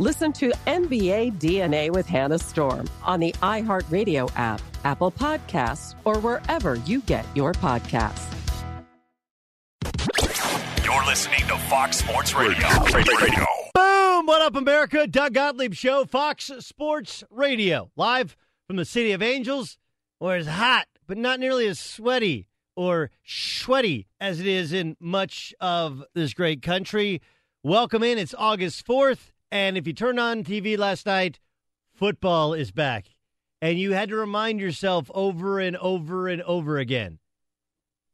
Listen to NBA DNA with Hannah Storm on the iHeartRadio app, Apple Podcasts, or wherever you get your podcasts. You're listening to Fox Sports Radio. Radio. Boom! What up, America? Doug Gottlieb Show, Fox Sports Radio, live from the City of Angels, where it's hot, but not nearly as sweaty or sweaty as it is in much of this great country. Welcome in. It's August 4th. And if you turned on TV last night, football is back. And you had to remind yourself over and over and over again.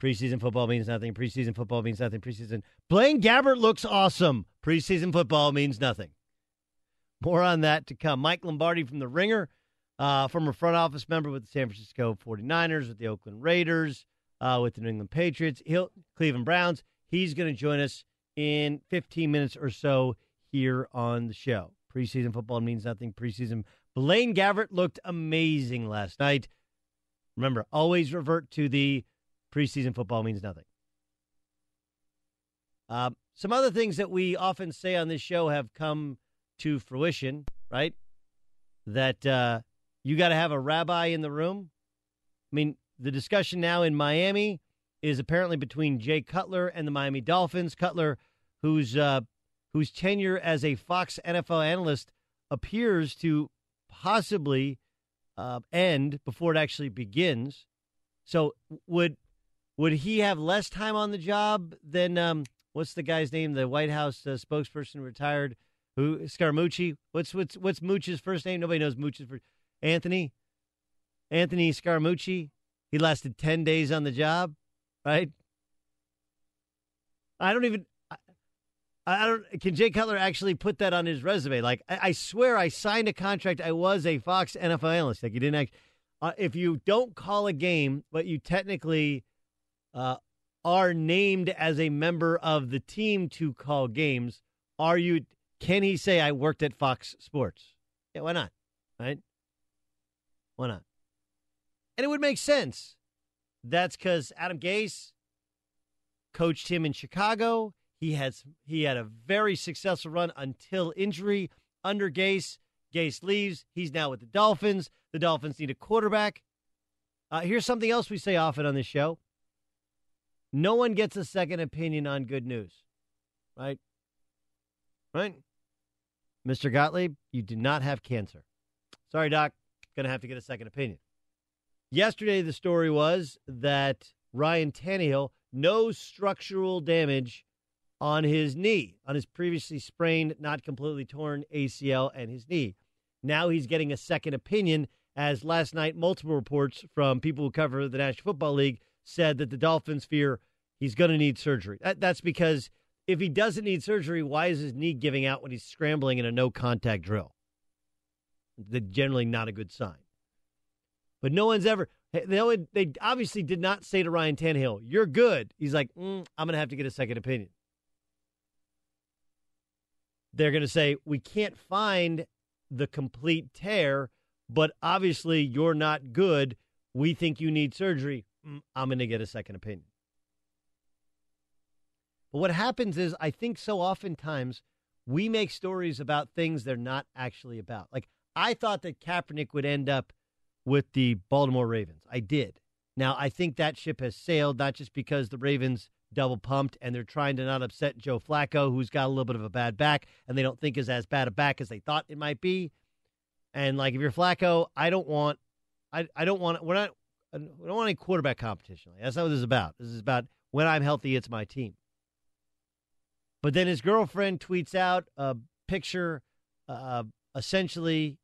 Preseason football means nothing. Preseason football means nothing. Preseason. Blaine Gabbert looks awesome. Preseason football means nothing. More on that to come. Mike Lombardi from The Ringer, uh, former front office member with the San Francisco 49ers, with the Oakland Raiders, uh, with the New England Patriots, He'll, Cleveland Browns. He's going to join us in 15 minutes or so here on the show. Preseason football means nothing. Preseason. Blaine Gabbert looked amazing last night. Remember, always revert to the preseason football means nothing. Uh, some other things that we often say on this show have come to fruition, right? That uh, you got to have a rabbi in the room. I mean, the discussion now in Miami is apparently between Jay Cutler and the Miami Dolphins. Cutler, who's uh, whose tenure as a Fox NFL analyst appears to possibly uh, end before it actually begins. So would would he have less time on the job than um, what's the guy's name? The White House uh, spokesperson retired, who Scaramucci. What's what's what's Mooch's first name? Nobody knows Mooch's first. Anthony. Anthony Scaramucci. He lasted ten days on the job, right? I don't even. I don't. Can Jay Cutler actually put that on his resume? Like, I, I swear, I signed a contract. I was a Fox NFL analyst. Like, you didn't. Act, uh, if you don't call a game, but you technically uh, are named as a member of the team to call games, are you? Can he say I worked at Fox Sports? Yeah, why not? Right? Why not? And it would make sense. That's because Adam Gase coached him in Chicago. He has he had a very successful run until injury under Gase. Gase leaves. He's now with the Dolphins. The Dolphins need a quarterback. Uh, here's something else we say often on this show. No one gets a second opinion on good news, right? Right? Mr. Gottlieb, you do not have cancer. Sorry, Doc. Going to have to get a second opinion. Yesterday, the story was that Ryan Tannehill, no structural damage on his knee, on his previously sprained, not completely torn ACL and his knee. Now he's getting a second opinion, as last night, multiple reports from people who cover the National Football League said that the Dolphins fear he's going to need surgery. That, that's because if he doesn't need surgery, why is his knee giving out when he's scrambling in a no contact drill? That's generally not a good sign. But no one's ever. They, they obviously did not say to Ryan Tannehill, "You're good." He's like, mm, "I'm going to have to get a second opinion." They're going to say, "We can't find the complete tear, but obviously you're not good. We think you need surgery. Mm, I'm going to get a second opinion." But what happens is, I think so oftentimes we make stories about things they're not actually about. Like I thought that Kaepernick would end up with the Baltimore Ravens. I did. Now I think that ship has sailed, not just because the Ravens double pumped and they're trying to not upset Joe Flacco, who's got a little bit of a bad back, and they don't think is as bad a back as they thought it might be. And like if you're Flacco, I don't want, I I don't want. We're not. I don't want any quarterback competition. That's not what this is about. This is about when I'm healthy, it's my team. But then his girlfriend tweets out a picture, uh, essentially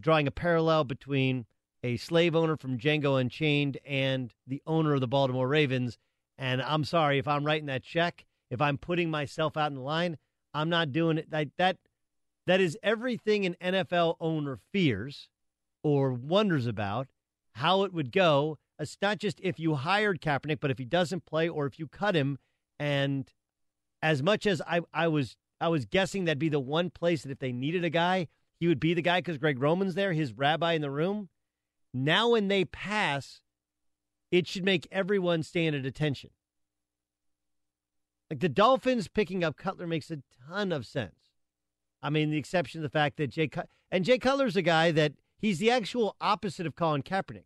drawing a parallel between a slave owner from Django Unchained and the owner of the Baltimore Ravens. And I'm sorry if I'm writing that check, if I'm putting myself out in the line, I'm not doing it. That that that is everything an NFL owner fears or wonders about how it would go. It's not just if you hired Kaepernick, but if he doesn't play or if you cut him and as much as I, I was I was guessing that'd be the one place that if they needed a guy, he would be the guy because Greg Roman's there, his rabbi in the room. Now, when they pass, it should make everyone stand at attention. Like the Dolphins picking up Cutler makes a ton of sense. I mean, the exception of the fact that Jay Cut- and Jay Cutler's a guy that he's the actual opposite of Colin Kaepernick.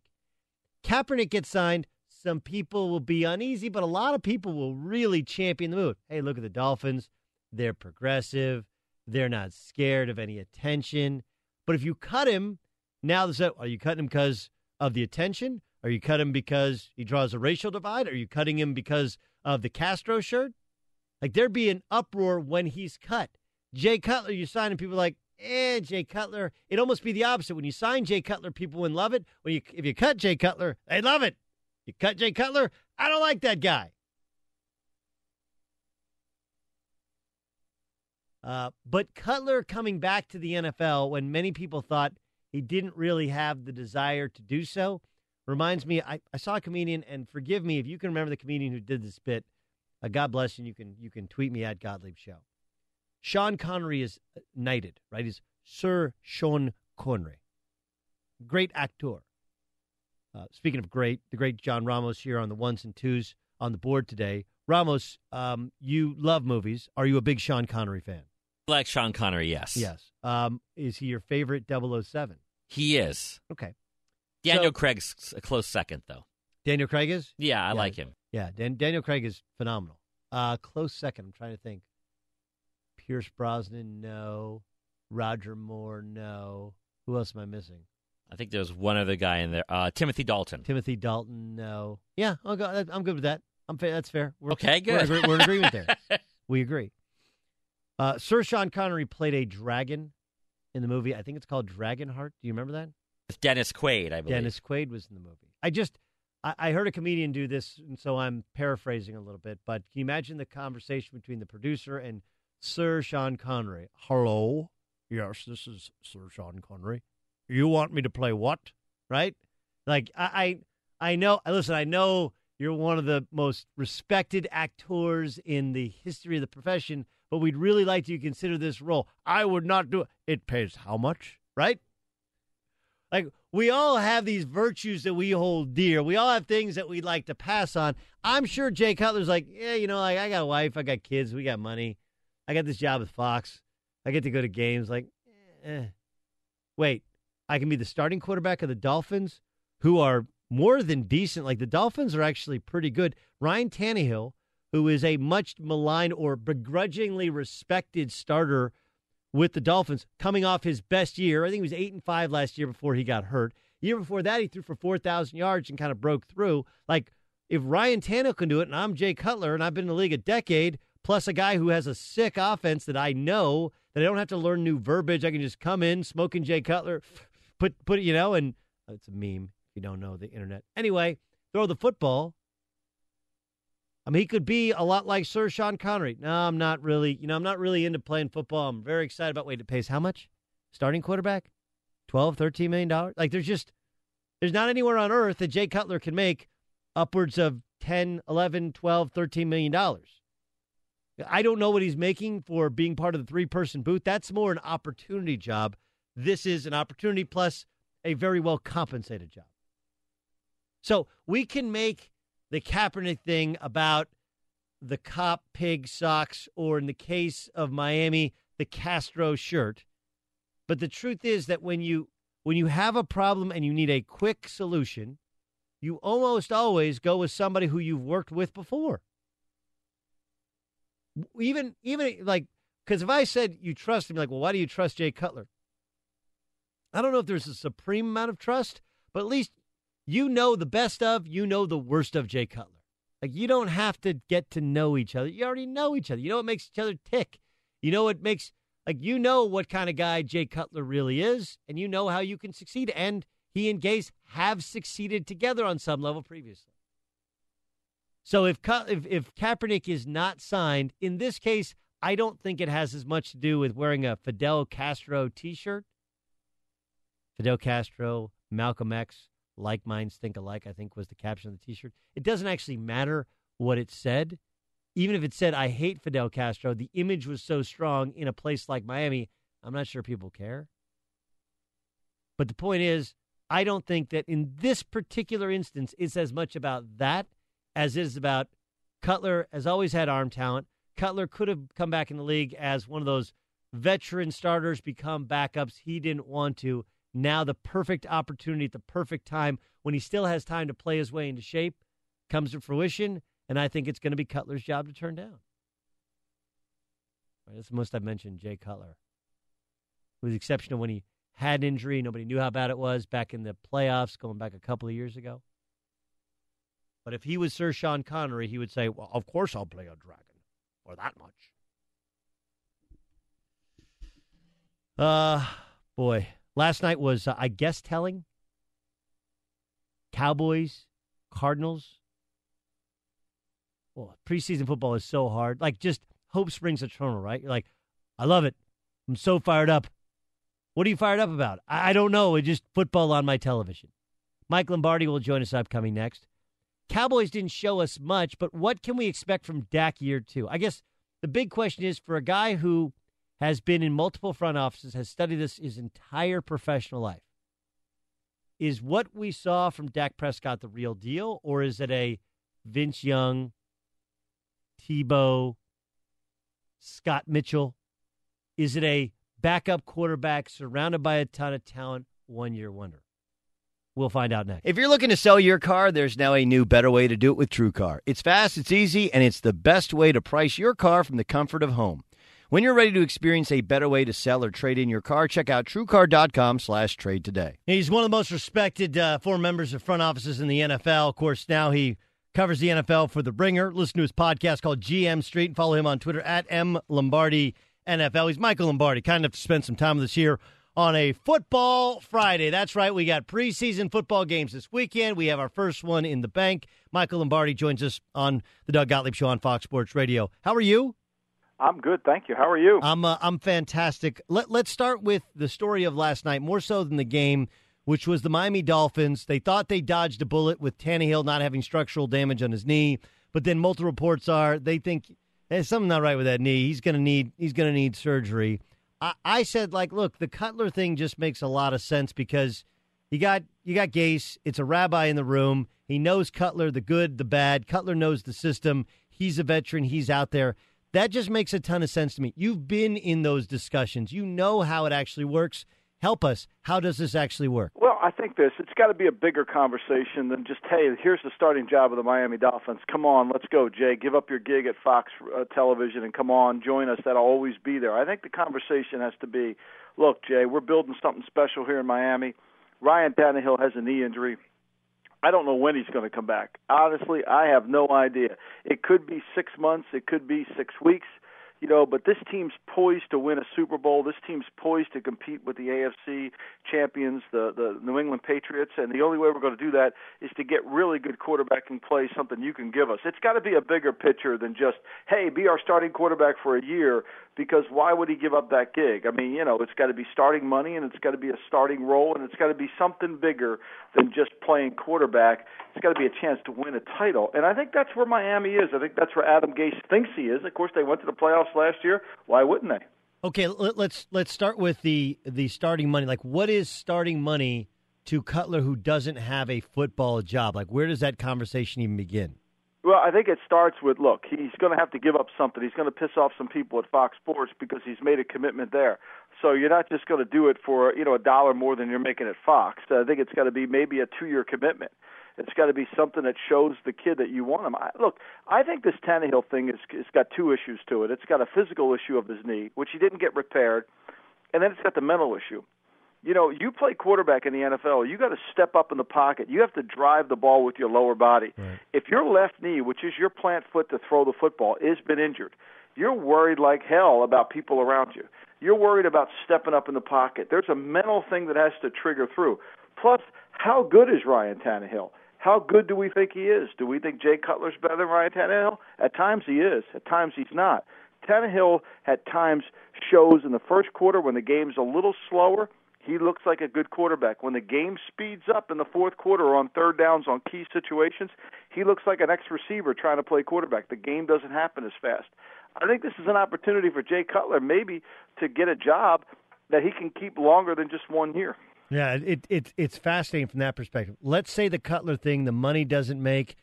Kaepernick gets signed some people will be uneasy, but a lot of people will really champion the move. Hey, look at the Dolphins. They're progressive. They're not scared of any attention. But if you cut him, now are you cutting him because of the attention? Are you cutting him because he draws a racial divide? Are you cutting him because of the Castro shirt? Like there'd be an uproar when he's cut. Jay Cutler, you sign and people like, eh, Jay Cutler. It'd almost be the opposite. When you sign Jay Cutler, people wouldn't love it. When you if you cut Jay Cutler, they love it. You cut Jay Cutler? I don't like that guy. Uh, but Cutler coming back to the NFL when many people thought he didn't really have the desire to do so reminds me. I, I saw a comedian, and forgive me if you can remember the comedian who did this bit. Uh, God bless you. You can you can tweet me at Gottlieb Show. Sean Connery is knighted, right? He's Sir Sean Connery, great actor. Uh, speaking of great, the great John Ramos here on the ones and twos on the board today. Ramos, um, you love movies. Are you a big Sean Connery fan? like Sean Connery, yes. Yes. Um, is he your favorite 007? He is. Okay. Daniel So- Craig's a close second, though. Daniel Craig is? Yeah, I Yeah. like him. Yeah, Dan- Daniel Craig is phenomenal. Uh, close second. I'm trying to think. Pierce Brosnan, no. Roger Moore, no. Who else am I missing? I think there's one other guy in there. Uh, Timothy Dalton. Timothy Dalton, no. Yeah, I'll go. I'm good with that. I'm fa- that's fair. We're, Okay, We're, good. we're in agreement there. we agree. Uh, Sir Sean Connery played a dragon in the movie. I think it's called Dragonheart. Do you remember that? It's Dennis Quaid, I believe. Dennis Quaid was in the movie. I just, I, I heard a comedian do this, and so I'm paraphrasing a little bit. But can you imagine the conversation between the producer and Sir Sean Connery? Hello, yes, this is Sir Sean Connery. You want me to play what? Right? Like I, I, I know. Listen, I know you're one of the most respected actors in the history of the profession, but we'd really like you to consider this role. I would not do it. It pays how much? Right? Like we all have these virtues that we hold dear. We all have things that we'd like to pass on. I'm sure Jay Cutler's like, yeah, you know, like I got a wife, I got kids, we got money. I got this job with Fox. I get to go to games. Like, eh. wait, I can be the starting quarterback of the Dolphins, who are more than decent. Like the Dolphins are actually pretty good. Ryan Tannehill, who is a much maligned or begrudgingly respected starter with the Dolphins, coming off his best year. I think he was eight and five last year before he got hurt. Year before that, he threw for four thousand yards and kind of broke through. Like if Ryan Tannehill can do it, and I'm Jay Cutler, and I've been in the league a decade, plus a guy who has a sick offense that I know that I don't have to learn new verbiage. I can just come in smoking Jay Cutler, put put you know, and it's a meme if you don't know the internet. Anyway, throw the football. I mean, he could be a lot like Sir Sean Connery. No, I'm not really. You know, I'm not really into playing football. I'm very excited about. Wait, it pays how much? Starting quarterback, 12, 13 million dollars. Like, there's just there's not anywhere on earth that Jay Cutler can make upwards of 10, 11, 12, 13 million dollars. I don't know what he's making for being part of the three person booth. That's more an opportunity job. This is an opportunity plus a very well compensated job. So we can make the Kaepernick thing about the cop pig socks, or in the case of Miami, the Castro shirt. But the truth is that when you when you have a problem and you need a quick solution, you almost always go with somebody who you've worked with before. Even even like because if I said you trust him, like, well, why do you trust Jay Cutler? I don't know if there's a supreme amount of trust, but at least you know the best of, you know the worst of Jay Cutler. Like you don't have to get to know each other. You already know each other. You know what makes each other tick. You know what makes like you know what kind of guy Jay Cutler really is, and you know how you can succeed. And he and Gase have succeeded together on some level previously. So if if if Kaepernick is not signed in this case, I don't think it has as much to do with wearing a Fidel Castro T-shirt. Fidel Castro, Malcolm X, like minds think alike, I think was the caption of the t shirt. It doesn't actually matter what it said. Even if it said, I hate Fidel Castro, the image was so strong in a place like Miami, I'm not sure people care. But the point is, I don't think that in this particular instance, it's as much about that as it is about Cutler has always had arm talent. Cutler could have come back in the league as one of those veteran starters, become backups. He didn't want to now the perfect opportunity at the perfect time when he still has time to play his way into shape comes to fruition, and I think it's going to be Cutler's job to turn down. Right, that's the most I've mentioned Jay Cutler. With the exception of when he had an injury, nobody knew how bad it was back in the playoffs, going back a couple of years ago. But if he was Sir Sean Connery, he would say, Well, of course I'll play a dragon for that much. Uh boy. Last night was, uh, I guess, telling. Cowboys, Cardinals. Well, preseason football is so hard. Like, just hope springs eternal, right? You're like, I love it. I'm so fired up. What are you fired up about? I, I don't know. It's just football on my television. Mike Lombardi will join us upcoming next. Cowboys didn't show us much, but what can we expect from Dak year two? I guess the big question is for a guy who has been in multiple front offices, has studied this his entire professional life. Is what we saw from Dak Prescott the real deal, or is it a Vince Young, Tebow, Scott Mitchell? Is it a backup quarterback surrounded by a ton of talent, one year wonder? We'll find out next. If you're looking to sell your car, there's now a new, better way to do it with TrueCar. It's fast, it's easy, and it's the best way to price your car from the comfort of home. When you're ready to experience a better way to sell or trade in your car, check out truecar.com slash trade today. He's one of the most respected uh, former members of front offices in the NFL. Of course, now he covers the NFL for The Ringer. Listen to his podcast called GM Street and follow him on Twitter at M Lombardi NFL. He's Michael Lombardi. Kind of spent some time us here on a football Friday. That's right. We got preseason football games this weekend. We have our first one in the bank. Michael Lombardi joins us on the Doug Gottlieb Show on Fox Sports Radio. How are you? I'm good, thank you. How are you? I'm uh, I'm fantastic. Let Let's start with the story of last night, more so than the game, which was the Miami Dolphins. They thought they dodged a bullet with Tannehill not having structural damage on his knee, but then multiple reports are they think there's something not right with that knee. He's gonna need he's gonna need surgery. I, I said like, look, the Cutler thing just makes a lot of sense because you got you got Gase. It's a rabbi in the room. He knows Cutler, the good, the bad. Cutler knows the system. He's a veteran. He's out there. That just makes a ton of sense to me. You've been in those discussions. You know how it actually works. help us. How does this actually work? Well, I think this. It's got to be a bigger conversation than just, hey, here's the starting job of the Miami Dolphins. Come on, let's go, Jay. Give up your gig at Fox uh, Television and come on, join us. That'll always be there. I think the conversation has to be, look, Jay, we're building something special here in Miami. Ryan Tannehill has a knee injury. I don't know when he's going to come back. Honestly, I have no idea. It could be six months. It could be six weeks you know, but this team's poised to win a Super Bowl. This team's poised to compete with the AFC champions, the the New England Patriots, and the only way we're going to do that is to get really good quarterbacking play, something you can give us. It's got to be a bigger picture than just, hey, be our starting quarterback for a year because why would he give up that gig? I mean, you know, it's got to be starting money and it's got to be a starting role and it's got to be something bigger than just playing quarterback. It's got to be a chance to win a title. And I think that's where Miami is. I think that's where Adam Gase thinks he is. Of course, they went to the playoffs last year. Why wouldn't they? Okay, let's let's start with the the starting money. Like, what is starting money to Cutler who doesn't have a football job? Like, where does that conversation even begin? Well, I think it starts with look, he's going to have to give up something. He's going to piss off some people at Fox Sports because he's made a commitment there. So you're not just going to do it for, you know, a dollar more than you're making at Fox. I think it's got to be maybe a 2-year commitment. It's got to be something that shows the kid that you want him. I, look, I think this Tannehill thing is it's got two issues to it. It's got a physical issue of his knee, which he didn't get repaired, and then it's got the mental issue you know, you play quarterback in the NFL, you got to step up in the pocket. You have to drive the ball with your lower body. Right. If your left knee, which is your plant foot to throw the football, is been injured, you're worried like hell about people around you. You're worried about stepping up in the pocket. There's a mental thing that has to trigger through. Plus, how good is Ryan Tannehill? How good do we think he is? Do we think Jay Cutler's better than Ryan Tannehill? At times he is. At times he's not. Tannehill at times shows in the first quarter when the game's a little slower he looks like a good quarterback. When the game speeds up in the fourth quarter or on third downs on key situations, he looks like an ex receiver trying to play quarterback. The game doesn't happen as fast. I think this is an opportunity for Jay Cutler maybe to get a job that he can keep longer than just one year. Yeah, it, it it's fascinating from that perspective. Let's say the Cutler thing, the money doesn't make,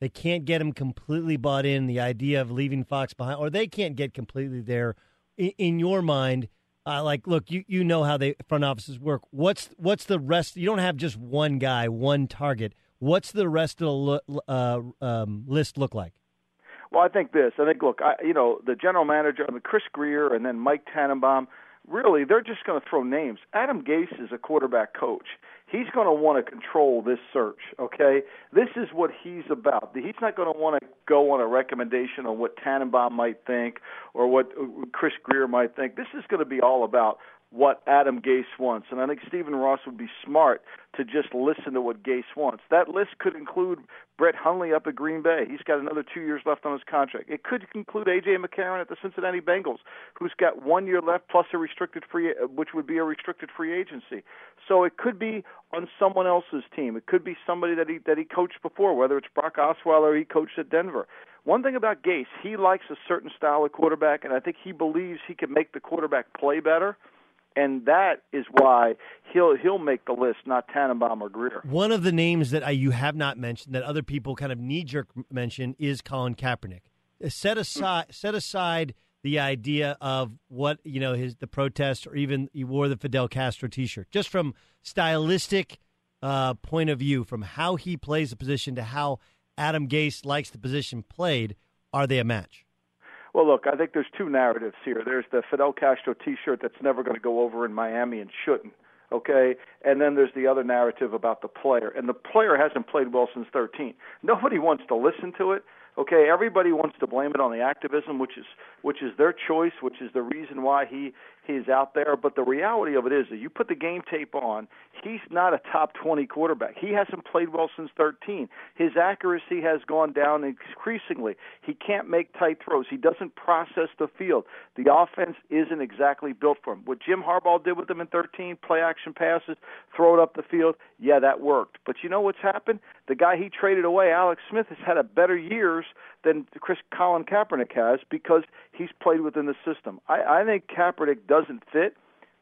they can't get him completely bought in. The idea of leaving Fox behind, or they can't get completely there. In, in your mind, uh, like, look, you, you know how they front offices work. What's what's the rest? You don't have just one guy, one target. What's the rest of the lo- uh, um, list look like? Well, I think this. I think look, I, you know, the general manager, I mean, Chris Grier, and then Mike Tannenbaum. Really, they're just going to throw names. Adam Gase is a quarterback coach he's going to want to control this search. Okay, this is what he's about. He's not going to want to go on a recommendation on what Tannenbaum might think or what Chris Grier might think. This is going to be all about what Adam Gase wants. And I think Stephen Ross would be smart to just listen to what Gase wants. That list could include Brett Hundley up at Green Bay. He's got another two years left on his contract. It could include A.J. McCarron at the Cincinnati Bengals, who's got one year left plus a restricted free, which would be a restricted free agency. So it could be on someone else's team. It could be somebody that he that he coached before, whether it's Brock Osweiler, or he coached at Denver. One thing about Gase, he likes a certain style of quarterback, and I think he believes he can make the quarterback play better and that is why he'll he'll make the list, not Tannenbaum or Grier. One of the names that I, you have not mentioned that other people kind of knee jerk mention is Colin Kaepernick. Uh, set aside set aside the idea of what you know his the protest or even he wore the Fidel Castro T-shirt. Just from stylistic uh, point of view, from how he plays the position to how Adam Gase likes the position played, are they a match? Well, look, I think there's two narratives here. There's the Fidel Castro T-shirt that's never going to go over in Miami and shouldn't. Okay, and then there's the other narrative about the player, and the player hasn't played well since 13. Nobody wants to listen to it. Okay, everybody wants to blame it on the activism, which is which is their choice, which is the reason why he he's out there. But the reality of it is that you put the game tape on, he's not a top 20 quarterback. He hasn't played well since 13. His accuracy has gone down increasingly. He can't make tight throws. He doesn't process the field. The offense isn't exactly built for him. What Jim Harbaugh did with him in 13, play action passes, throw it up the field, yeah, that worked. But you know what's happened? The guy he traded away, Alex Smith, has had a better years than Chris Colin Kaepernick has because he's played within the system. I, I think Kaepernick doesn't fit.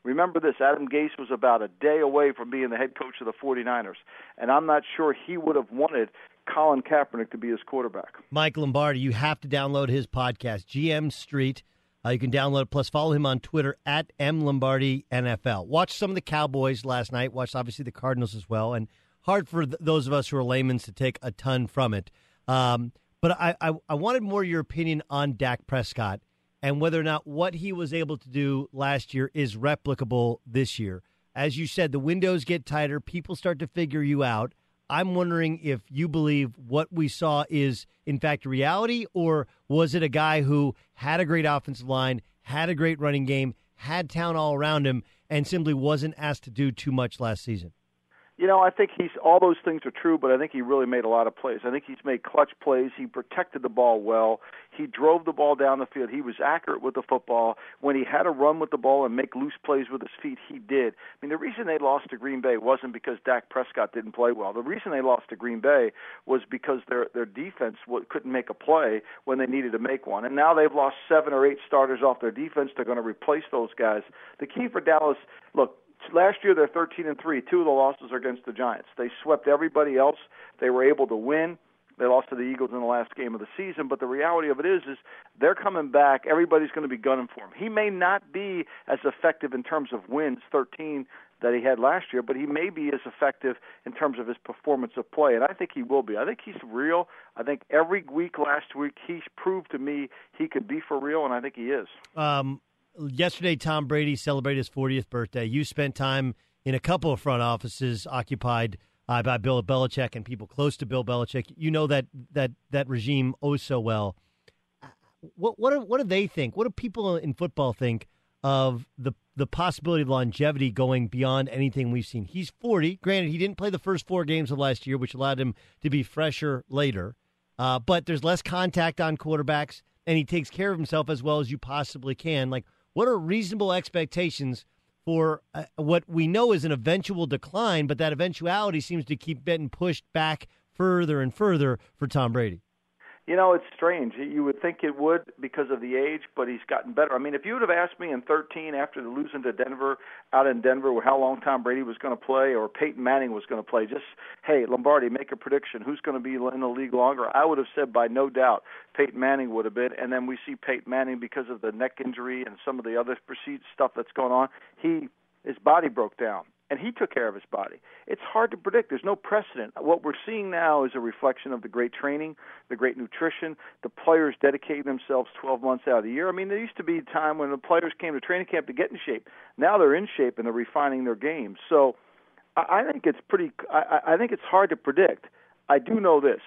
Remember this Adam Gase was about a day away from being the head coach of the 49ers, and I'm not sure he would have wanted Colin Kaepernick to be his quarterback. Mike Lombardi, you have to download his podcast, GM Street. Uh, you can download it, plus follow him on Twitter at M Lombardi NFL. Watch some of the Cowboys last night. Watched obviously the Cardinals as well, and hard for th- those of us who are laymen to take a ton from it. Um, but I, I, I wanted more your opinion on Dak Prescott and whether or not what he was able to do last year is replicable this year. As you said, the windows get tighter, people start to figure you out. I'm wondering if you believe what we saw is, in fact, reality, or was it a guy who had a great offensive line, had a great running game, had town all around him, and simply wasn't asked to do too much last season? You know, I think he's all those things are true, but I think he really made a lot of plays. I think he's made clutch plays. He protected the ball well. He drove the ball down the field. He was accurate with the football. When he had to run with the ball and make loose plays with his feet, he did. I mean, the reason they lost to Green Bay wasn't because Dak Prescott didn't play well. The reason they lost to Green Bay was because their their defense couldn't make a play when they needed to make one. And now they've lost seven or eight starters off their defense. They're going to replace those guys. The key for Dallas, look, last year they're 13 and 3. Two of the losses are against the Giants. They swept everybody else. They were able to win. They lost to the Eagles in the last game of the season, but the reality of it is is they're coming back. Everybody's going to be gunning for him. He may not be as effective in terms of wins, 13 that he had last year, but he may be as effective in terms of his performance of play, and I think he will be. I think he's real. I think every week last week he's proved to me he could be for real, and I think he is. Um, yesterday, Tom Brady celebrated his 40th birthday. You spent time in a couple of front offices occupied uh, by Bill Belichick and people close to Bill Belichick. You know that that that regime oh so well. What what do, what do they think? What do people in football think of the the possibility of longevity going beyond anything we've seen? He's 40. Granted, he didn't play the first four games of last year, which allowed him to be fresher later. Uh, but there's less contact on quarterbacks, and he takes care of himself as well as you possibly can. Like what are reasonable expectations for uh, what we know is an eventual decline, but that eventuality seems to keep getting pushed back further and further for Tom Brady? You know, it's strange. You would think it would because of the age, but he's gotten better. I mean, if you would have asked me in 13 after the losing to Denver out in Denver how long Tom Brady was going to play or Peyton Manning was going to play, just, hey, Lombardi, make a prediction. Who's going to be in the league longer? I would have said by no doubt Peyton Manning would have been. And then we see Peyton Manning because of the neck injury and some of the other stuff that's going on. He his body broke down and he took care of his body. It's hard to predict. There's no precedent. What we're seeing now is a reflection of the great training, the great nutrition, the players dedicating themselves 12 months out of the year. I mean, there used to be a time when the players came to training camp to get in shape. Now they're in shape and they're refining their game. So I think it's pretty. I think it's hard to predict. I do know this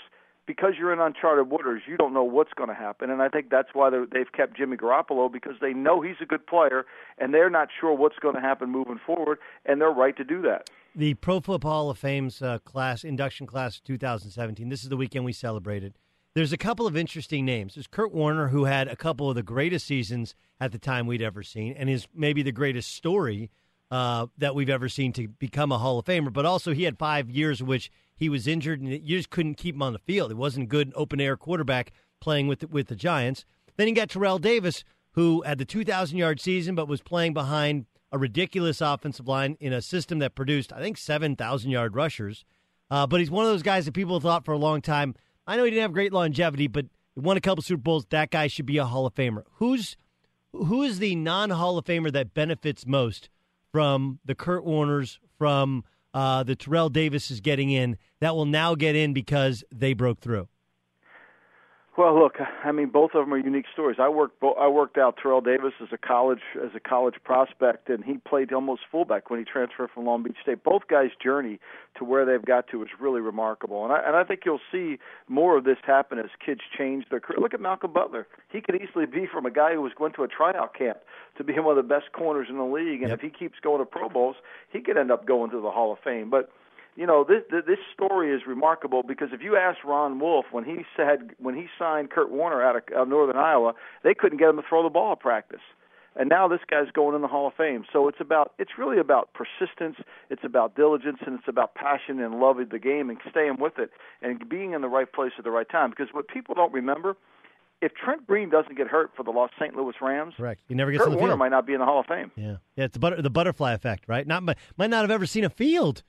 because you're in uncharted waters, you don't know what's going to happen. And I think that's why they've kept Jimmy Garoppolo because they know he's a good player and they're not sure what's going to happen moving forward, and they're right to do that. The Pro Football Hall of Fame's uh, class induction class of 2017. This is the weekend we celebrated. There's a couple of interesting names. There's Kurt Warner, who had a couple of the greatest seasons at the time we'd ever seen, and is maybe the greatest story uh, that we've ever seen to become a Hall of Famer. But also, he had five years which he was injured, and you just couldn't keep him on the field. It wasn't a good open air quarterback playing with the, with the Giants. Then you got Terrell Davis, who had the 2,000 yard season, but was playing behind a ridiculous offensive line in a system that produced, I think, 7,000 yard rushers. Uh, but he's one of those guys that people thought for a long time. I know he didn't have great longevity, but he won a couple Super Bowls. That guy should be a Hall of Famer. Who's who is the non Hall of Famer that benefits most from the Kurt Warners, from uh, the Terrell Davis is getting in that will now get in because they broke through? Well, look, I mean, both of them are unique stories. I worked, I worked out Terrell Davis as a college as a college prospect, and he played almost fullback when he transferred from Long Beach State. Both guys' journey to where they've got to is really remarkable, and I, and I think you'll see more of this happen as kids change their career. Look at Malcolm Butler; he could easily be from a guy who was going to a tryout camp to be one of the best corners in the league, and yep. if he keeps going to Pro Bowls, he could end up going to the Hall of Fame. But you know this this story is remarkable because if you ask Ron Wolf when he said when he signed Kurt Warner out of, of Northern Iowa, they couldn't get him to throw the ball at practice. And now this guy's going in the Hall of Fame. So it's about it's really about persistence, it's about diligence, and it's about passion and love of the game and staying with it and being in the right place at the right time. Because what people don't remember, if Trent Green doesn't get hurt for the Los St. Louis Rams, correct, he never gets Kurt on the Warner field. might not be in the Hall of Fame. Yeah, yeah, it's the butter, the butterfly effect, right? Not might not have ever seen a field.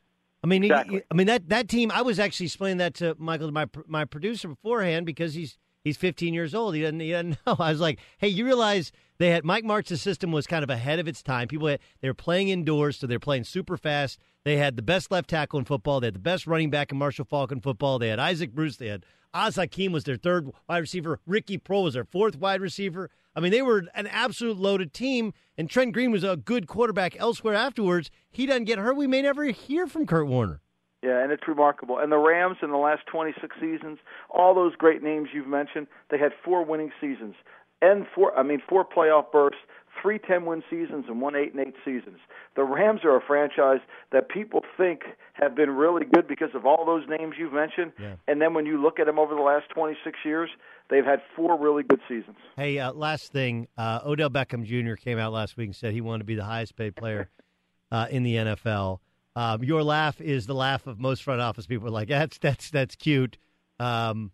I mean, exactly. he, I mean that that team. I was actually explaining that to Michael, my my producer beforehand, because he's He's 15 years old. He doesn't, he doesn't know. I was like, hey, you realize they had Mike Martz's system was kind of ahead of its time. People had, they were playing indoors, so they're playing super fast. They had the best left tackle in football. They had the best running back in Marshall Faulk in football. They had Isaac Bruce. They had Az Hakim was their third wide receiver. Ricky Proehl was their fourth wide receiver. I mean, they were an absolute loaded team, and Trent Green was a good quarterback elsewhere afterwards. He doesn't get hurt. We may never hear from Kurt Warner. Yeah, and it's remarkable. And the Rams in the last 26 seasons, all those great names you've mentioned, they had four winning seasons and four I mean four playoff bursts, three 10-win seasons and one 8 and 8 seasons. The Rams are a franchise that people think have been really good because of all those names you've mentioned. Yeah. And then when you look at them over the last 26 years, they've had four really good seasons. Hey, uh, last thing, uh, Odell Beckham Jr. came out last week and said he wanted to be the highest paid player uh, in the NFL. Um, your laugh is the laugh of most front office people. Like that's that's that's cute. Um,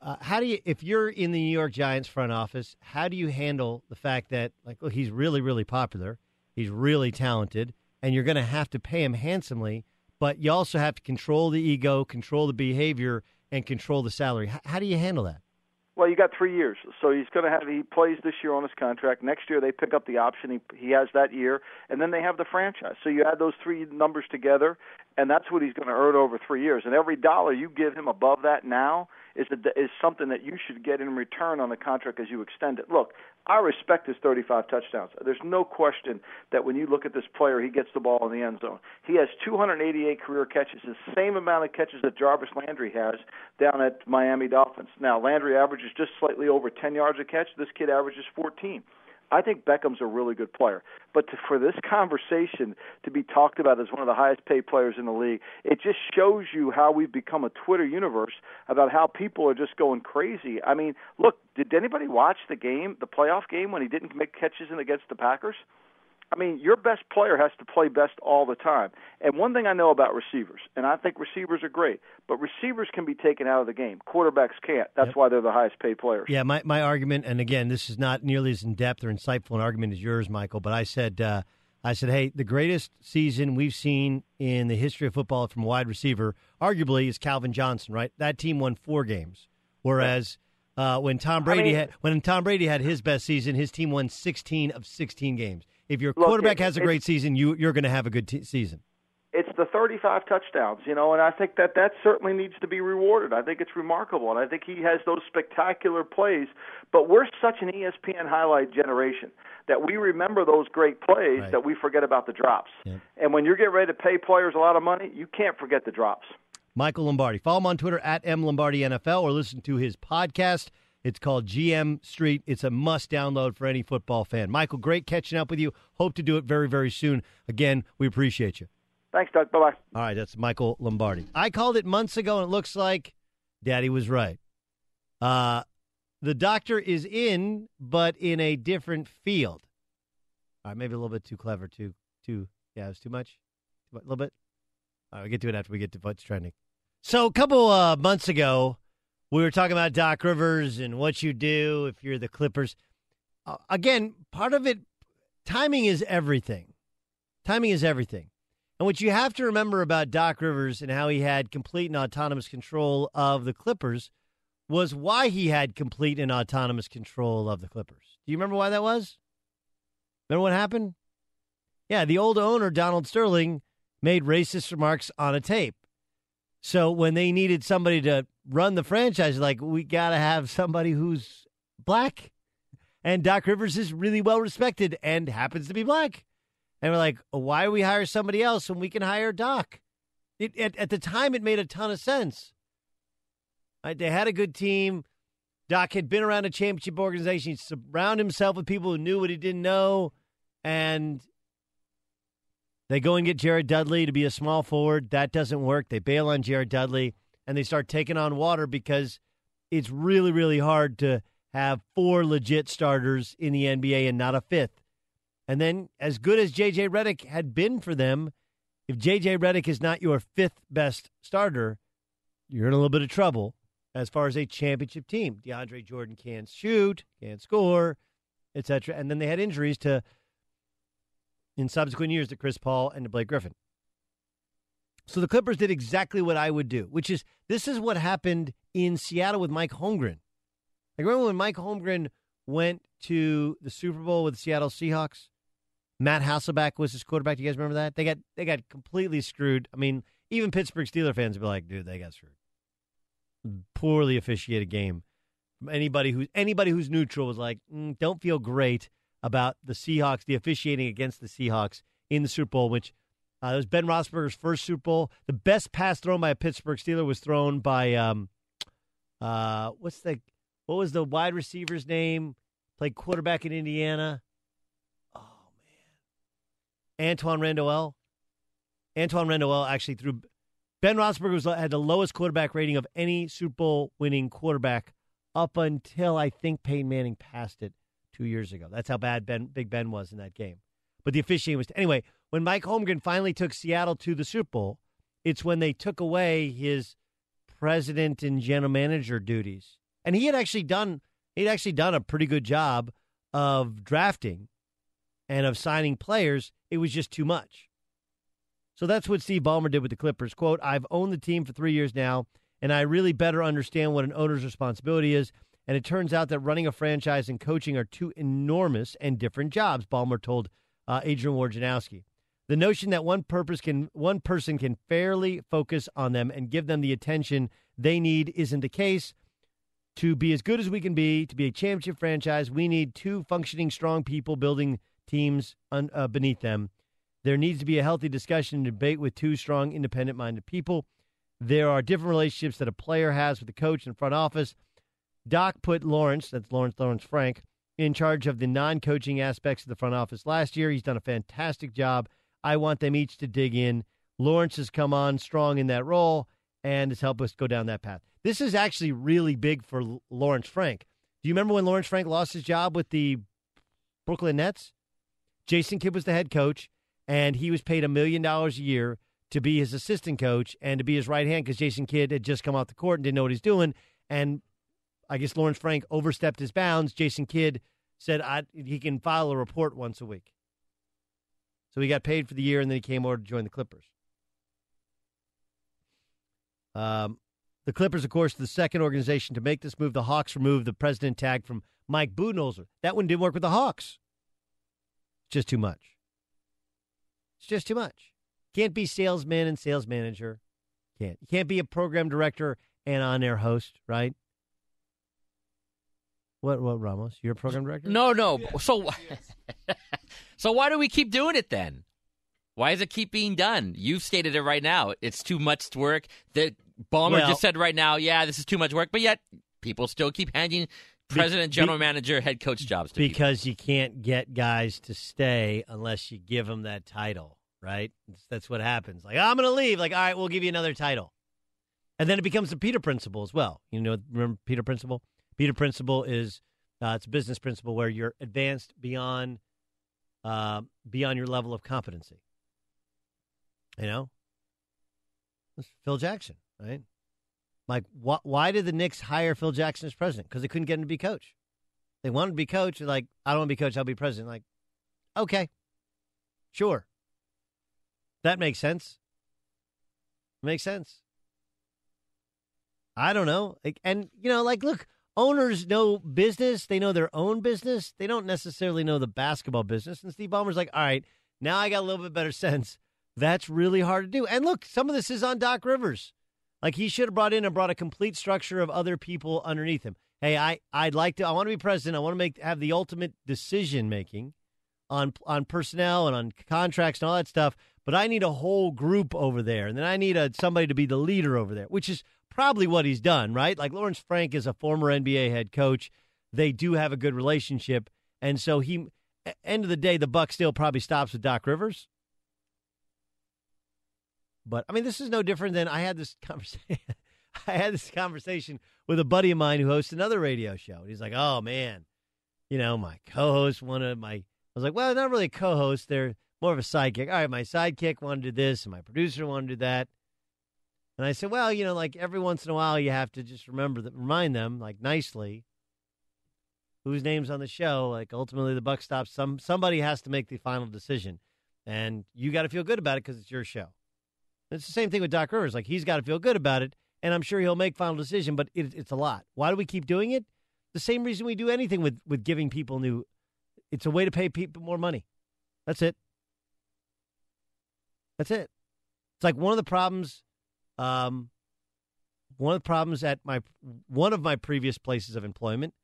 uh, how do you, if you're in the New York Giants front office, how do you handle the fact that like look, he's really really popular, he's really talented, and you're going to have to pay him handsomely, but you also have to control the ego, control the behavior, and control the salary. H- how do you handle that? Well, you got three years, so he's going to have. He plays this year on his contract. Next year, they pick up the option. He he has that year, and then they have the franchise. So you add those three numbers together, and that's what he's going to earn over three years. And every dollar you give him above that now is a, is something that you should get in return on the contract as you extend it. Look, I respect his 35 touchdowns. There's no question that when you look at this player, he gets the ball in the end zone. He has 288 career catches, the same amount of catches that Jarvis Landry has down at Miami Dolphins. Now, Landry averages just slightly over 10 yards a catch. This kid averages 14. I think Beckham's a really good player. But to, for this conversation to be talked about as one of the highest paid players in the league, it just shows you how we've become a Twitter universe about how people are just going crazy. I mean, look, did anybody watch the game, the playoff game, when he didn't make catches in against the Packers? I mean, your best player has to play best all the time. And one thing I know about receivers, and I think receivers are great, but receivers can be taken out of the game. Quarterbacks can't. That's Yep. why they're the highest paid players. Yeah, my, my argument, and again, this is not nearly as in depth or insightful an argument as yours, Michael. But I said, uh, I said, hey, the greatest season we've seen in the history of football from wide receiver, arguably, is Calvin Johnson. Right, that team won four games, whereas uh, when Tom Brady mean- had when Tom Brady had his best season, his team won sixteen of sixteen games. If your Look, quarterback it- has a great season, you you're going to have a good t- season. it's the 35 touchdowns, you know, and I think that that certainly needs to be rewarded. I think it's remarkable, and I think he has those spectacular plays. But we're such an ESPN highlight generation that we remember those great plays Right. that we forget about the drops. Yep. And when you're getting ready to pay players a lot of money, you can't forget the drops. Michael Lombardi. Follow him on Twitter at M Lombardi NFL or listen to his podcast. It's called GM Street. It's a must download for any football fan. Michael, great catching up with you. Hope to do it very, very soon. Again, we appreciate you. Thanks, Doug. Bye bye. All right, that's Michael Lombardi. I called it months ago, and it looks like Daddy was right. Uh, the doctor is in, but in a different field. All right, maybe a little bit too clever, too, too. Yeah, it was too much. A little bit. All right, we'll get to it after we get to what's trending. So a couple uh, months ago, we were talking about Doc Rivers and what you do if you're the Clippers. Uh, again, part of it, timing is everything. Timing is everything. And what you have to remember about Doc Rivers and how he had complete and autonomous control of the Clippers was why he had complete and autonomous control of the Clippers. Do you remember why that was? Remember what happened? Yeah, the old owner, Donald Sterling, made racist remarks on a tape. So when they needed somebody to run the franchise, like, we got to have somebody who's black. And Doc Rivers is really well respected and happens to be black. And we're like, why we hire somebody else when we can hire Doc? It, at, at the time, it made a ton of sense. Right? They had a good team. Doc had been around a championship organization. He surrounded himself with people who knew what he didn't know. And they go and get Jared Dudley to be a small forward. That doesn't work. They bail on Jared Dudley and they start taking on water because it's really, really hard to have four legit starters in the NBA and not a fifth. And then, as good as J.J. Redick had been for them, if J.J. Redick is not your fifth best starter, you're in a little bit of trouble as far as a championship team. DeAndre Jordan can't shoot, can't score, etc. And then they had injuries to, in subsequent years, to Chris Paul and to Blake Griffin. So the Clippers did exactly what I would do, which is this is what happened in Seattle with Mike Holmgren. Like remember when Mike Holmgren went to the Super Bowl with the Seattle Seahawks? Matt Hasselbeck was his quarterback. Do you guys remember that? They got they got completely screwed. I mean, even Pittsburgh Steeler fans would be like, dude, they got screwed. Poorly officiated game. Anybody who's anybody who's neutral was like, mm, don't feel great about the Seahawks, the officiating against the Seahawks in the Super Bowl, which uh, it was Ben Roethlisberger's first Super Bowl. The best pass thrown by a Pittsburgh Steeler was thrown by um, uh, what's the what was the wide receiver's name? Played quarterback in Indiana. Oh man, Antwaan Randle El. Antoine Randall actually threw. Ben Roethlisberger was, had the lowest quarterback rating of any Super Bowl winning quarterback up until I think Peyton Manning passed it two years ago. That's how bad Ben Big Ben was in that game. But the officiating was anyway. When Mike Holmgren finally took Seattle to the Super Bowl, it's when they took away his president and general manager duties, and he had actually done he'd actually done a pretty good job of drafting and of signing players. It was just too much. So that's what Steve Ballmer did with the Clippers. Quote, I've owned the team for three years now, and I really better understand what an owner's responsibility is. And it turns out that running a franchise and coaching are two enormous and different jobs, Ballmer told uh, Adrian Wojnarowski. The notion that one purpose can one person can fairly focus on them and give them the attention they need isn't the case. To be as good as we can be, to be a championship franchise, we need two functioning, strong people building teams un, uh, beneath them. There needs to be a healthy discussion and debate with two strong, independent minded people. There are different relationships that a player has with the coach and front office. Doc put Lawrence, that's Lawrence Lawrence Frank, in charge of the non coaching aspects of the front office last year. He's done a fantastic job. I want them each to dig in. Lawrence has come on strong in that role and has helped us go down that path. This is actually really big for Lawrence Frank. Do you remember when Lawrence Frank lost his job with the Brooklyn Nets? Jason Kidd was the head coach and he was paid a million dollars a year to be his assistant coach and to be his right hand because Jason Kidd had just come off the court and didn't know what he's doing. And I guess Lawrence Frank overstepped his bounds. Jason Kidd said I, he can file a report once a week. So he got paid for the year and then he came over to join the Clippers. Um, the Clippers, of course, the second organization to make this move. The Hawks removed the president tag from Mike Budenholzer. That one didn't work with the Hawks. It's just too much. It's just too much. Can't be salesman and sales manager. Can't. You can't be a program director and on air host, right? What what Ramos? You're a program director? No, no. So So why do we keep doing it then? Why does it keep being done? You've stated it right now. It's too much work. The Ballmer Well- just said right now, yeah, this is too much work, but yet people still keep handing president, be- general manager, head coach jobs to people. because you can't get guys to stay unless you give them that title, right? That's- That's what happens. Like, I'm going to leave. Like, all right, we'll give you another title. And then it becomes the Peter principle as well. You know, remember Peter principle? Peter principle is uh, it's a business principle where you're advanced beyond uh, beyond your level of competency. You know, Phil Jackson, right? Like, wh- why did the Knicks hire Phil Jackson as president? Because they couldn't get him to be coach. They wanted to be coach. Like, I don't want to be coach. I'll be president. Like, okay, sure. That makes sense. Makes sense. I don't know. Like, and, you know, like, look, owners know business. They know their own business. They don't necessarily know the basketball business. And Steve Ballmer's like, all right, now I got a little bit better sense. That's really hard to do. And look, some of this is on Doc Rivers. Like he should have brought in and brought a complete structure of other people underneath him. Hey, I I'd like to. I want to be president. I want to make have the ultimate decision making on on personnel and on contracts and all that stuff. But I need a whole group over there, and then I need a somebody to be the leader over there, which is probably what he's done, right? Like Lawrence Frank is a former NBA head coach. They do have a good relationship, and so he. End of the day, the buck still probably stops with Doc Rivers. But I mean, this is no different than I had this conversation. I had this conversation with a buddy of mine who hosts another radio show. And he's like, "Oh man, you know, my co-host wanted my." I was like, "Well, not really a co-host. They're more of a sidekick." All right, my sidekick wanted to do this, and my producer wanted to do that. And I said, "Well, you know, like every once in a while, you have to just remember that, remind them, like nicely, whose name's on the show. Like ultimately, the buck stops. Some somebody has to make the final decision, and you got to feel good about it because it's your show." It's the same thing with Doc Rivers. Like he's got to feel good about it, and I'm sure he'll make final decision. But it, it's a lot. Why do we keep doing it? The same reason we do anything with with giving people new. It's a way to pay people more money. That's it. That's it. It's like one of the problems. Um, one of the problems at my one of my previous places of employment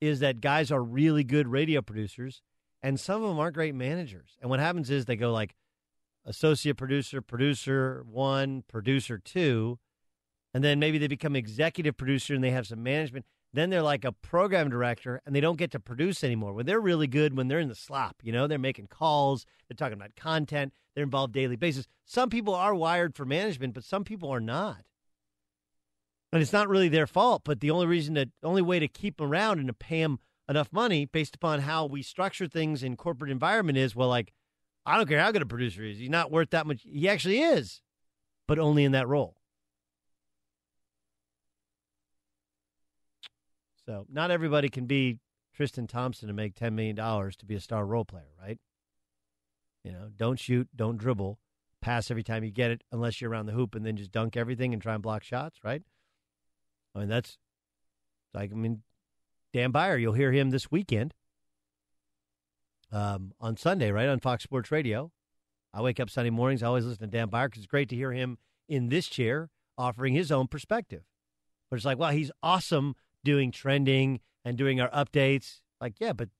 is that guys are really good radio producers, and some of them aren't great managers. And what happens is they go like associate producer, producer one, producer two, and then maybe they become executive producer and they have some management. Then they're like a program director and they don't get to produce anymore. When they're really good, when they're in the slop, you know, they're making calls, they're talking about content, they're involved daily basis. Some people are wired for management, but some people are not. And it's not really their fault, but the only reason that only way to keep them around and to pay them enough money based upon how we structure things in corporate environment is well like I don't care how good a producer is. He's not worth that much. He actually is, but only in that role. So not everybody can be Tristan Thompson and make $10 million to be a star role player, right? You know, don't shoot, don't dribble, pass every time you get it unless you're around the hoop and then just dunk everything and try and block shots, right? I mean, that's like, I mean, Dan Beyer, you'll hear him this weekend um, on Sunday, right, on Fox Sports Radio. I wake up Sunday mornings, I always listen to Dan Beyer because it's great to hear him in this chair offering his own perspective. But it's like, well, he's awesome doing trending and doing our updates. Like, yeah, but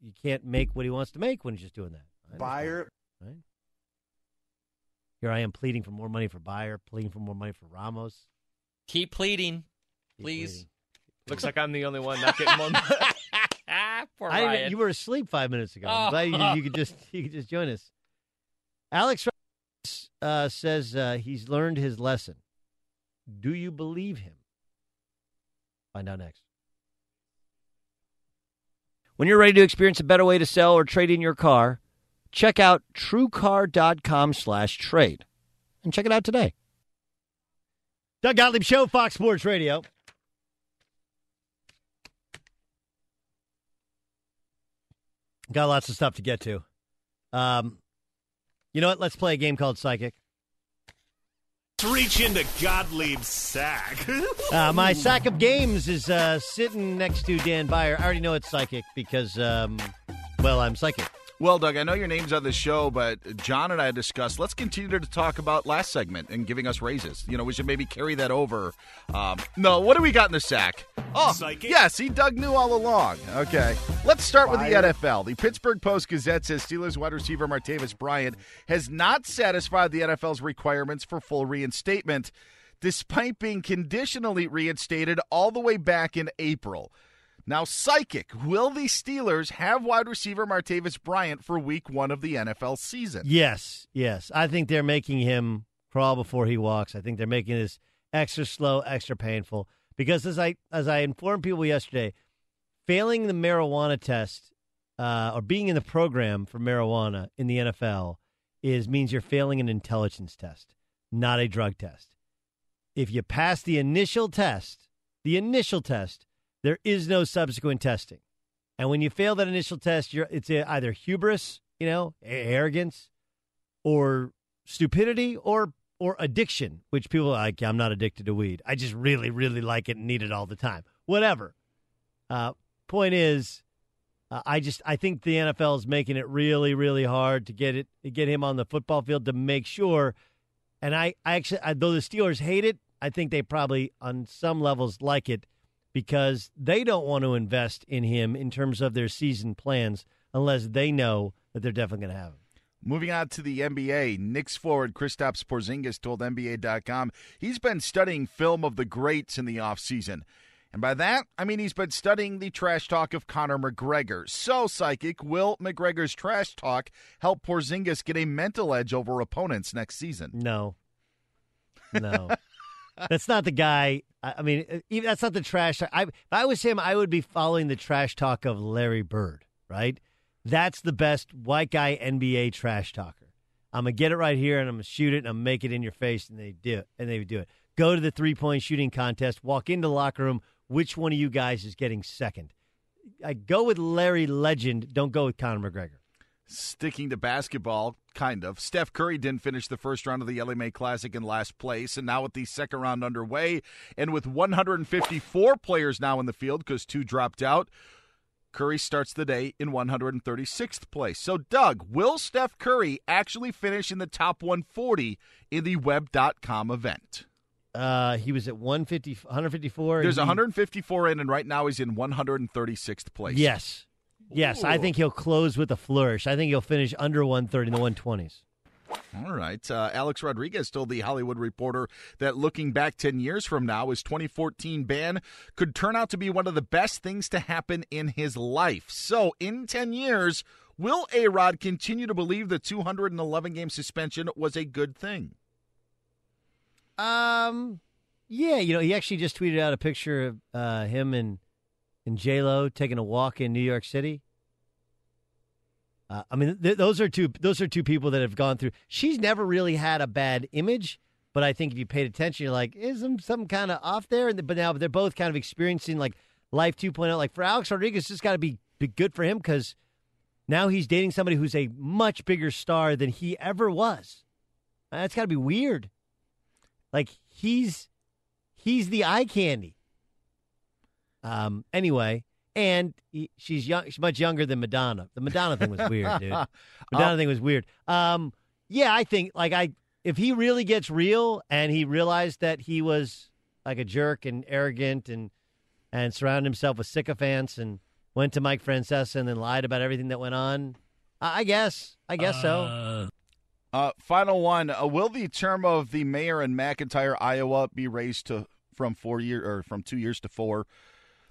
you can't make what he wants to make when he's just doing that. Beyer. Right? Here I am pleading for more money for Beyer, pleading for more money for Ramos. Keep pleading, Keep please. pleading. Looks like I'm the only one not getting one. Poor I didn't- Ryan. you were asleep five minutes ago. I'm Oh. glad you, you could just you could just join us. Alex uh, says uh, he's learned his lesson. Do you believe him? Find out next. When you're ready to experience a better way to sell or trade in your car, check out truecar.com slash trade. And check it out today. Doug Gottlieb Show, Fox Sports Radio. Got lots of stuff to get to. Um, you know what? Let's play a game called Psychic. Reach into Gottlieb's sack. Uh, my sack of games is uh, sitting next to Dan Beyer. I already know it's psychic because, um, well, I'm psychic. Well, Doug, I know your name's on the show, but John and I discussed let's continue to talk about last segment and giving us raises. You know, we should maybe carry that over. Um, no, what do we got in the sack? Oh, Psychic? yeah, see, Doug knew all along. Okay, let's start with the NFL. The Pittsburgh Post Gazette says Steelers wide receiver Martavis Bryant has not satisfied the NFL's requirements for full reinstatement, despite being conditionally reinstated all the way back in April. Now, psychic, will the Steelers have wide receiver Martavis Bryant for week one of the NFL season? Yes, yes. I think they're making him crawl before he walks. I think they're making this extra slow, extra painful. Because as I as I informed people yesterday, failing the marijuana test uh, or being in the program for marijuana in the NFL is means you're failing an intelligence test, not a drug test. If you pass the initial test, the initial test, there is no subsequent testing. And when you fail that initial test, you're it's either hubris, you know, arrogance, or stupidity, or or addiction, which people like. I'm not addicted to weed. I just really, really like it and need it all the time. Whatever. Uh, point is, uh, I just I think the NFL is making it really, really hard to get it to get him on the football field to make sure. And I, I actually, I, though the Steelers hate it, I think they probably on some levels like it because they don't want to invest in him in terms of their season plans unless they know that they're definitely going to have him. Moving on to the NBA, Knicks forward Kristaps Porzingis told NBA.com he's been studying film of the greats in the offseason. And by that, I mean he's been studying the trash talk of Conor McGregor. So, Psychic, will McGregor's trash talk help Porzingis get a mental edge over opponents next season? No. No. that's not the guy. I mean, even, that's not the trash. I, if I was him, I would be following the trash talk of Larry Bird, right? That's the best white guy NBA trash talker. I'm gonna get it right here, and I'm gonna shoot it, and I'm gonna make it in your face, and they do it, and they do it. Go to the three point shooting contest, walk into the locker room. Which one of you guys is getting second? I go with Larry Legend. Don't go with Conor McGregor. Sticking to basketball, kind of. Steph Curry didn't finish the first round of the Mae Classic in last place, and now with the second round underway, and with 154 players now in the field because two dropped out, Curry starts the day in 136th place. So, Doug, will Steph Curry actually finish in the top 140 in the Web.com event? Uh, he was at 150, 154. There's He- 154 in, and right now he's in 136th place. Yes. Yes, I think he'll close with a flourish. I think he'll finish under 130 in the 120s. All right. Uh, Alex Rodriguez told the Hollywood Reporter that looking back 10 years from now, his 2014 ban could turn out to be one of the best things to happen in his life. So, in 10 years, will A Rod continue to believe the 211 game suspension was a good thing? Um, yeah, you know, he actually just tweeted out a picture of uh, him and and J Lo taking a walk in New York City. Uh, I mean, th- those are two those are two people that have gone through. She's never really had a bad image, but I think if you paid attention, you're like, is some kind of off there? And but now they're both kind of experiencing like life 2.0. Like for Alex Rodriguez, it's got to be, be good for him because now he's dating somebody who's a much bigger star than he ever was. That's got to be weird. Like he's he's the eye candy. Um. Anyway, and he, she's young. She's much younger than Madonna. The Madonna thing was weird, dude. Madonna Oh. thing was weird. Um. Yeah, I think like I if he really gets real and he realized that he was like a jerk and arrogant and and surrounded himself with sycophants and went to Mike Francesa and then lied about everything that went on. I I guess. I guess so. Uh, final one. Uh, will the term of the mayor in McIntire, Iowa, be raised to from four year or from two years to four?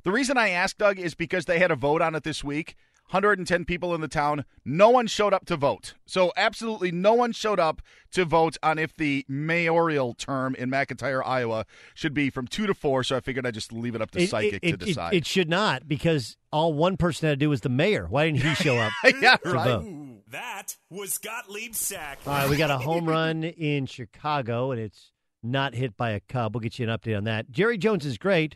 The reason I asked Doug is because they had a vote on it this week. 110 people in the town. No one showed up to vote. So absolutely no one showed up to vote on if the mayoral term in McIntire, Iowa, should be from two to four. So I figured I'd just leave it up to It- psychic it, to it- decide. It, should not because all one person had to do was the mayor. Why didn't he show up? yeah, to right. vote? That was Gottlieb Sack. All right, we got a home run in Chicago, and it's not hit by a Cub. We'll get you an update on that. Jerry Jones is great,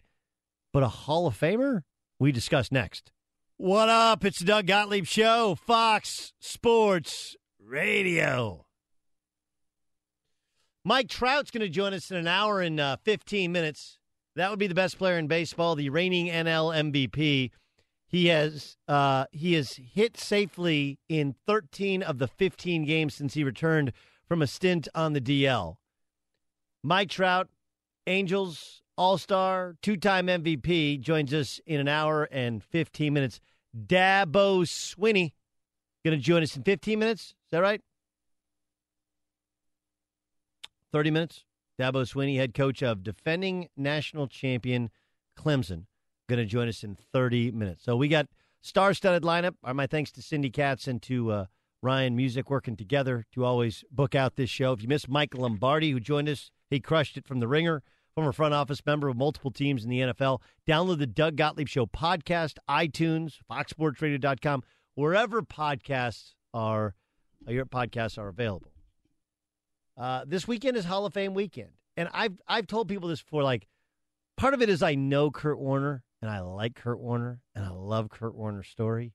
but a Hall of Famer? We discuss next. What up? It's the Doug Gottlieb Show, Fox Sports Radio. Mike Trout's going to join us in an hour and uh, 15 minutes. That would be the best player in baseball, the reigning NL MVP. He has uh, he has hit safely in 13 of the 15 games since he returned from a stint on the DL. Mike Trout, Angels All Star, two time MVP, joins us in an hour and 15 minutes. Dabo Swinney going to join us in 15 minutes. Is that right? 30 minutes. Dabo Swinney, head coach of defending national champion Clemson, going to join us in 30 minutes. So we got star-studded lineup. Are my thanks to Cindy Katz and to uh, Ryan Music working together to always book out this show. If you missed Mike Lombardi, who joined us, he crushed it from the ringer. Former front office member of multiple teams in the NFL. Download the Doug Gottlieb Show podcast, iTunes, FoxSportsRadio.com, wherever podcasts are, your podcasts are available. Uh, this weekend is Hall of Fame weekend, and I've I've told people this before. Like, part of it is I know Kurt Warner, and I like Kurt Warner, and I love Kurt Warner's story.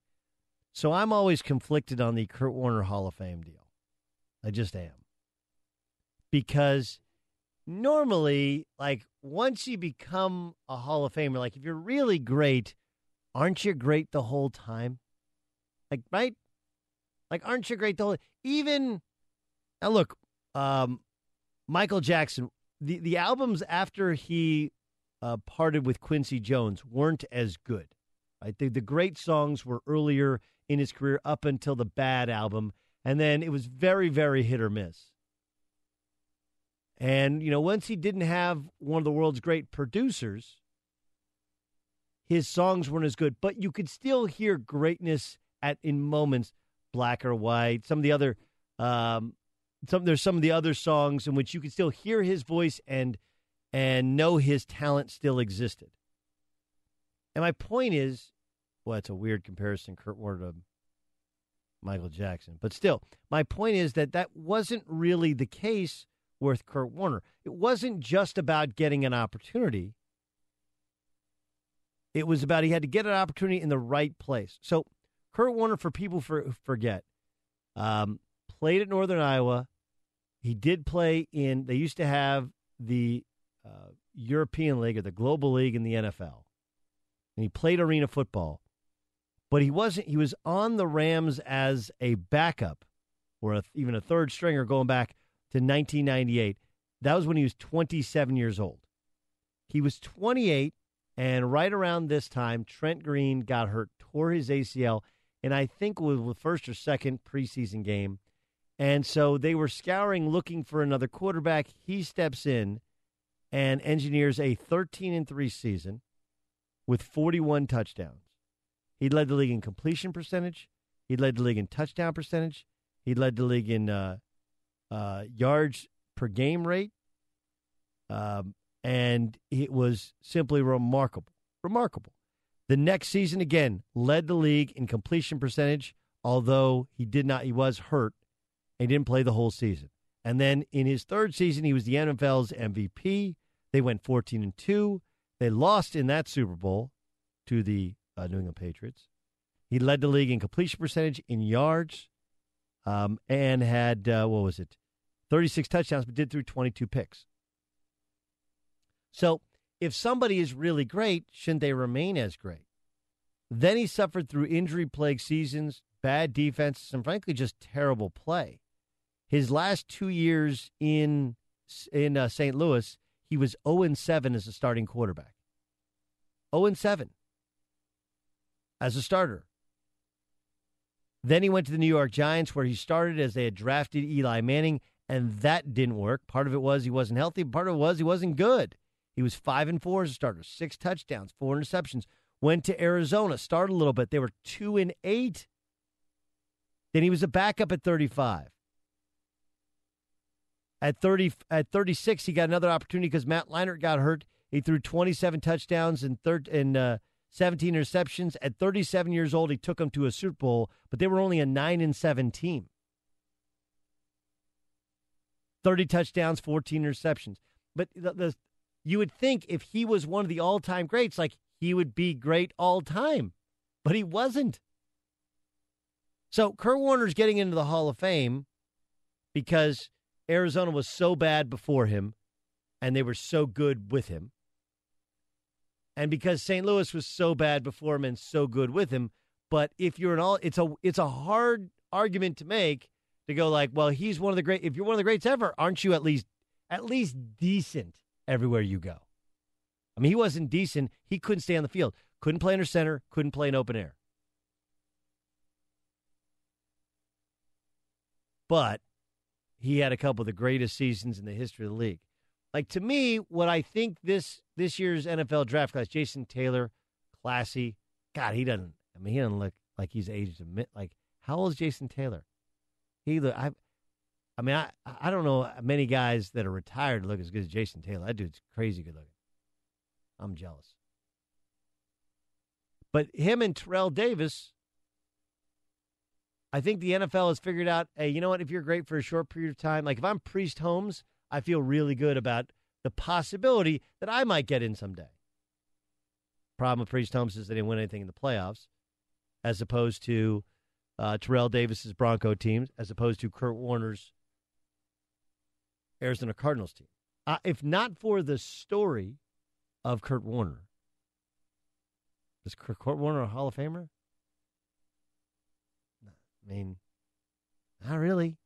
So I'm always conflicted on the Kurt Warner Hall of Fame deal. I just am because normally, like once you become a Hall of Famer, like if you're really great, aren't you great the whole time? Like right? Like aren't you great the whole even? Now look, um, Michael Jackson, the, the albums after he uh, parted with Quincy Jones weren't as good. Right? The, the great songs were earlier in his career up until the bad album, and then it was very, very hit or miss. And, you know, once he didn't have one of the world's great producers, his songs weren't as good, but you could still hear greatness at in moments, black or white, some of the other um, some there's some of the other songs in which you could still hear his voice and and know his talent still existed. And my point is, well, it's a weird comparison, Kurt Warner to Michael Jackson, but still, my point is that that wasn't really the case with Kurt Warner. It wasn't just about getting an opportunity. It was about he had to get an opportunity in the right place. So, Kurt Warner, for people for, forget, Um, played at Northern Iowa. He did play in. They used to have the uh, European League or the Global League in the NFL, and he played arena football. But he wasn't. He was on the Rams as a backup, or a, even a third stringer, going back to 1998. That was when he was 27 years old. He was 28, and right around this time, Trent Green got hurt, tore his ACL, and I think was the first or second preseason game. And so they were scouring, looking for another quarterback. He steps in and engineers a 13 and 3 season with 41 touchdowns. He led the league in completion percentage. He led the league in touchdown percentage. He led the league in uh, uh, yards per game rate. Um, and it was simply remarkable. Remarkable. The next season, again, led the league in completion percentage, although he did not, he was hurt and didn't play the whole season. And then in his third season, he was the NFL's MVP. They went 14 and 2. They lost in that Super Bowl to the uh, New England Patriots. He led the league in completion percentage, in yards, um, and had, uh, what was it, 36 touchdowns, but did through 22 picks. So if somebody is really great, shouldn't they remain as great? Then he suffered through injury plagued seasons, bad defenses, and frankly, just terrible play. His last two years in in uh, St. Louis, he was 0 7 as a starting quarterback. 0 7 as a starter. Then he went to the New York Giants, where he started as they had drafted Eli Manning, and that didn't work. Part of it was he wasn't healthy. Part of it was he wasn't good. He was five and four as a starter, six touchdowns, four interceptions. Went to Arizona, started a little bit. They were two and eight. Then he was a backup at 35. At 30, at 36, he got another opportunity because Matt Leinart got hurt. He threw 27 touchdowns and, third and uh, 17 interceptions. At 37 years old, he took them to a Super Bowl, but they were only a 9 and 7 team. 30 touchdowns, 14 interceptions. But the, the you would think if he was one of the all time greats, like he would be great all time, but he wasn't. So Kurt Warner's getting into the Hall of Fame because Arizona was so bad before him and they were so good with him. And because St. Louis was so bad before him and so good with him, but if you're an all it's a it's a hard argument to make to go like, well, he's one of the great if you're one of the greats ever, aren't you at least at least decent? everywhere you go. I mean, he wasn't decent. He couldn't stay on the field. Couldn't play under center. Couldn't play in open air. But he had a couple of the greatest seasons in the history of the league. Like to me, what I think this this year's NFL draft class, Jason Taylor, classy. God, he doesn't. I mean, he doesn't look like he's aged a bit. Like, how old is Jason Taylor? He look. I I mean, I I don't know many guys that are retired look as good as Jason Taylor. That dude's crazy good looking. I'm jealous. But him and Terrell Davis, I think the NFL has figured out, hey, you know what? If you're great for a short period of time, like if I'm Priest Holmes, I feel really good about the possibility that I might get in someday. Problem with Priest Holmes is they didn't win anything in the playoffs, as opposed to uh, Terrell Davis's Bronco teams, as opposed to Kurt Warner's Arizona Cardinals team. Uh, if not for the story of Kurt Warner, is Kurt Warner a Hall of Famer? I mean, not really.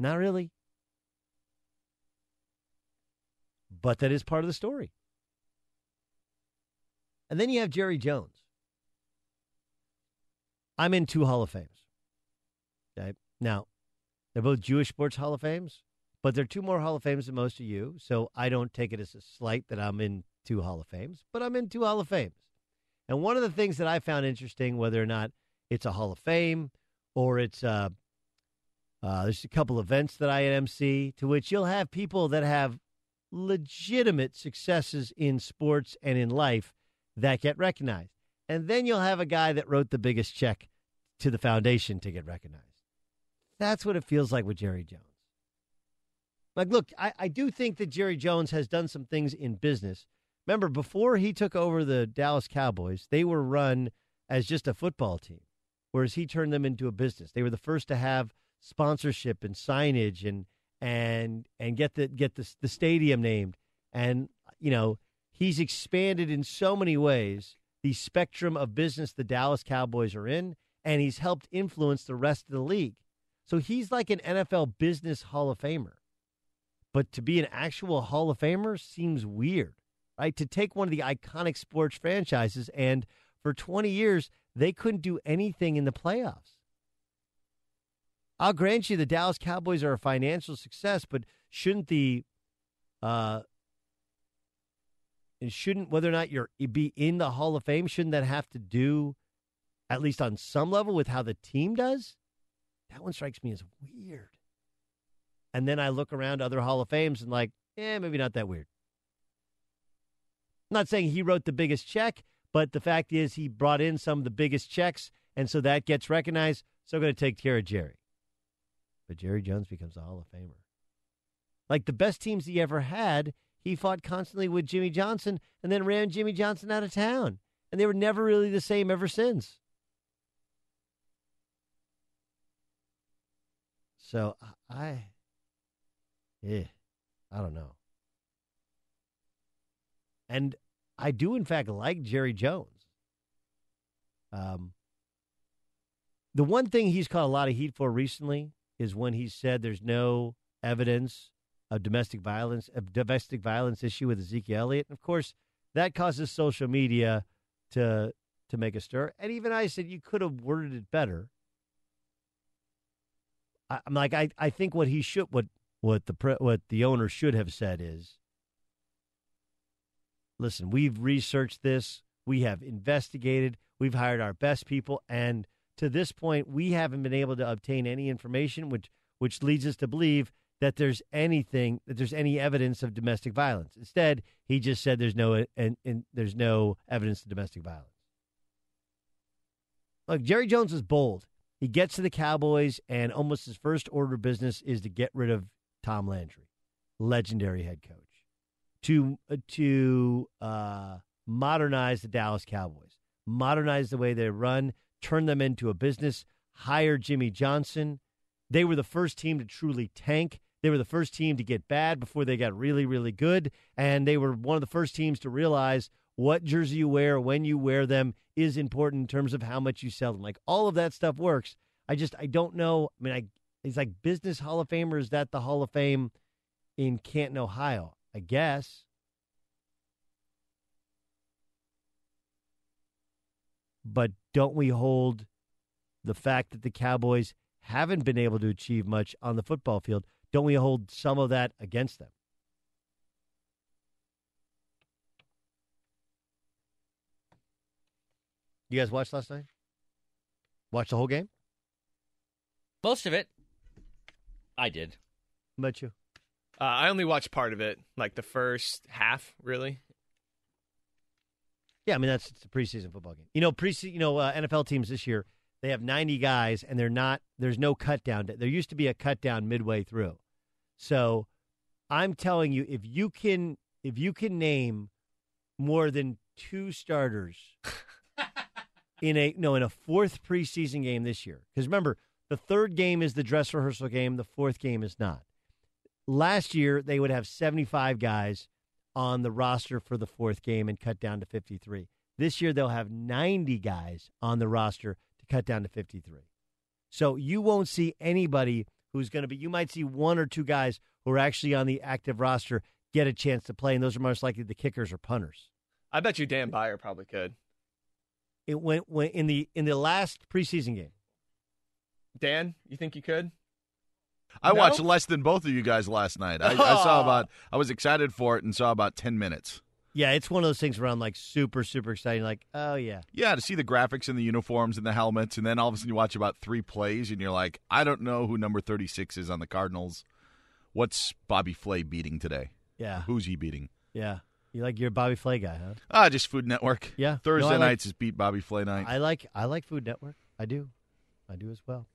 Not really. But that is part of the story. And then you have Jerry Jones. I'm in two Hall of Fames. Okay. Now, they're both Jewish sports Hall of Fames, but they're two more Hall of Fames than most of you. So I don't take it as a slight that I'm in two Hall of Fames, but I'm in two Hall of Fames. And one of the things that I found interesting, whether or not it's a Hall of Fame or it's uh, uh, there's a couple events that I MC to which you'll have people that have legitimate successes in sports and in life that get recognized. And then you'll have a guy that wrote the biggest check to the foundation to get recognized. That's what it feels like with Jerry Jones. Like, look, I, I do think that Jerry Jones has done some things in business. Remember, before he took over the Dallas Cowboys, they were run as just a football team. whereas he turned them into a business. They were the first to have sponsorship and signage and and and get the get the the stadium named. And you know, he's expanded in so many ways the spectrum of business the Dallas Cowboys are in, and he's helped influence the rest of the league. So he's like an NFL business Hall of Famer. But to be an actual Hall of Famer seems weird, right? To take one of the iconic sports franchises and for 20 years, they couldn't do anything in the playoffs. I'll grant you the Dallas Cowboys are a financial success, but shouldn't the uh and shouldn't whether or not you're be in the Hall of Fame, shouldn't that have to do at least on some level with how the team does? That one strikes me as weird. And then I look around other Hall of Fames and like, eh, maybe not that weird. I'm not saying he wrote the biggest check, but the fact is he brought in some of the biggest checks, and so that gets recognized. So I'm going to take care of Jerry. But Jerry Jones becomes a Hall of Famer. Like the best teams he ever had, he fought constantly with Jimmy Johnson and then ran Jimmy Johnson out of town. And they were never really the same ever since. So I, yeah, I don't know. And I do, in fact, like Jerry Jones. Um, the one thing he's caught a lot of heat for recently is when he said there's no evidence of domestic violence, a domestic violence issue with Ezekiel Elliott. And of course, that causes social media to to make a stir. And even I said you could have worded it better. I, am like I, I think what he should what what the what the owner should have said is listen, we've researched this, we have investigated, we've hired our best people, and to this point, we haven't been able to obtain any information, which which leads us to believe that there's anything that there's any evidence of domestic violence. Instead, he just said there's no and, and there's no evidence of domestic violence. Look, Jerry Jones is bold. He gets to the Cowboys, and almost his first order of business is to get rid of Tom Landry, legendary head coach to uh, to uh, modernize the Dallas Cowboys, modernize the way they run, turn them into a business. Hire Jimmy Johnson. They were the first team to truly tank. They were the first team to get bad before they got really, really good. And they were one of the first teams to realize what jersey you wear, when you wear them is important in terms of how much you sell them. Like all of that stuff works. I just, I don't know. I mean, I, it's like business Hall of Fame or is that the Hall of Fame in Canton, Ohio? I guess. But don't we hold the fact that the Cowboys haven't been able to achieve much on the football field? Don't we hold some of that against them? You guys watched last night? Watched the whole game? Most of it. I did. How about you? Uh, I only watched part of it, like the first half, really. Yeah, I mean that's it's a preseason football game. You know, pre you know uh, NFL teams this year they have 90 guys and they're not there's no cut down. There used to be a cut down midway through. So, I'm telling you if you can if you can name more than two starters in a no in a fourth preseason game this year. Cuz remember, the third game is the dress rehearsal game, the fourth game is not. Last year, they would have 75 guys on the roster for the fourth game and cut down to 53. This year, they'll have 90 guys on the roster to cut down to 53. So you won't see anybody who's going to be, you might see one or two guys who are actually on the active roster get a chance to play, and those are most likely the kickers or punters. I bet you Dan Beyer probably could. It went, went in the in the last preseason game. Dan, you think you could? I No? watched less than both of you guys last night. I, I saw about. I was excited for it and saw about ten minutes. Yeah, it's one of those things where I'm like super, super exciting. Like, oh yeah, Yeah, to see the graphics and the uniforms and the helmets, and then all of a sudden you watch about three plays, and you're like, I don't know who number thirty six is on the Cardinals. What's Bobby Flay beating today? yeah, Who's he beating? yeah. You like your Bobby Flay guy, huh? Ah, just Food Network. Yeah. Thursday I like- nights is beat Bobby Flay night. I like I like Food Network. I do, I do as well.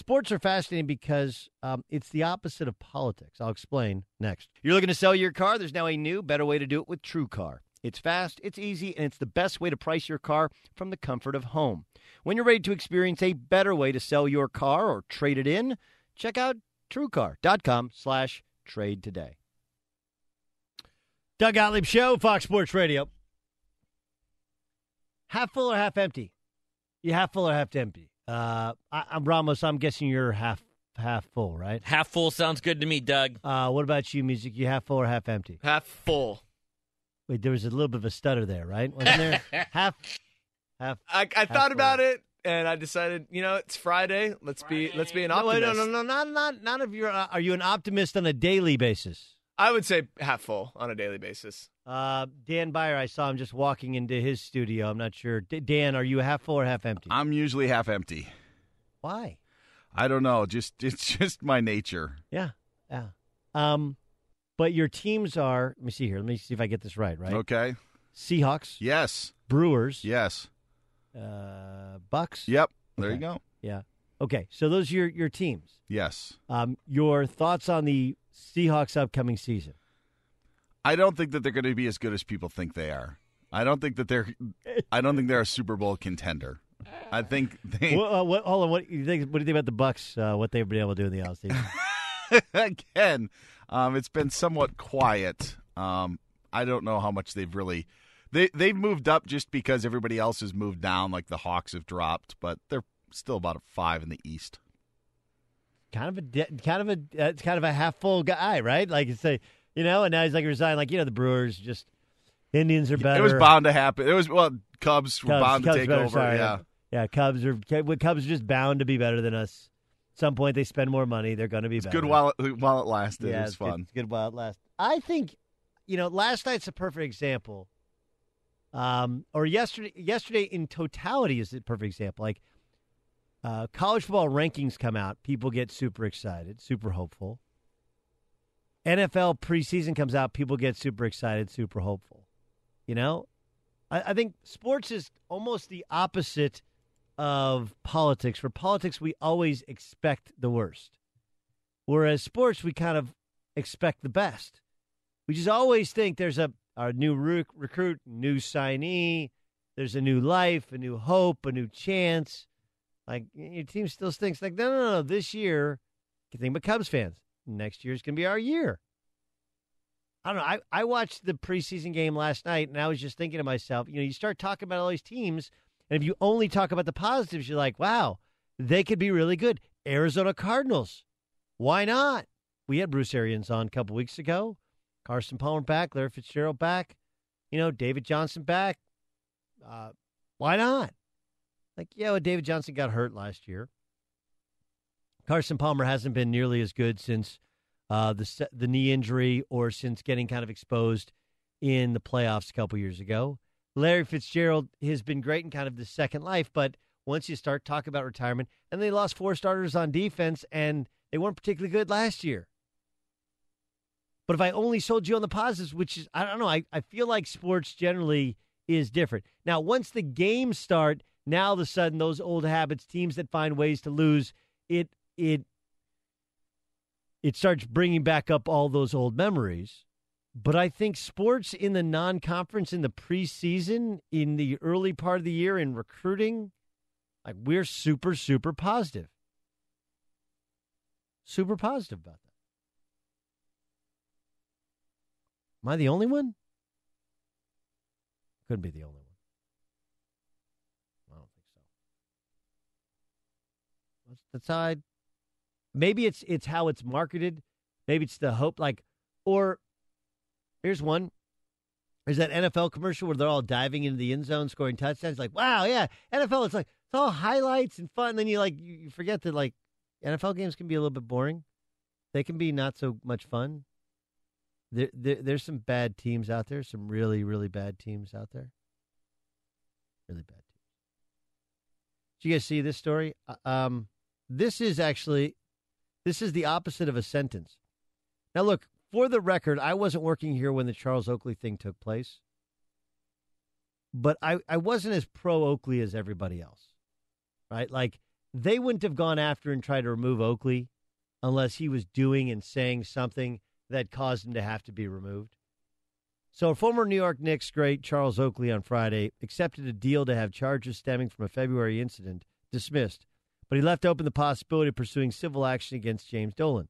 Sports are fascinating because um, it's the opposite of politics. I'll explain next. You're looking to sell your car? There's now a new, better way to do it with True Car. It's fast, it's easy, and it's the best way to price your car from the comfort of home. When you're ready to experience a better way to sell your car or trade it in, check out truecar.com slash trade today. Doug Gottlieb Show, Fox Sports Radio. Half full or half empty? You half full or half empty? Uh, I, I'm Ramos. I'm guessing you're half half full, right? Half full sounds good to me, Doug. Uh, what about you, music? You half full or half empty? Half full. Wait, there was a little bit of a stutter there, right? Wasn't there? half, half. I, I half thought full. about it and I decided, you know, it's Friday. Let's be let's be an No, wait, optimist. no, no, no, not not not if you're. Uh, are you an optimist on a daily basis? I would say half full on a daily basis. Uh, Dan Beyer, I saw him just walking into his studio. I'm not sure. D- Dan, are you half full or half empty? I'm usually half empty. Why? I don't know. Just it's just my nature. Yeah, yeah. Um, but your teams are. Let me see here. Let me see if I get this right. Right. Okay. Seahawks. Yes. Brewers. Yes. Uh, Bucks. Yep. There you go. Yeah. Okay. So those are your your teams. Yes. Um, your thoughts on the Seahawks upcoming season? I don't think that they're going to be as good as people think they are. I don't think that they're. I don't think they're a Super Bowl contender. I think they. What, uh, what, hold on. What do you think? What do you think about the Bucks? Uh, what they've been able to do in the offseason? again, um, it's been somewhat quiet. Um, I don't know how much they've really. They they've moved up just because everybody else has moved down. Like the Hawks have dropped, but they're still about a five in the East. kind of a de- kind of a uh, kind of a half full guy, right? Like you say, you know, and now he's like resigned. Like you know, the Brewers just Indians are better. It was bound to happen. It was well, Cubs were Cubs- bound Cubs to take better, over. sorry. yeah. yeah. Cubs are Cubs are just bound to be better than us. At some point, they spend more money. They're going to be It's better. good while it, while it lasted. yeah, it was it's good- fun. it's good while it lasts. I think, you know, last night's a perfect example. Um, or yesterday, yesterday in totality is a perfect example. Like, uh, college football rankings come out, people get super excited, super hopeful. NFL preseason comes out, people get super excited, super hopeful. You know, I, I think sports is almost the opposite of politics. For politics, we always expect the worst, whereas sports, we kind of expect the best. We just always think there's a, a new rec- recruit, new signee, there's a new life, a new hope, a new chance. Like your team still stinks. Like no, no, no. This year, think about Cubs fans. Next year's gonna be our year. I don't know. I, I watched the preseason game last night, and I was just thinking to myself, you know, you start talking about all these teams, and if you only talk about the positives, you're like, wow, they could be really good. Arizona Cardinals, why not? We had Bruce Arians on a couple weeks ago. Carson Palmer back, Larry Fitzgerald back, you know, David Johnson back. Uh, why not? Like, yeah, well, David Johnson got hurt last year. Carson Palmer hasn't been nearly as good since uh, the the knee injury or since getting kind of exposed in the playoffs a couple years ago. Larry Fitzgerald has been great in kind of the second life, but once you start talking about retirement, and they lost four starters on defense, and they weren't particularly good last year. But if I only sold you on the positives, which is I don't know, I, I feel like sports generally is different. Now, once the games start, now all of a sudden those old habits, teams that find ways to lose, it it it starts bringing back up all those old memories. But I think sports in the non-conference in the preseason, in the early part of the year in recruiting, like we're super super positive. Super positive about that. Am I the only one? Couldn't be the only one. I don't think so. How I. Maybe it's it's how it's marketed. Maybe it's the hope, like, or here's one. There's that NFL commercial where they're all diving into the end zone, scoring touchdowns. Like, wow, yeah, NFL. It's like it's all highlights and fun. And then you like you you forget that like NFL games can be a little bit boring. They can be not so much fun. There, there, there's some bad teams out there. Some really, really bad teams out there. Really bad teams. Did you guys see this story? Uh, Um, this is actually, this is the opposite of a sentence. Now, look, for the record, I wasn't working here when the Charles Oakley thing took place, but I, I wasn't as pro Oakley as everybody else, right? Like, they wouldn't have gone after and tried to remove Oakley unless he was doing and saying something that caused him to have to be removed. So, former New York Knicks great Charles Oakley on Friday accepted a deal to have charges stemming from a February incident dismissed, but he left open the possibility of pursuing civil action against James Dolan.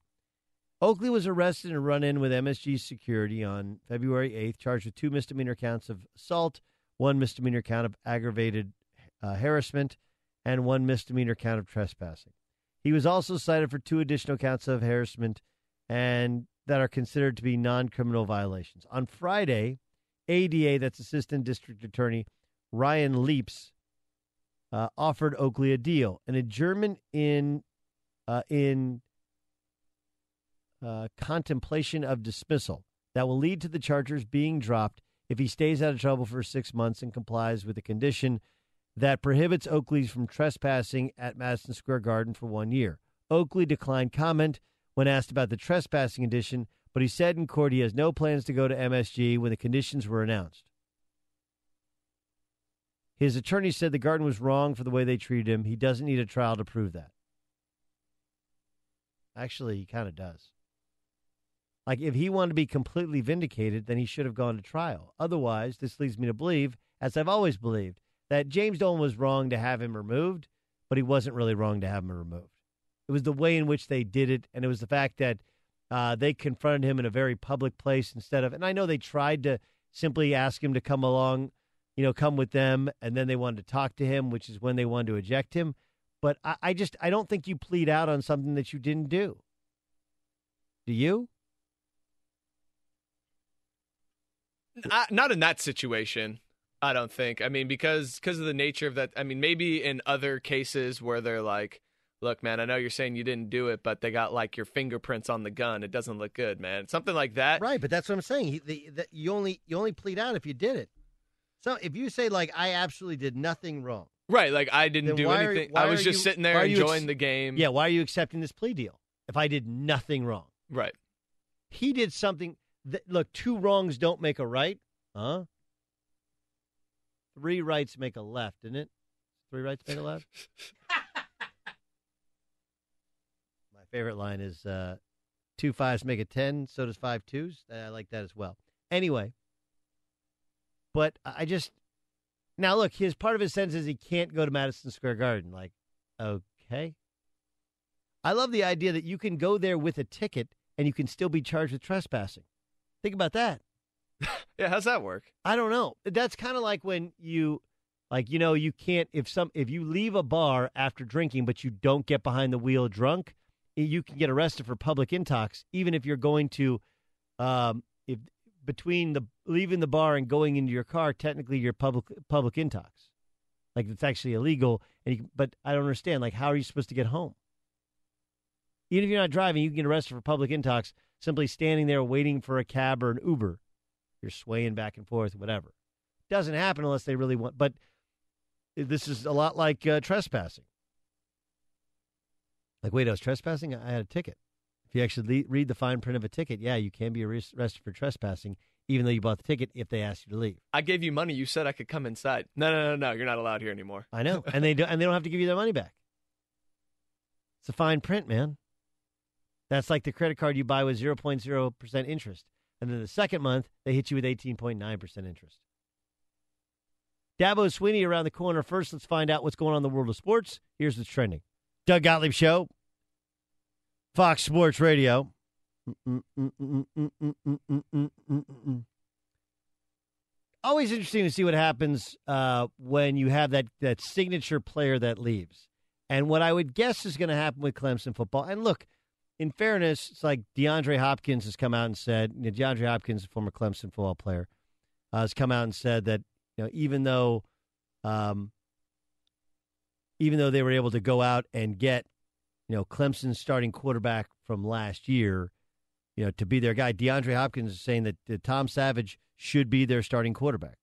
Oakley was arrested and run in with MSG security on February 8th, charged with two misdemeanor counts of assault, one misdemeanor count of aggravated uh, harassment, and one misdemeanor count of trespassing. He was also cited for two additional counts of harassment and that are considered to be non-criminal violations. On Friday, ADA, that's Assistant District Attorney Ryan Leaps, uh, offered Oakley a deal, an adjournment in uh, in uh, contemplation of dismissal that will lead to the charges being dropped if he stays out of trouble for six months and complies with a condition that prohibits Oakley from trespassing at Madison Square Garden for one year. Oakley declined comment when asked about the trespassing condition, but he said in court he has no plans to go to MSG when the conditions were announced. His attorney said the garden was wrong for the way they treated him. He doesn't need a trial to prove that. Actually, he kind of does. Like, if he wanted to be completely vindicated, then he should have gone to trial. Otherwise, this leads me to believe, as I've always believed, that James Dolan was wrong to have him removed, but he wasn't really wrong to have him removed. It was the way in which they did it, and it was the fact that uh, they confronted him in a very public place instead of. And I know they tried to simply ask him to come along, you know, come with them, and then they wanted to talk to him, which is when they wanted to eject him. But I, I just I don't think you plead out on something that you didn't do. Do you? Not, not in that situation. I don't think. I mean, because because of the nature of that. I mean, maybe in other cases where they're like, "Look, man, I know you're saying you didn't do it, but they got like your fingerprints on the gun. It doesn't look good, man." Something like that. Right, but that's what I'm saying. He, the, the, you only you only plead out if you did it. So if you say like I absolutely did nothing wrong, right? Like I didn't do are- anything. I was just you- sitting there you ex- enjoying the game. Yeah, why are you accepting this plea deal if I did nothing wrong? Right. He did something. That, look, two wrongs don't make a right, huh? Three rights make a left, didn't it? Three rights make a left. My favorite line is uh, two fives make a ten. So does five twos. I like that as well. Anyway, but I just now look. His part of his sentence is he can't go to Madison Square Garden. Like, okay. I love the idea that you can go there with a ticket and you can still be charged with trespassing. Think about that. Yeah, how's that work? I don't know. That's kind of like when you like you know you can't if some if you leave a bar after drinking but you don't get behind the wheel drunk, you can get arrested for public intox even if you're going to um if between the leaving the bar and going into your car technically you're public public intox. Like it's actually illegal and you, but I don't understand like how are you supposed to get home? Even if you're not driving, you can get arrested for public intox simply standing there waiting for a cab or an Uber. You're swaying back and forth, whatever. Doesn't happen unless they really want. But this is a lot like uh, trespassing. Like, wait, I was trespassing. I had a ticket. If you actually le- read the fine print of a ticket, yeah, you can be arrested for trespassing, even though you bought the ticket. If they ask you to leave, I gave you money. You said I could come inside. No, no, no, no. You're not allowed here anymore. I know, and they do, and they don't have to give you their money back. It's a fine print, man. That's like the credit card you buy with zero point zero percent interest, and then the second month they hit you with eighteen point nine percent interest. Dabo Swinney around the corner. First, let's find out what's going on in the world of sports. Here's what's trending. Doug Gottlieb Show, Fox Sports Radio. Always interesting to see what happens uh, when you have that, that signature player that leaves. And what I would guess is going to happen with Clemson football. And look, in fairness, it's like DeAndre Hopkins has come out and said, you know, DeAndre Hopkins, a former Clemson football player, uh, has come out and said that you know even though, um, even though they were able to go out and get, you know, Clemson's starting quarterback from last year, you know, to be their guy, DeAndre Hopkins is saying that, Tom Savage should be their starting quarterback.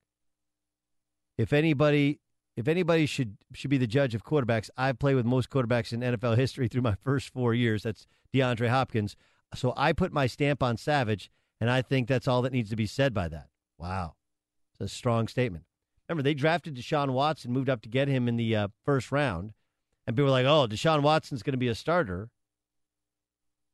If anybody if anybody should should be the judge of quarterbacks, I've played with most quarterbacks in NFL history through my first four years. That's DeAndre Hopkins. So I put my stamp on Savage, and I think that's all that needs to be said by that. Wow, it's a strong statement. Remember, they drafted Deshaun Watson, moved up to get him in the uh, first round, and people were like, "Oh, Deshaun Watson's going to be a starter."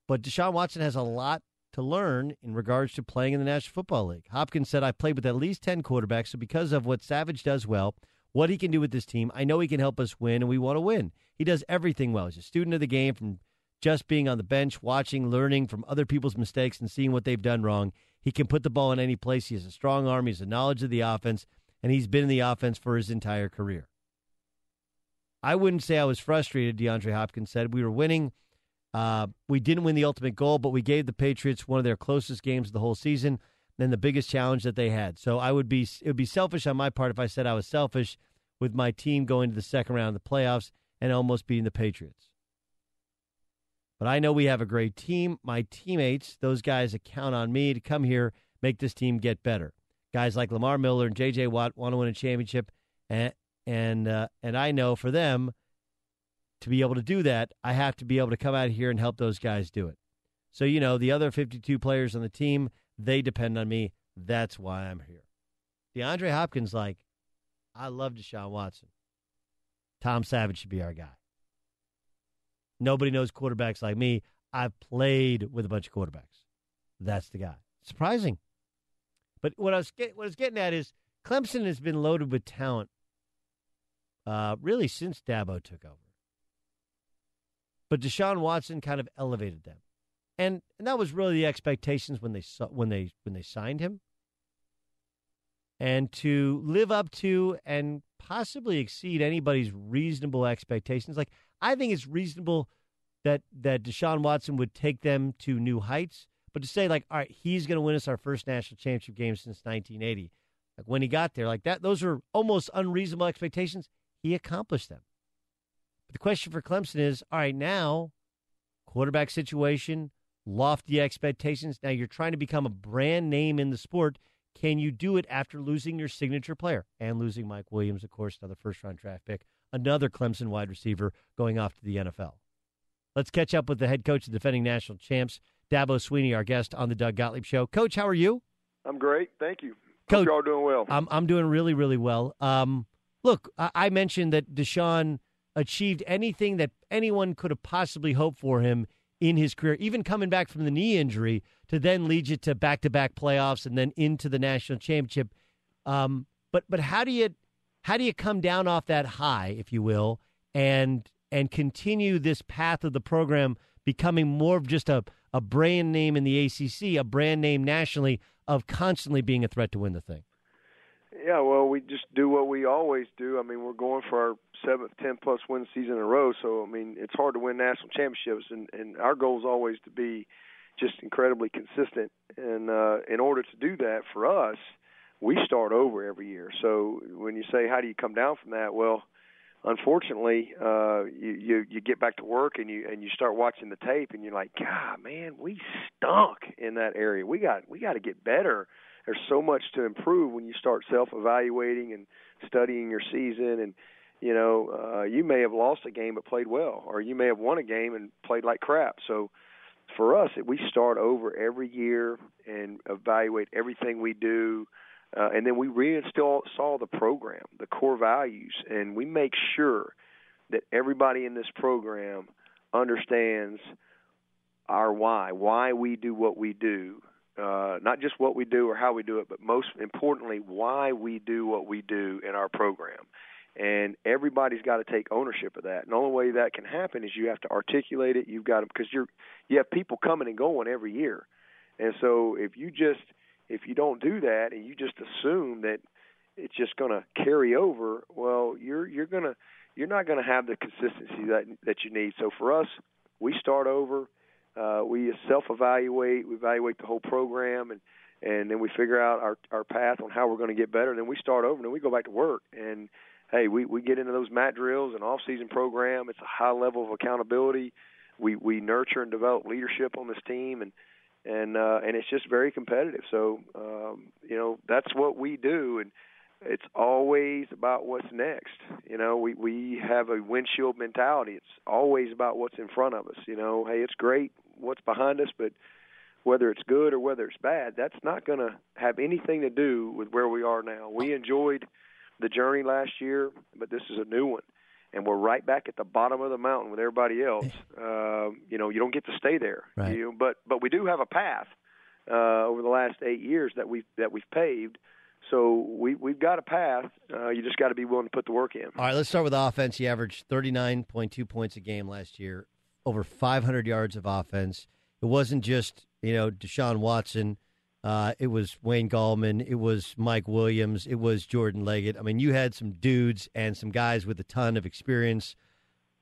But Deshaun Watson has a lot to learn in regards to playing in the National Football League. Hopkins said, I played with at least 10 quarterbacks, so because of what Savage does well, what he can do with this team, I know he can help us win, and we want to win. He does everything well. He's a student of the game from just being on the bench, watching, learning from other people's mistakes, and seeing what they've done wrong. He can put the ball in any place. He has a strong arm, he has a knowledge of the offense, and he's been in the offense for his entire career. I wouldn't say I was frustrated, DeAndre Hopkins said. We were winning. Uh, we didn't win the ultimate goal, but we gave the Patriots one of their closest games of the whole season and the biggest challenge that they had. So I would be it would be selfish on my part if I said I was selfish with my team going to the second round of the playoffs and almost beating the Patriots. But I know we have a great team. My teammates, those guys that count on me to come here, make this team get better. Guys like Lamar Miller and J.J. Watt want to win a championship, and and uh, and I know for them to be able to do that, I have to be able to come out here and help those guys do it. So you know, the other 52 players on the team, they depend on me. That's why I'm here. DeAndre Hopkins, like, I love Deshaun Watson. Tom Savage should be our guy. Nobody knows quarterbacks like me. I've played with a bunch of quarterbacks. That's the guy. Surprising. But what I was get, what I was getting at is Clemson has been loaded with talent uh, really since Dabo took over. But Deshaun Watson kind of elevated them, and, and that was really the expectations when they when they when they signed him. And to live up to and possibly exceed anybody's reasonable expectations, like I think it's reasonable that that Deshaun Watson would take them to new heights. But to say like, all right, he's going to win us our first national championship game since 1980, like when he got there, like that, those are almost unreasonable expectations. He accomplished them. But the question for Clemson is, all right, now quarterback situation, lofty expectations. Now you're trying to become a brand name in the sport. Can you do it after losing your signature player and losing Mike Williams, of course, another first round draft pick, another Clemson wide receiver going off to the NFL? Let's catch up with the head coach of defending national champs, Dabo Swinney, our guest on the Doug Gottlieb Show. Coach, how are you? I'm great. Thank you. Coach, Hope you're all doing well. I'm, I'm doing really, really well. Um, look, I, mentioned that Deshaun achieved anything that anyone could have possibly hoped for him in his career, even coming back from the knee injury to then lead you to back to back playoffs and then into the national championship. Um, but but how do you how do you come down off that high, if you will, and and continue this path of the program becoming more of just a, a brand name in the ACC, a brand name nationally of constantly being a threat to win the thing? Yeah, well, we just do what we always do. I mean, we're going for our seventh, ten plus win season in a row. So, I mean, it's hard to win national championships, and and our goal is always to be just incredibly consistent. And uh, in order to do that for us, we start over every year. So when you say how do you come down from that, well, unfortunately, uh, you, you you get back to work and you and you start watching the tape and you're like, God, man, we stunk in that area. We got we got to get better. There's so much to improve when you start self-evaluating and studying your season and you know, uh, you may have lost a game but played well, or you may have won a game and played like crap. So, for us, we start over every year and evaluate everything we do, uh, and then we reinstall the program, the core values, and we make sure that everybody in this program understands our why, why we do what we do, uh, not just what we do or how we do it, but most importantly, why we do what we do in our program. And everybody's got to take ownership of that. And the only way that can happen is you have to articulate it. You've got to because you're you have people coming and going every year, and so if you just if you don't do that and you just assume that it's just going to carry over, well, you're you're gonna you're not going to have the consistency that that you need. So for us, we start over. Uh, we self-evaluate. We evaluate the whole program, and and then we figure out our our path on how we're going to get better. And then we start over, and then we go back to work. And hey, we we get into those mat drills and off-season program. It's a high level of accountability. We we nurture and develop leadership on this team, and and uh, and it's just very competitive. So um, you know that's what we do, and it's always about what's next. You know, we we have a windshield mentality. It's always about what's in front of us. You know, hey, it's great what's behind us, but whether it's good or whether it's bad, that's not going to have anything to do with where we are now. We enjoyed the journey last year, but this is a new one, and we're right back at the bottom of the mountain with everybody else. Uh, you know, you don't get to stay there, right. you know, but but we do have a path. uh, over the last eight years that we've that we've paved. So we we've got a path. Uh, you just got to be willing to put the work in. All right, let's start with offense. He averaged 39.2 points a game last year, over 500 yards of offense. It wasn't just you know Deshaun Watson. Uh, it was Wayne Gallman. It was Mike Williams. It was Jordan Leggett. I mean, you had some dudes and some guys with a ton of experience.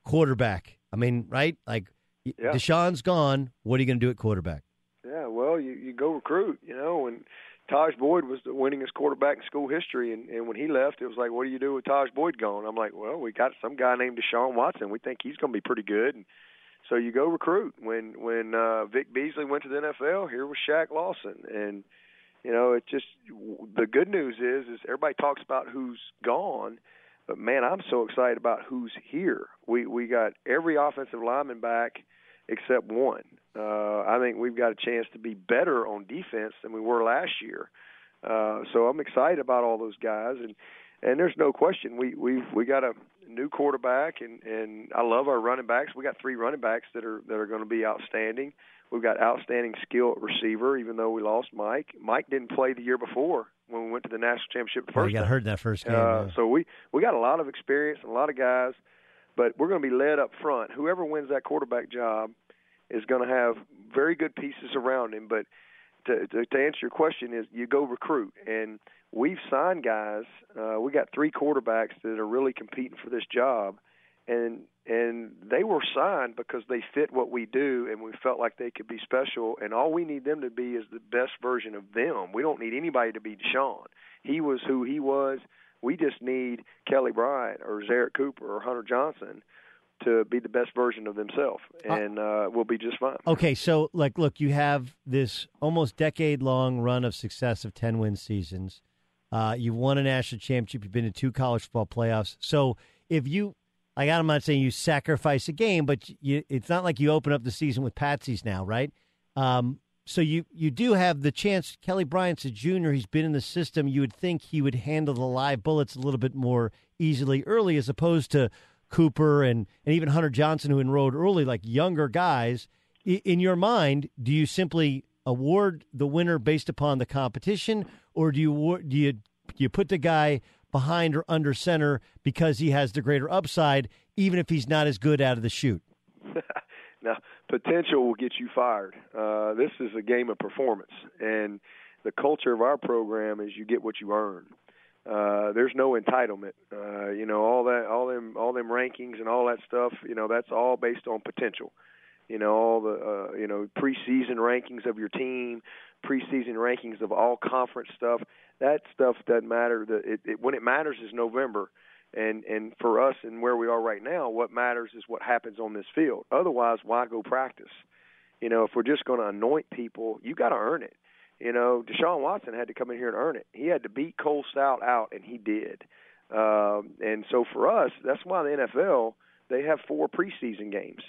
Quarterback. I mean, right? Like Yeah. Deshaun's gone. What are you going to do at quarterback? Yeah, well, you you go recruit, you know, and Tajh Boyd was the winningest quarterback in school history, and and when he left, it was like, what do you do with Tajh Boyd gone? I'm like, well, we got some guy named Deshaun Watson. We think he's going to be pretty good, and so you go recruit. When when uh, Vic Beasley went to the NFL, here was Shaq Lawson, and you know, it just the good news is is everybody talks about who's gone, but man, I'm so excited about who's here. We we got every offensive lineman back except one. Uh, I think we've got a chance to be better on defense than we were last year. Uh, so I'm excited about all those guys, and and there's no question we we we got a new quarterback, and and I love our running backs. We got three running backs that are that are going to be outstanding. We've got outstanding skill at receiver, even though we lost Mike. Mike didn't play the year before when we went to the national championship the Oh, first you got time. hurt in that first game. Uh, so we we got a lot of experience and a lot of guys, but we're going to be led up front. Whoever wins that quarterback job is going to have very good pieces around him. But to, to, to answer your question, is you go recruit, and we've signed guys. Uh, we got three quarterbacks that are really competing for this job, and and they were signed because they fit what we do, and we felt like they could be special. And all we need them to be is the best version of them. We don't need anybody to be Deshaun. He was who he was. We just need Kelly Bryant or Zerrick Cooper or Hunter Johnson to be the best version of themselves, and uh, we'll be just fine. Okay, so like, look, you have this almost decade-long run of success of ten win seasons. Uh, you've won a national championship. You've been to two college football playoffs. So if you, like, I'm not saying you sacrifice a game, but you, it's not like you open up the season with patsies now, right? Um, so you you do have the chance. Kelly Bryant's a junior. He's been in the system. You would think he would handle the live bullets a little bit more easily early, as opposed to Cooper and, and even Hunter Johnson, who enrolled early, like younger guys. In your mind, do you simply award the winner based upon the competition, or do you do you do you put the guy behind or under center because he has the greater upside, even if he's not as good out of the shoot? now, potential will get you fired. Uh, this is a game of performance, and the culture of our program is you get what you earn. Uh, there's no entitlement. Uh, you know, all that, all them, all them rankings and all that stuff. You know, that's all based on potential. You know, all the, uh, you know, preseason rankings of your team, preseason rankings of all conference stuff. That stuff doesn't matter. The, it, it, when it matters is November and and for us and where we are right now, what matters is what happens on this field. Otherwise, why go practice? You know, if we're just going to anoint people, you got to earn it. You know, Deshaun Watson had to come in here and earn it. He had to beat Cole Stoudt out, and he did. Um, and so for us, that's why the NFL they have four preseason games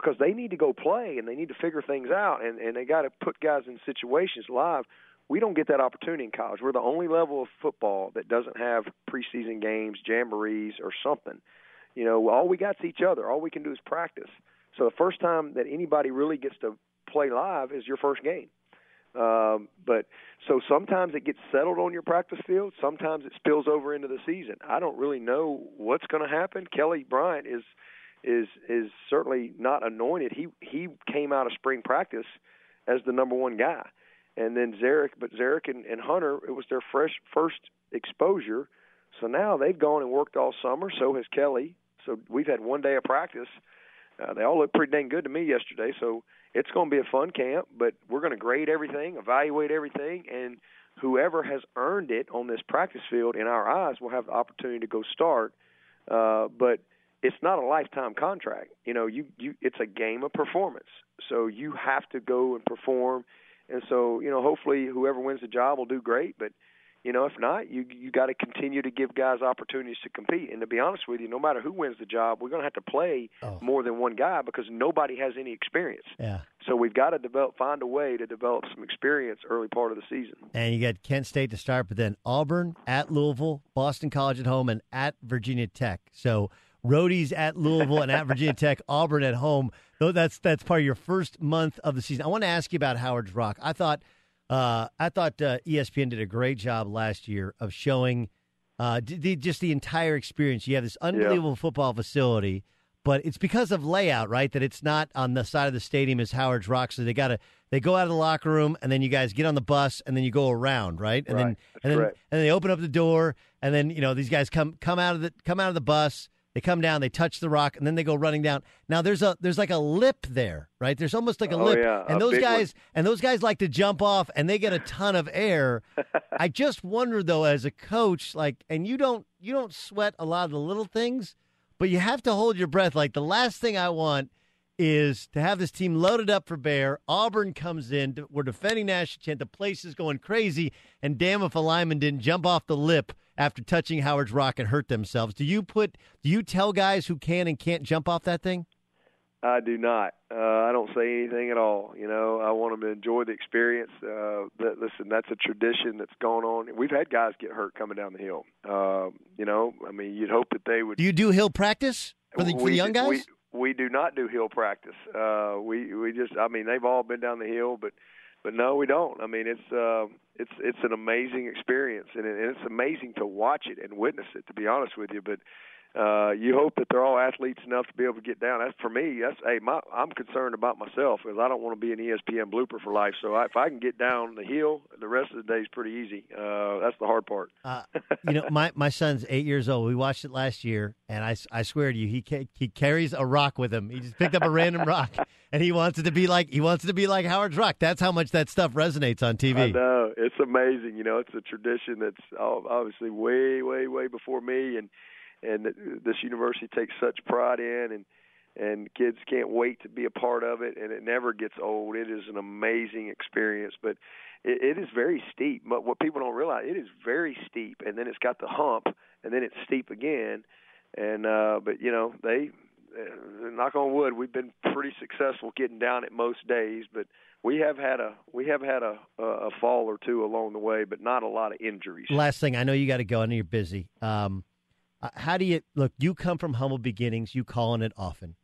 because they need to go play and they need to figure things out, and and they got to put guys in situations live. We don't get that opportunity in college. We're the only level of football that doesn't have preseason games, jamborees, or something. You know, all we got's each other. All we can do is practice. So the first time that anybody really gets to play live is your first game. Um, but so sometimes it gets settled on your practice field. Sometimes it spills over into the season. I don't really know what's going to happen. Kelly Bryant is is is certainly not anointed. He he came out of spring practice as the number one guy, and then Zerrick, but Zerrick and, and Hunter, it was their fresh first exposure. So now they've gone and worked all summer. So has Kelly. So we've had one day of practice. Uh, they all look pretty dang good to me yesterday. So it's going to be a fun camp, but we're going to grade everything, evaluate everything, and whoever has earned it on this practice field, in our eyes, will have the opportunity to go start. Uh, but it's not a lifetime contract. You know, you you it's a game of performance. So you have to go and perform. And so, you know, hopefully whoever wins the job will do great, but you know, if not, you you got to continue to give guys opportunities to compete. And to be honest with you, no matter who wins the job, we're going to have to play oh. more than one guy because nobody has any experience. Yeah. So we've got to develop, find a way to develop some experience early part of the season. And you got Kent State to start, but then Auburn at Louisville, Boston College at home, and at Virginia Tech. So roadies at Louisville and at Virginia Tech, Auburn at home. Though that's that's part of your first month of the season. I want to ask you about Howard's Rock. I thought Uh, I thought uh, ESPN did a great job last year of showing uh, d- d- just the entire experience. You have this unbelievable football facility, but it's because of layout, right? That it's not on the side of the stadium as Howard's Rock. So they got to they go out of the locker room and then you guys get on the bus and then you go around, right? And then That's and then correct. and then they open up the door and then you know these guys come come out of the come out of the bus. They come down, they touch the rock, and then they go running down. Now there's a there's like a lip there, right? There's almost like a Oh, lip, yeah, and a those big one. guys and those guys like to jump off, and they get a ton of air. I just wonder though, as a coach, like, and you don't you don't sweat a lot of the little things, but you have to hold your breath. Like the last thing I want is to have this team loaded up for Bear. Auburn comes in, we're defending national champ. The place is going crazy, and damn if a lineman didn't jump off the lip after touching Howard's Rock and hurt themselves. Do you put? Do you tell guys who can and can't jump off that thing? I do not. Uh, I don't say anything at all. You know, I want them to enjoy the experience. Uh, that, listen, that's a tradition that's gone on. We've had guys get hurt coming down the hill. Uh, you know, I mean, you'd hope that they would. Do you do hill practice for the, for the young guys? We, we do not do hill practice. Uh, we we just I mean they've all been down the hill, but but no, we don't. I mean it's uh, it's it's an amazing experience, and, it, and it's amazing to watch it and witness it. To be honest with you, but uh, you hope that they're all athletes enough to be able to get down. That's for me. That's hey, my I'm concerned about myself because I don't want to be an ESPN blooper for life. So I, if I can get down the hill, the rest of the day is pretty easy. Uh, that's the hard part. Uh, you know, my, my son's eight years old. We watched it last year, and I, I swear to you, he ca- he carries a rock with him. He just picked up a random rock, and he wants it to be like he wants it to be like Howard's Rock. That's how much that stuff resonates on TV. I know it's amazing. You know, it's a tradition that's oh, obviously way, way, way before me, and and this university takes such pride in, and and kids can't wait to be a part of it, and it never gets old. It is an amazing experience, but it, it is very steep. But what people don't realize, it is very steep, and then it's got the hump, and then it's steep again, and uh, but you know they. Uh, knock on wood, we've been pretty successful getting down it most days, but we have had a we have had a a fall or two along the way, but not a lot of injuries. Last thing, I know you got to go. I know you're busy. Um, uh, how do you look? You come from humble beginnings. You call on it often,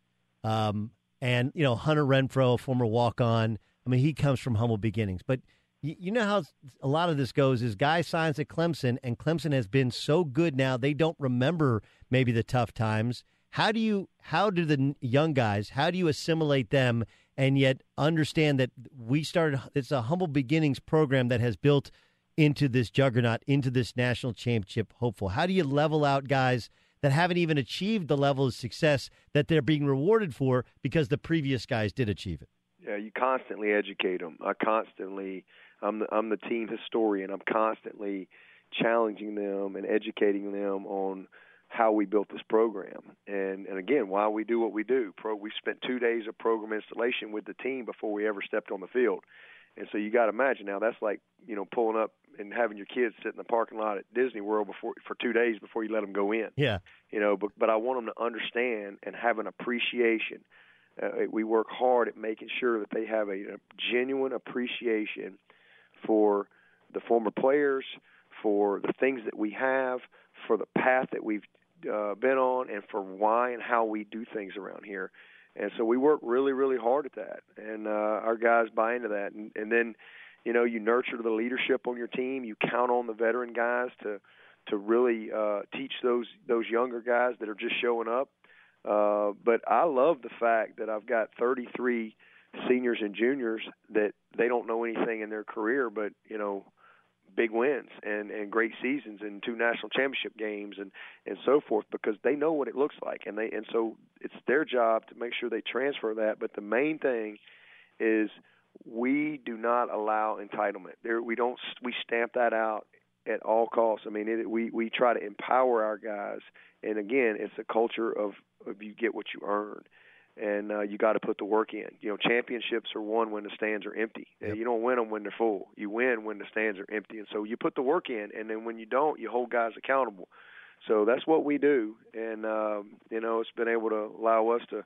um, and you know Hunter Renfrow, former walk on. I mean, he comes from humble beginnings, but you, you know how a lot of this goes is guy signs at Clemson, and Clemson has been so good now they don't remember maybe the tough times. How do you? How do the young guys? How do you assimilate them? And yet understand that we started. It's a humble beginnings program that has built into this juggernaut, into this national championship hopeful? How do you level out guys that haven't even achieved the level of success that they're being rewarded for because the previous guys did achieve it? Yeah, you constantly educate them. I constantly, I'm the, I'm the team historian. I'm constantly challenging them and educating them on how we built this program and and again why we do what we do. Pro, we spent two days of program installation with the team before we ever stepped on the field, and so you got to imagine now that's like you know pulling up and having your kids sit in the parking lot at Disney World before for two days before you let them go in. Yeah. you know but but I want them to understand and have an appreciation. Uh, we work hard at making sure that they have a, a genuine appreciation for the former players for the things that we have for the path that we've uh, been on and for why and how we do things around here and so we work really really hard at that. And uh, our guys buy into that. And, and then you know you nurture the leadership on your team. You count on the veteran guys to to really uh, teach those those younger guys that are just showing up. Uh, but I love the fact that I've got 33 seniors and juniors that they don't know anything in their career, but you know, big wins and and great seasons and two national championship games and and so forth because they know what it looks like and they and so it's their job to make sure they transfer that. But the main thing is we do not allow entitlement. There, we don't. We stamp that out at all costs. I mean, it, we we try to empower our guys, and again, it's a culture of, of you get what you earn, and uh, you got to put the work in. You know, championships are won when the stands are empty. Uh, You don't win them when they're full. You win when the stands are empty, and so you put the work in, and then when you don't, you hold guys accountable. So that's what we do, and um, you know, it's been able to allow us to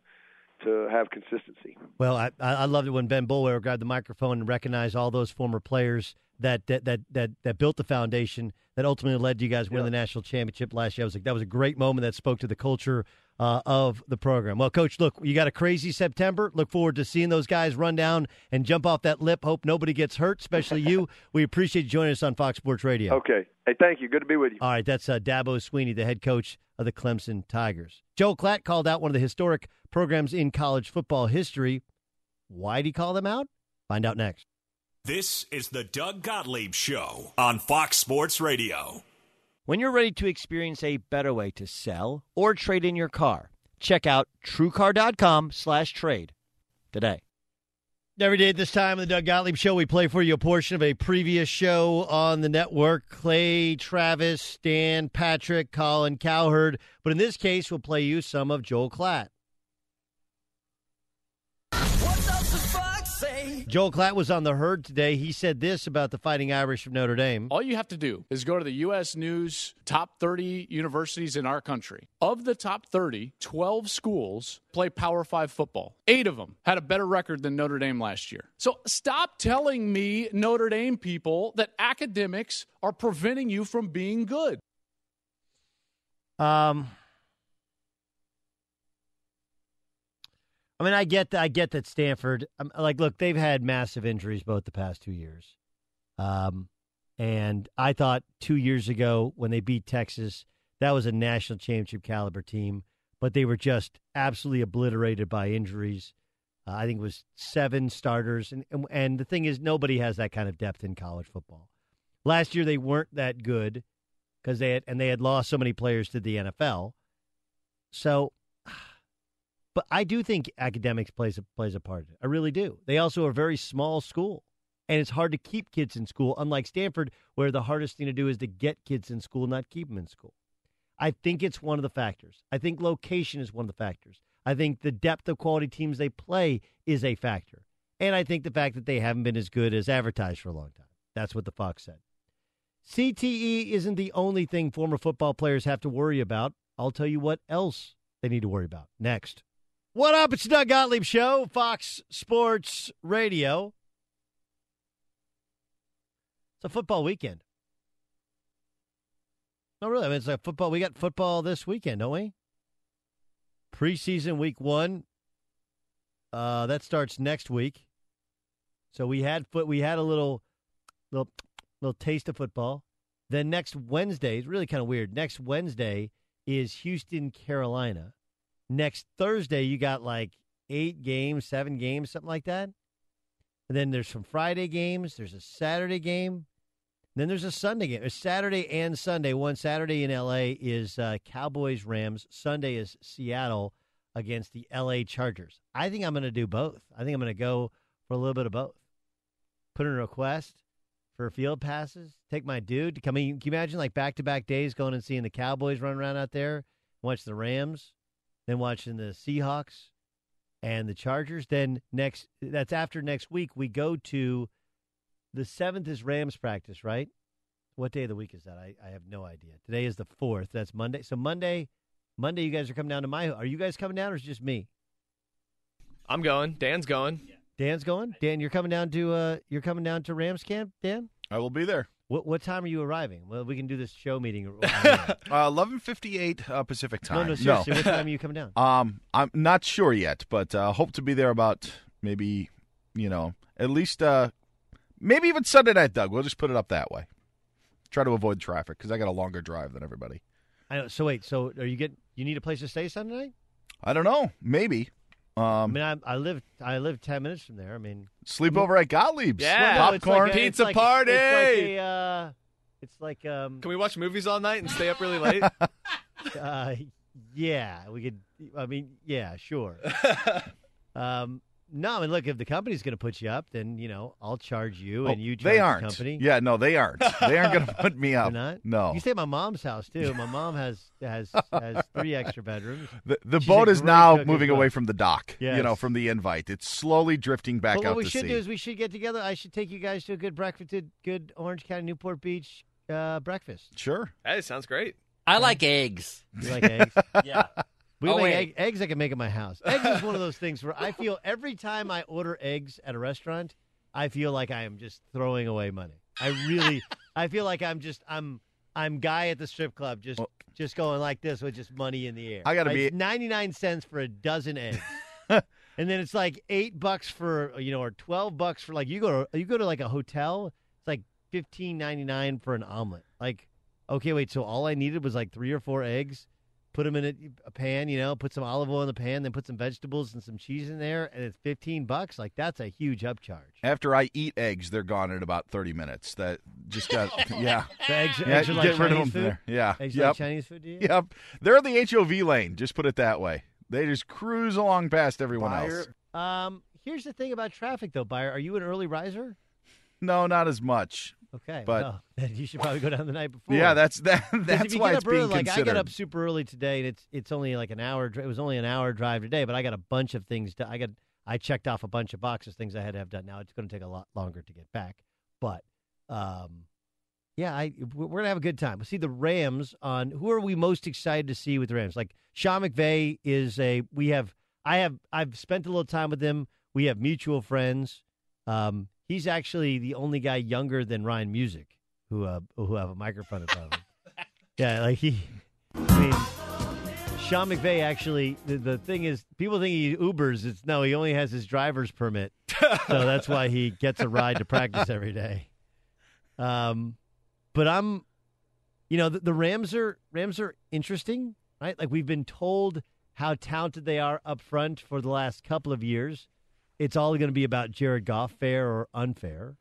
to have consistency. Well, I, I loved it when Ben Boulware grabbed the microphone and recognized all those former players that that that that, that built the foundation that ultimately led you guys winning the national championship last year. I was like, that was a great moment that spoke to the culture uh, of the program. Well, Coach, look, you got a crazy September. Look forward to seeing those guys run down and jump off that lip. Hope nobody gets hurt, especially you. We appreciate you joining us on Fox Sports Radio. Okay. Hey, thank you. Good to be with you. All right, that's uh, Dabo Swinney, the head coach of the Clemson Tigers. Joe Klatt called out one of the historic programs in college football history. Why did he call them out? Find out next. This is the Doug Gottlieb Show on Fox Sports Radio. When you're ready to experience a better way to sell or trade in your car, check out truecar.com slash trade today. Every day at this time on the Doug Gottlieb Show, we play for you a portion of a previous show on the network. Clay, Travis, Dan, Patrick, Colin, Cowherd. But in this case, we'll play you some of Joel Klatt. Joel Klatt was on the herd today. He said this about the Fighting Irish of Notre Dame. All you have to do is go to the U.S. News top 30 universities in our country. Of the top 30, 12 schools play Power 5 football. Eight of them had a better record than Notre Dame last year. So stop telling me, Notre Dame people, that academics are preventing you from being good. Um, I mean, I get that. I get that Stanford. Um, like, look, they've had massive injuries both the past two years. Um, and I thought two years ago when they beat Texas, that was a national championship caliber team, but they were just absolutely obliterated by injuries. Uh, I think it was seven starters, and, and and the thing is, nobody has that kind of depth in college football. Last year they weren't that good because they had and they had lost so many players to the NFL. So but I do think academics plays a, plays a part. I really do. They also are a very small school, and it's hard to keep kids in school. Unlike Stanford, where the hardest thing to do is to get kids in school, not keep them in school. I think it's one of the factors. I think location is one of the factors. I think the depth of quality teams they play is a factor, and I think the fact that they haven't been as good as advertised for a long time. That's what the Fox said. CTE isn't the only thing former football players have to worry about. I'll tell you what else they need to worry about next. What up? It's the Doug Gottlieb Show, Fox Sports Radio. It's a football weekend. No, really. I mean, it's a football. We got football this weekend, don't we? Preseason week one. Uh, that starts next week. So we had foot. We had a little, little, little taste of football. Then next Wednesday is really kind of weird. Next Wednesday is Houston, Carolina. Next Thursday, you got like eight games, seven games, something like that. And then there's some Friday games. There's a Saturday game. Then there's a Sunday game. There's Saturday and Sunday. One Saturday in L.A. is uh, Cowboys Rams. Sunday is Seattle against the L.A. Chargers. I think I'm going to do both. I think I'm going to go for a little bit of both. Put in a request for field passes. Take my dude to come in. Can you imagine like back to back days going and seeing the Cowboys run around out there, watch the Rams, then watching the Seahawks and the Chargers. Then next, that's after next week. We go to the seventh is Rams practice, right? What day of the week is that? I, I have no idea. Today is the fourth. That's Monday. So Monday, Monday, you guys are coming down to my. Are you guys coming down, or is it just me? I'm going. Dan's going. Dan's going. Dan, you're coming down to uh, you're coming down to Rams camp. Dan, I will be there. What what time are you arriving? Well, we can do this show meeting. Uh, Eleven fifty eight uh, Pacific time. no, no, seriously. what time are you coming down? Um, I'm not sure yet, but uh, hope to be there about maybe you know at least uh, maybe even Sunday night. Doug, we'll just put it up that way. Try to avoid traffic because I got a longer drive than everybody. I know. So wait. So are you get you need a place to stay Sunday night? I don't know. Maybe. Um, I mean, I, I live I live ten minutes from there. I mean, sleep over at Gottlieb's. Yeah. Well, no, it's like popcorn, a- it's Pizza like- party! It's like a, uh, it's like um, Can we watch movies all night and stay up really late? uh, yeah, we could. I mean, yeah, sure. um, no, I mean, look, if the company's going to put you up, then you know I'll charge you, Oh, and you charge they aren't. company. Yeah, no, they aren't. They aren't going to put me up. They're not. No. You stay at my mom's house too. My mom has has has three extra bedrooms. The, the boat is now moving well. away from the dock. You know, from the invite. It's slowly drifting back But out what we should sea. do is we should get together. I should take you guys to a good breakfast, to good Orange County, Newport Beach uh, breakfast. Sure. hey, sounds great. I like eggs. You like eggs? Yeah. We Oh, make egg, eggs I can make at my house. Eggs is one of those things where I feel every time I order eggs at a restaurant, I feel like I am just throwing away money. I really, I feel like I'm just I'm I'm guy at the strip club, just just going like this with just money in the air. I gotta Like, be- 99 cents for a dozen eggs. and then it's like 8 bucks for, you know, or 12 bucks for like you go to you go to like a hotel, it's like 15.99 for an omelet. Like okay, wait, so all I needed was like 3 or 4 eggs, put them in a, a pan, you know, put some olive oil in the pan, then put some vegetables and some cheese in there and it's 15 bucks. Like that's a huge upcharge. After I eat eggs, they're gone in about 30 minutes. That just got, yeah. So eggs- yeah, eggs are like get rid of Chinese them food? there. Yeah. Eggs yep. like Chinese food to you? Yep. They're the HOV lane. Just put it that way. They just cruise along past everyone else. Um, here's the thing about traffic, though, Beyer. Are you an early riser? No, not as much. Okay, But well, you should probably go down the night before. yeah, that's that. That's why it's early, being like I considered. got up super early today, and it's it's only like an hour. It was only an hour drive today, but I got a bunch of things. To, I got I checked off a bunch of boxes, things I had to have done. Now it's going to take a lot longer to get back, but um, yeah, I we're gonna have a good time. We see the Rams on. Who are we most excited to see with the Rams? Like Sean McVay is a. We have. I have. I've spent a little time with him. We have mutual friends. Um, he's actually the only guy younger than Ryan Music who uh, who have a microphone in front of him. yeah, like he. I mean, Sean McVay actually. The, the thing is, people think he Ubers. It's no, he only has his driver's permit, so that's why he gets a ride to practice every day. Um, but I'm, you know, the, the Rams are Rams are interesting, right? Like we've been told how talented they are up front for the last couple of years. It's all going to be about Jared Goff, fair or unfair.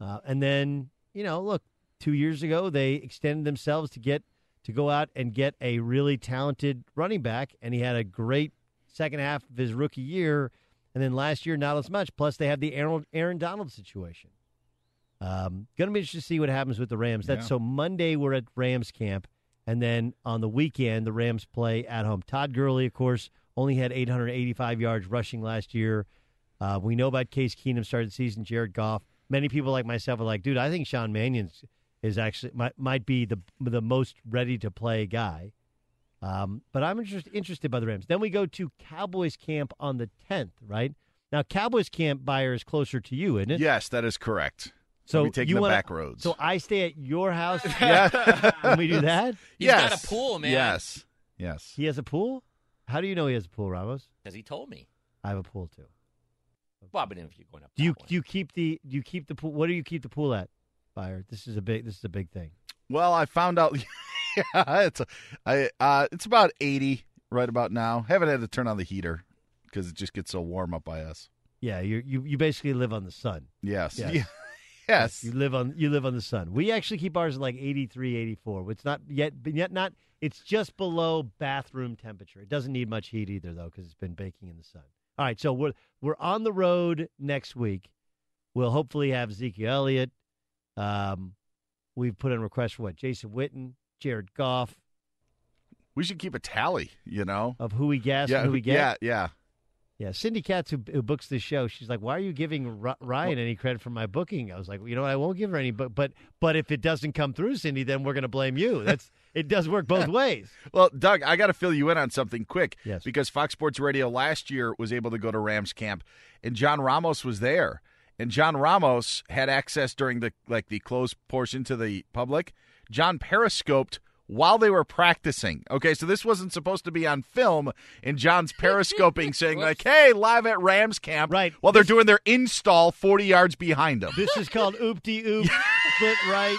Uh, and then, you know, look, two years ago they extended themselves to get to go out and get a really talented running back, and he had a great second half of his rookie year, and then last year not as much. Plus, they have the Aaron, Aaron Donald situation. Um, going to be interesting to see what happens with the Rams. That's Yeah. so Monday we're at Rams camp, and then on the weekend the Rams play at home. Todd Gurley, of course, only had 885 yards rushing last year. Uh, we know about Case Keenum started the season. Jared Goff. Many people like myself are like, dude, I think Sean Mannion's is actually might might be the the most ready to play guy. Um, but I'm interest, interested by the Rams. Then we go to Cowboys camp on the 10th, right? Now Cowboys camp Beyer is closer to you, isn't it? Yes, that is correct. So We'll be taking you the wanna- back roads. So I stay at your house. Yeah. Can we do that? He's yes. got a pool, man. Yes. Yes. He has a pool. How do you know he has a pool, Ramos? Because he told me. I have a pool too. Well, but if you're going up, Do you that do you keep the do you keep the pool? What do you keep the pool at, Beyer? This is a big this is a big thing. Well, I found out. yeah, it's a, I uh, it's about eighty right about now. Haven't had to turn on the heater because it just gets so warm up by us. Yeah, you you you basically live on the sun. Yes. Yes. Yeah. Yes. You live on you live on the sun. We actually keep ours at like 83, 84. It's not yet but yet not it's just below bathroom temperature. It doesn't need much heat either though cuz it's been baking in the sun. All right, so we're we're on the road next week. We'll hopefully have Zeke Elliott. Um, we've put in requests for what? Jason Witten, Jared Goff, We should keep a tally. You know. of who we guess yeah. and who we get. Yeah. Yeah. Yeah, Cindy Katz, who, who books this show, she's like, "Why are you giving R- Ryan any credit for my booking?" I was like, "You know what? I won't give her any, but but but if it doesn't come through, Cindy, then we're going to blame you. That's it. Does work both ways." Well, Doug, I got to fill you in on something quick. Yes. Because Fox Sports Radio last year was able to go to Rams camp, and John Ramos was there, and John Ramos had access during the like the closed portion to the public. John periscoped while they were practicing. Okay, so this wasn't supposed to be on film, and John's periscoping, saying like, "Hey, live at Rams camp," right? While they're doing their install forty yards behind them. This is called oop-de oop, split right,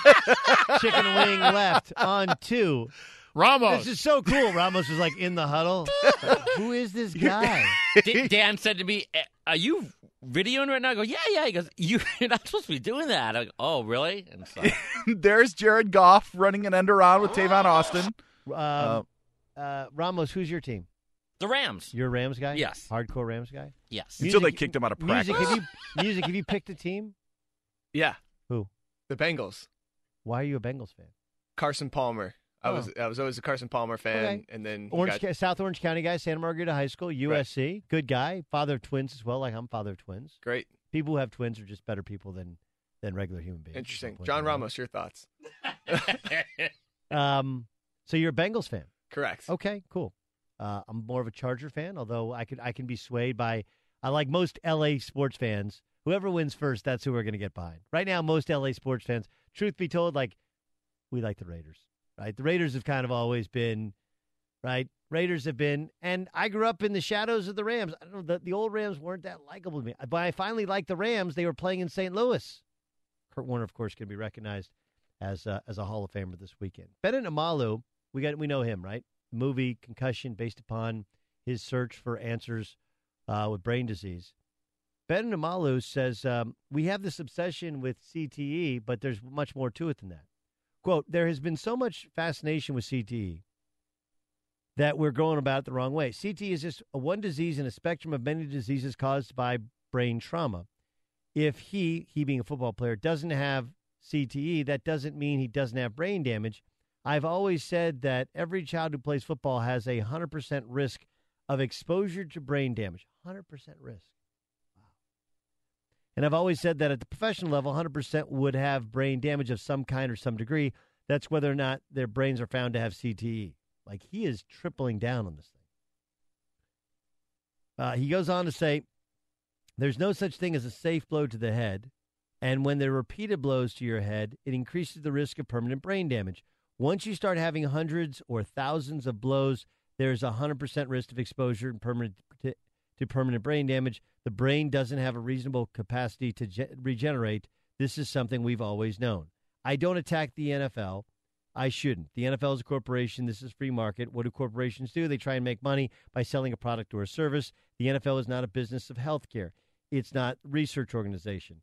chicken wing left on two. Ramos. This is so cool. Ramos was like in the huddle. Who is this guy? D- Dan said to me, "Eh, "Are you videoing right now?" I go, "Yeah, yeah." He goes, "You, you're not supposed to be doing that." I go, "Oh, really?" And so, There's Jared Goff running an end around with Tavon Austin. Um, uh, Ramos, who's your team? the Rams. You're a Rams guy. Yes. hardcore Rams guy. Yes. Until they kicked him out of Music, practice. have you music? Have you picked a team? Yeah. Who? The Bengals. Why are you a Bengals fan? Carson Palmer. I Oh. was I was always a Carson Palmer fan, Okay. and then Orange, got- South Orange County guy, Santa Margarita High School, USC. Good guy, father of twins as well. Like I'm father of twins. Great. People who have twins are just better people than than regular human beings. interesting. John. Ramos, your thoughts? Um, so you're a Bengals fan. Correct. Okay, cool. Uh, I'm more of a Charger fan, although I could I can be swayed by I like most LA sports fans. Whoever wins first, that's who we're going to get behind. Right now, most LA sports fans, truth be told, like we like the Raiders, right? The Raiders have kind of always been, right? Raiders have been, and I grew up in the shadows of the Rams. I don't know, the, the old Rams weren't that likable to me. But I finally liked the Rams. They were playing in St. Louis. Kurt Warner, of course, can be recognized as a, as a Hall of Famer this weekend. Bennet Omalu, we got we know him, right? Movie Concussion, based upon his search for answers uh, with brain disease. Ben Omalu says um, we have this obsession with CTE, but there's much more to it than that. Quote: There has been so much fascination with CTE that we're going about it the wrong way. CTE is just one disease in a spectrum of many diseases caused by brain trauma. If he, he being a football player, doesn't have CTE, that doesn't mean he doesn't have brain damage. I've always said that every child who plays football has a 100% risk of exposure to brain damage. 100% risk. And I've always said that at the professional level, 100% would have brain damage of some kind or some degree. That's whether or not their brains are found to have CTE. Like he is tripling down on this thing. Uh, he goes on to say, there's no such thing as a safe blow to the head. And when there are repeated blows to your head, it increases the risk of permanent brain damage. Once you start having hundreds or thousands of blows, there's a 100% risk of exposure and permanent to, to, permanent brain damage. The brain doesn't have a reasonable capacity to ge- regenerate. This is something we've always known. I don't attack the NFL. I shouldn't. The NFL is a corporation. This is free market. What do corporations do? They try and make money by selling a product or a service. The NFL is not a business of healthcare. It's not research organization.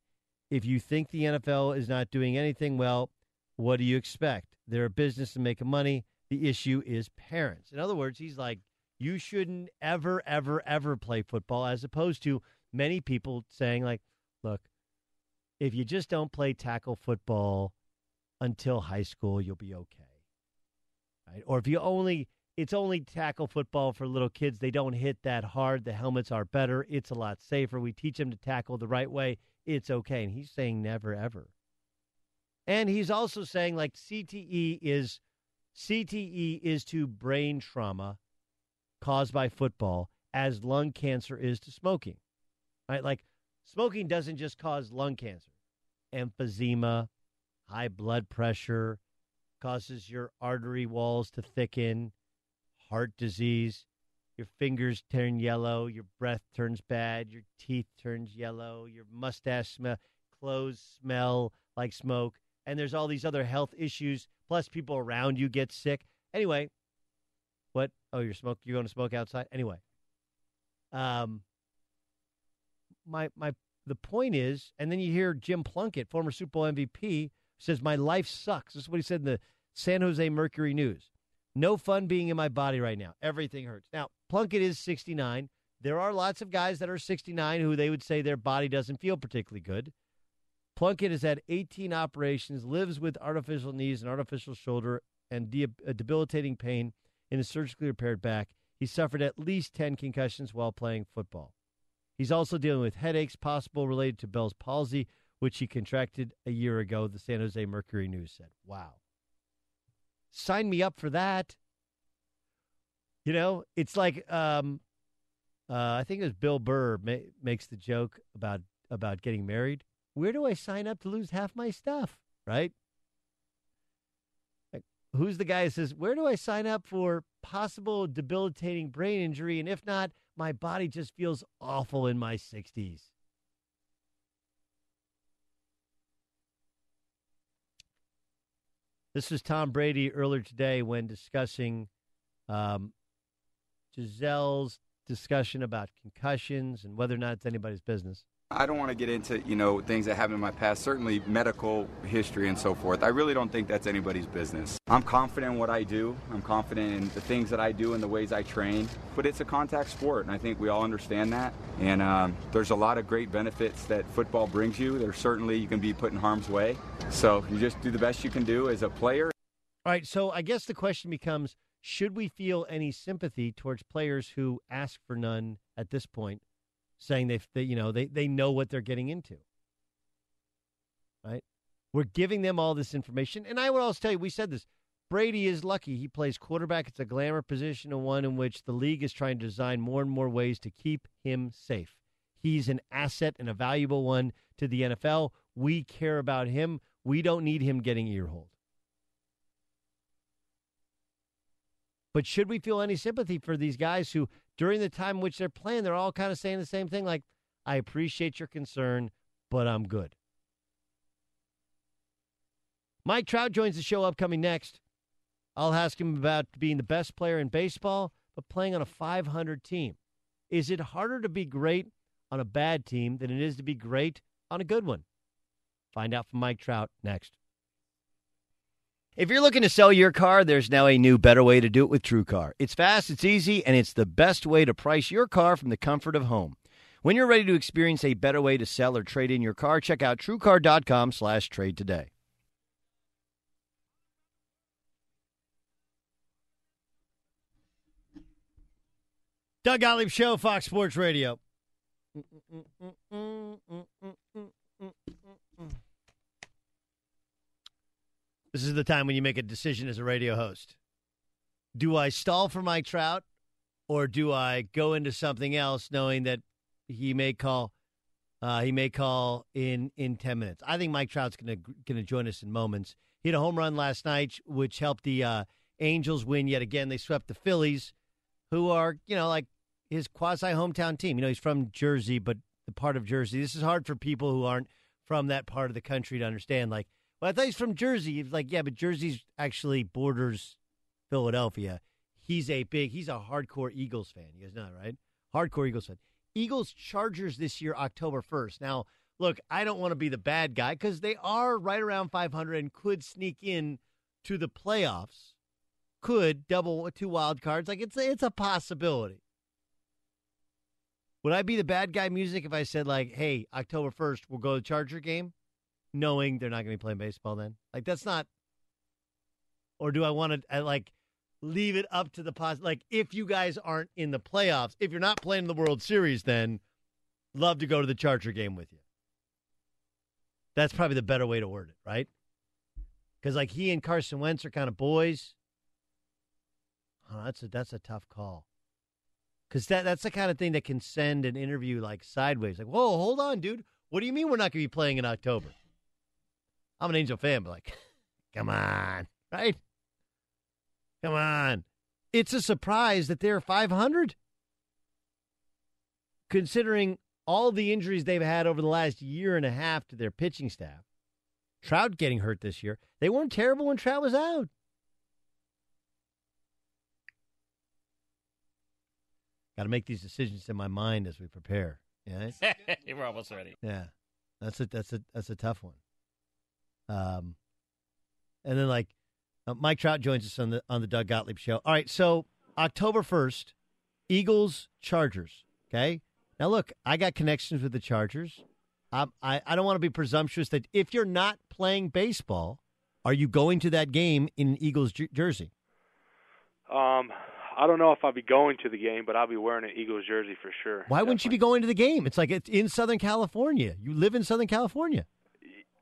If you think the NFL is not doing anything well, what do you expect? They're a business to make money. The issue is parents. In other words, he's like, you shouldn't ever, ever, ever play football, as opposed to many people saying, like, look, if you just don't play tackle football until high school, you'll be okay. Right? Or if you only it's only tackle football for little kids. They don't hit that hard. The helmets are better. It's a lot safer. We teach them to tackle the right way. It's okay. And he's saying never ever. And he's also saying like CTE is CTE is to brain trauma caused by football as lung cancer is to smoking. Right? Like smoking doesn't just cause lung cancer. Emphysema, high blood pressure, causes your artery walls to thicken, heart disease, your fingers turn yellow, your breath turns bad, your teeth turns yellow, your mustache smell, clothes smell like smoke, and there's all these other health issues. Plus, people around you get sick. Anyway, what? Oh, you're smoke. You're going to smoke outside. Anyway, um, my my the point is, and then you hear Jim Plunkett, former Super Bowl MVP, says my life sucks. This is what he said in the San Jose Mercury News. No fun being in my body right now. Everything hurts. Now, Plunkett is 69. There are lots of guys that are 69 who they would say their body doesn't feel particularly good. Plunkett has had 18 operations, lives with artificial knees and artificial shoulder, and de- debilitating pain in his surgically repaired back. He suffered at least 10 concussions while playing football. He's also dealing with headaches, possible related to Bell's palsy, which he contracted a year ago, the San Jose Mercury News said. Wow. Sign me up for that. You know, it's like um, uh, I think it was Bill Burr ma- makes the joke about about getting married where do I sign up to lose half my stuff? Right? Who's the guy who says, where do I sign up for possible debilitating brain injury? And if not, my body just feels awful in my 60s. This was Tom Brady earlier today when discussing um, Gisele's discussion about concussions and whether or not it's anybody's business. I don't want to get into, you know, things that happened in my past, certainly medical history and so forth. I really don't think that's anybody's business. I'm confident in what I do. I'm confident in the things that I do and the ways I train. But it's a contact sport, and I think we all understand that. And um, there's a lot of great benefits that football brings you. There's certainly you can be put in harm's way. So you just do the best you can do as a player. All right, so I guess the question becomes should we feel any sympathy towards players who ask for none at this point saying they, they you know they, they know what they're getting into. Right? We're giving them all this information. And i would also tell you we said this brady is lucky. He plays quarterback. It's a glamour position and one in which the league is trying to design more and more ways to keep him safe. He's an asset and a valuable one to the nfl we care about him. We don't need him getting earholed. But should we feel any sympathy for these guys who, during the time in which they're playing, they're all kind of saying the same thing like, I appreciate your concern, but I'm good. Mike Trout joins the show upcoming next. I'll ask him about being the best player in baseball, but playing on a 500 team. Is it harder to be great on a bad team than it is to be great on a good one? Find out from Mike Trout next. If you're looking to sell your car, there's now a new, better way to do it with TrueCar. It's fast, it's easy, and it's the best way to price your car from the comfort of home. When you're ready to experience a better way to sell or trade in your car, check out TrueCar.com slash trade today. Doug Gottlieb Show, Fox Sports Radio. This is the time when you make a decision as a radio host. Do I stall for Mike Trout or do I go into something else knowing that he may call uh, he may call in in 10 minutes. I think Mike Trout's going to going to join us in moments. He had a home run last night which helped the uh, Angels win yet again. They swept the Phillies who are, you know, like his quasi hometown team. You know, he's from Jersey, but the part of Jersey. This is hard for people who aren't from that part of the country to understand. Like, well, I thought he's from Jersey. He's like, yeah, but Jersey's actually borders Philadelphia. He's a big, he's a hardcore Eagles fan. Know that, right? Hardcore Eagles fan. Eagles Chargers this year, October 1st. Now, look, I don't want to be the bad guy because they are right around 500 and could sneak in to the playoffs. Could double two wild cards. Like it's a, it's a possibility. Would I be the bad guy music if I said like, "Hey, October first, we'll go to the Charger game," knowing they're not going to be playing baseball then? Like that's not. Or do I want to like leave it up to the pos? Like if you guys aren't in the playoffs, if you're not playing the World Series, then love to go to the Charger game with you. That's probably the better way to word it, right? Because like he and Carson Wentz are kind of boys. Oh, that's a that's a tough call. Because that, that's the kind of thing that can send an interview like sideways. Like, whoa, hold on, dude. What do you mean we're not going to be playing in October? I'm an Angel fan, but like, come on, right? Come on. It's a surprise that they're 500. Considering all the injuries they've had over the last year and a half to their pitching staff, Trout getting hurt this year, they weren't terrible when Trout was out. Got to make these decisions in my mind as we prepare. Yeah, we're almost ready. Yeah, that's a that's a that's a tough one. Um, and then like uh, Mike Trout joins us on the on the Doug Gottlieb show. All right, so October first, Eagles Chargers. Okay, now look, I got connections with the Chargers. I I, I don't want to be presumptuous that if you're not playing baseball, are you going to that game in Eagles jer- jersey? Um, I don't know if I'll be going to the game, but I'll be wearing an Eagles jersey for sure. Why wouldn't you be going to the game? It's like it's in Southern California. You live in Southern California.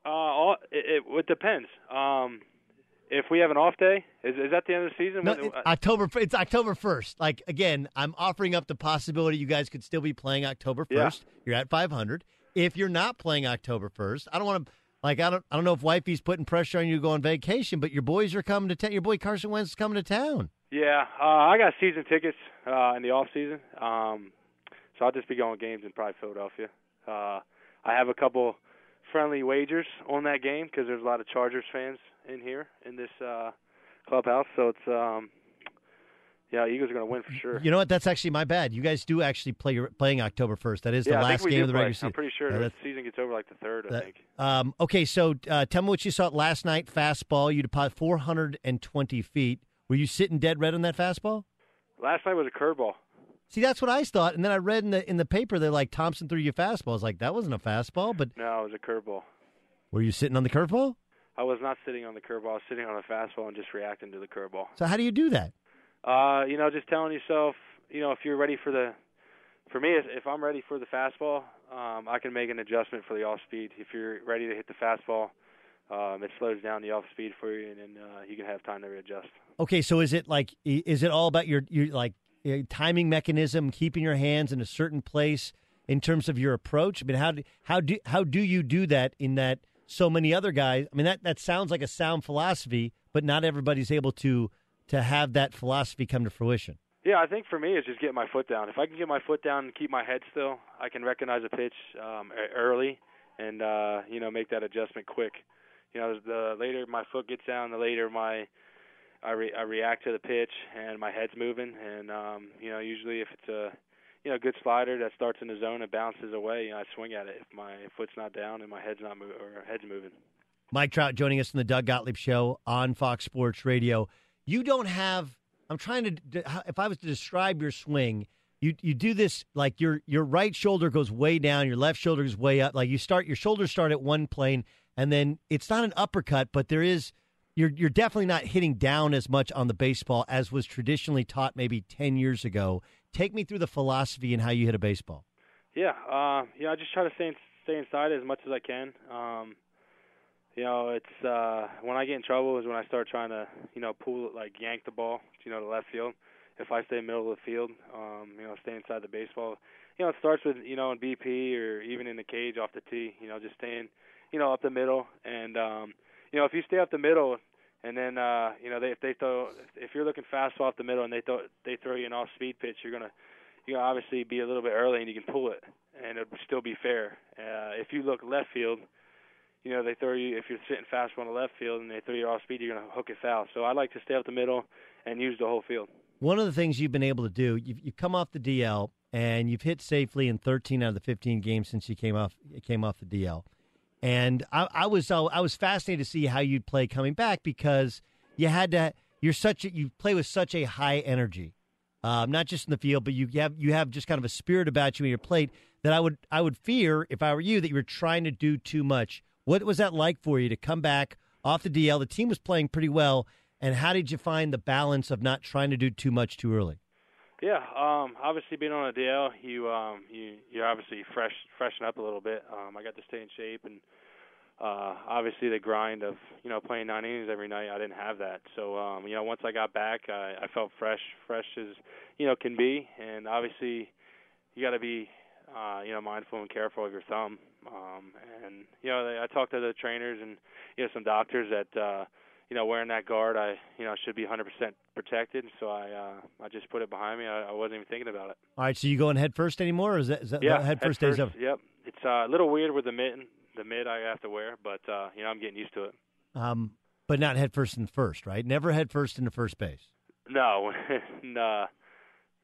Uh, all, it, it, it depends. Um, if we have an off day, is, is that the end of the season? No, When- it- October. It's October first. Like again, I'm offering up the possibility you guys could still be playing October first. You're at 500. If you're not playing October first, I don't want to. Like I don't. I don't know if wifey's putting pressure on you to go on vacation, but your boys are coming to town. Your boy Carson Wentz is coming to town. yeah, uh, I got season tickets uh, in the off season, um, so I'll just be going games in probably Philadelphia. Uh, I have a couple friendly wagers on that game because there's a lot of Chargers fans in here in this uh, clubhouse, so it's um, yeah, Eagles are going to win for sure. You know what? That's actually my bad. You guys do actually play your playing October first. That is the I last game of the play. regular season. I'm pretty sure Yeah, the that- season gets over like the third. I that- think. Um, okay, so uh, tell me what you saw last night. Fastball, you deposited 420 feet. Were you sitting dead red on that fastball? Last night was a curveball. See, that's what I thought, and then I read in the in the paper that like Thompson threw you fastball. I was like, that wasn't a fastball, but No, it was a curveball. were you sitting on the curveball? I was not sitting on the curveball. I was sitting on a fastball and just reacting to the curveball. So how do you do that? Uh, you know, just telling yourself, you know, if you're ready for the, for me, if, if I'm ready for the fastball, um, I can make an adjustment for the off speed. If you're ready to hit the fastball, um, it slows down the off speed for you, and then uh, you can have time to readjust. Okay, so is it like is it all about your your like timing mechanism, keeping your hands in a certain place in terms of your approach? I mean, how do, how do how do you do that in that so many other guys? I mean, that that sounds like a sound philosophy, but not everybody's able to to have that philosophy come to fruition? Yeah, I think for me it's just getting my foot down. If I can get my foot down and keep my head still, I can recognize a pitch um, early and uh, you know make that adjustment quick. You know, the later my foot gets down, the later my I, re- I react to the pitch and my head's moving. And um, you know, usually if it's a you know good slider that starts in the zone and bounces away, you know, I swing at it. If my foot's not down and my head's not move or head's moving. Mike Trout joining us in the Doug Gottlieb Show on Fox Sports Radio. You don't have. I'm trying to. If I was to describe your swing, you you do this like your your right shoulder goes way down, your left shoulder goes way up. Like you start your shoulders start at one plane, and then it's not an uppercut, but there is. You're you're definitely not hitting down as much on the baseball as was traditionally taught maybe ten years ago. Take me through the philosophy and how you hit a baseball. Yeah, uh, yeah. I just try to stay stay inside as much as I can. Um, you know, it's uh when I get in trouble is when I start trying to, you know, pull like yank the ball, you know, to left field. If I stay middle of the field, um, you know, stay inside the baseball. You know, it starts with, you know, in BP or even in the cage off the tee, you know, just staying, you know, up the middle and um you know, if you stay up the middle and then uh, you know, they if they throw if you're looking fastball off the middle and they throw they throw you an off speed pitch, you're gonna you know, obviously be a little bit early and you can pull it and it'll still be fair. Uh if you look left field you know, they throw you if you're sitting fastball in the left field and they throw you off speed, you're to hook it foul. So I like to stay up the middle and use the whole field. One of the things you've been able to do, you've, you've come off the DL and you've hit safely in 13 out of the 15 games since you came off came off the DL. And I, I was I was fascinated to see how you'd play coming back because you had to. You're such a, you play with such a high energy, um, not just in the field, but you have you have just kind of a spirit about you in your plate that I would I would fear if I were you that you were trying to do too much what was that like for you to come back off the DL? The team was playing pretty well, and how did you find the balance of not trying to do too much too early? Yeah, um, obviously being on a DL, you um, you you're obviously fresh freshen up a little bit. Um, I got to stay in shape, and uh, obviously the grind of you know playing nine innings every night, I didn't have that. So um, you know once I got back, I, I felt fresh, fresh as you know can be, and obviously you got to be uh, you know mindful and careful of your thumb. Um, and you know, I talked to the trainers and you know some doctors that uh, you know wearing that guard, I you know should be 100% protected. So I uh, I just put it behind me. I, I wasn't even thinking about it. All right, so you going head first anymore, or is that, is that yeah, head first head days first, up? Yep, it's uh, a little weird with the mitten, the mid I have to wear, but uh, you know I'm getting used to it. Um, but not head first in first, right? Never head first into first base. No, no.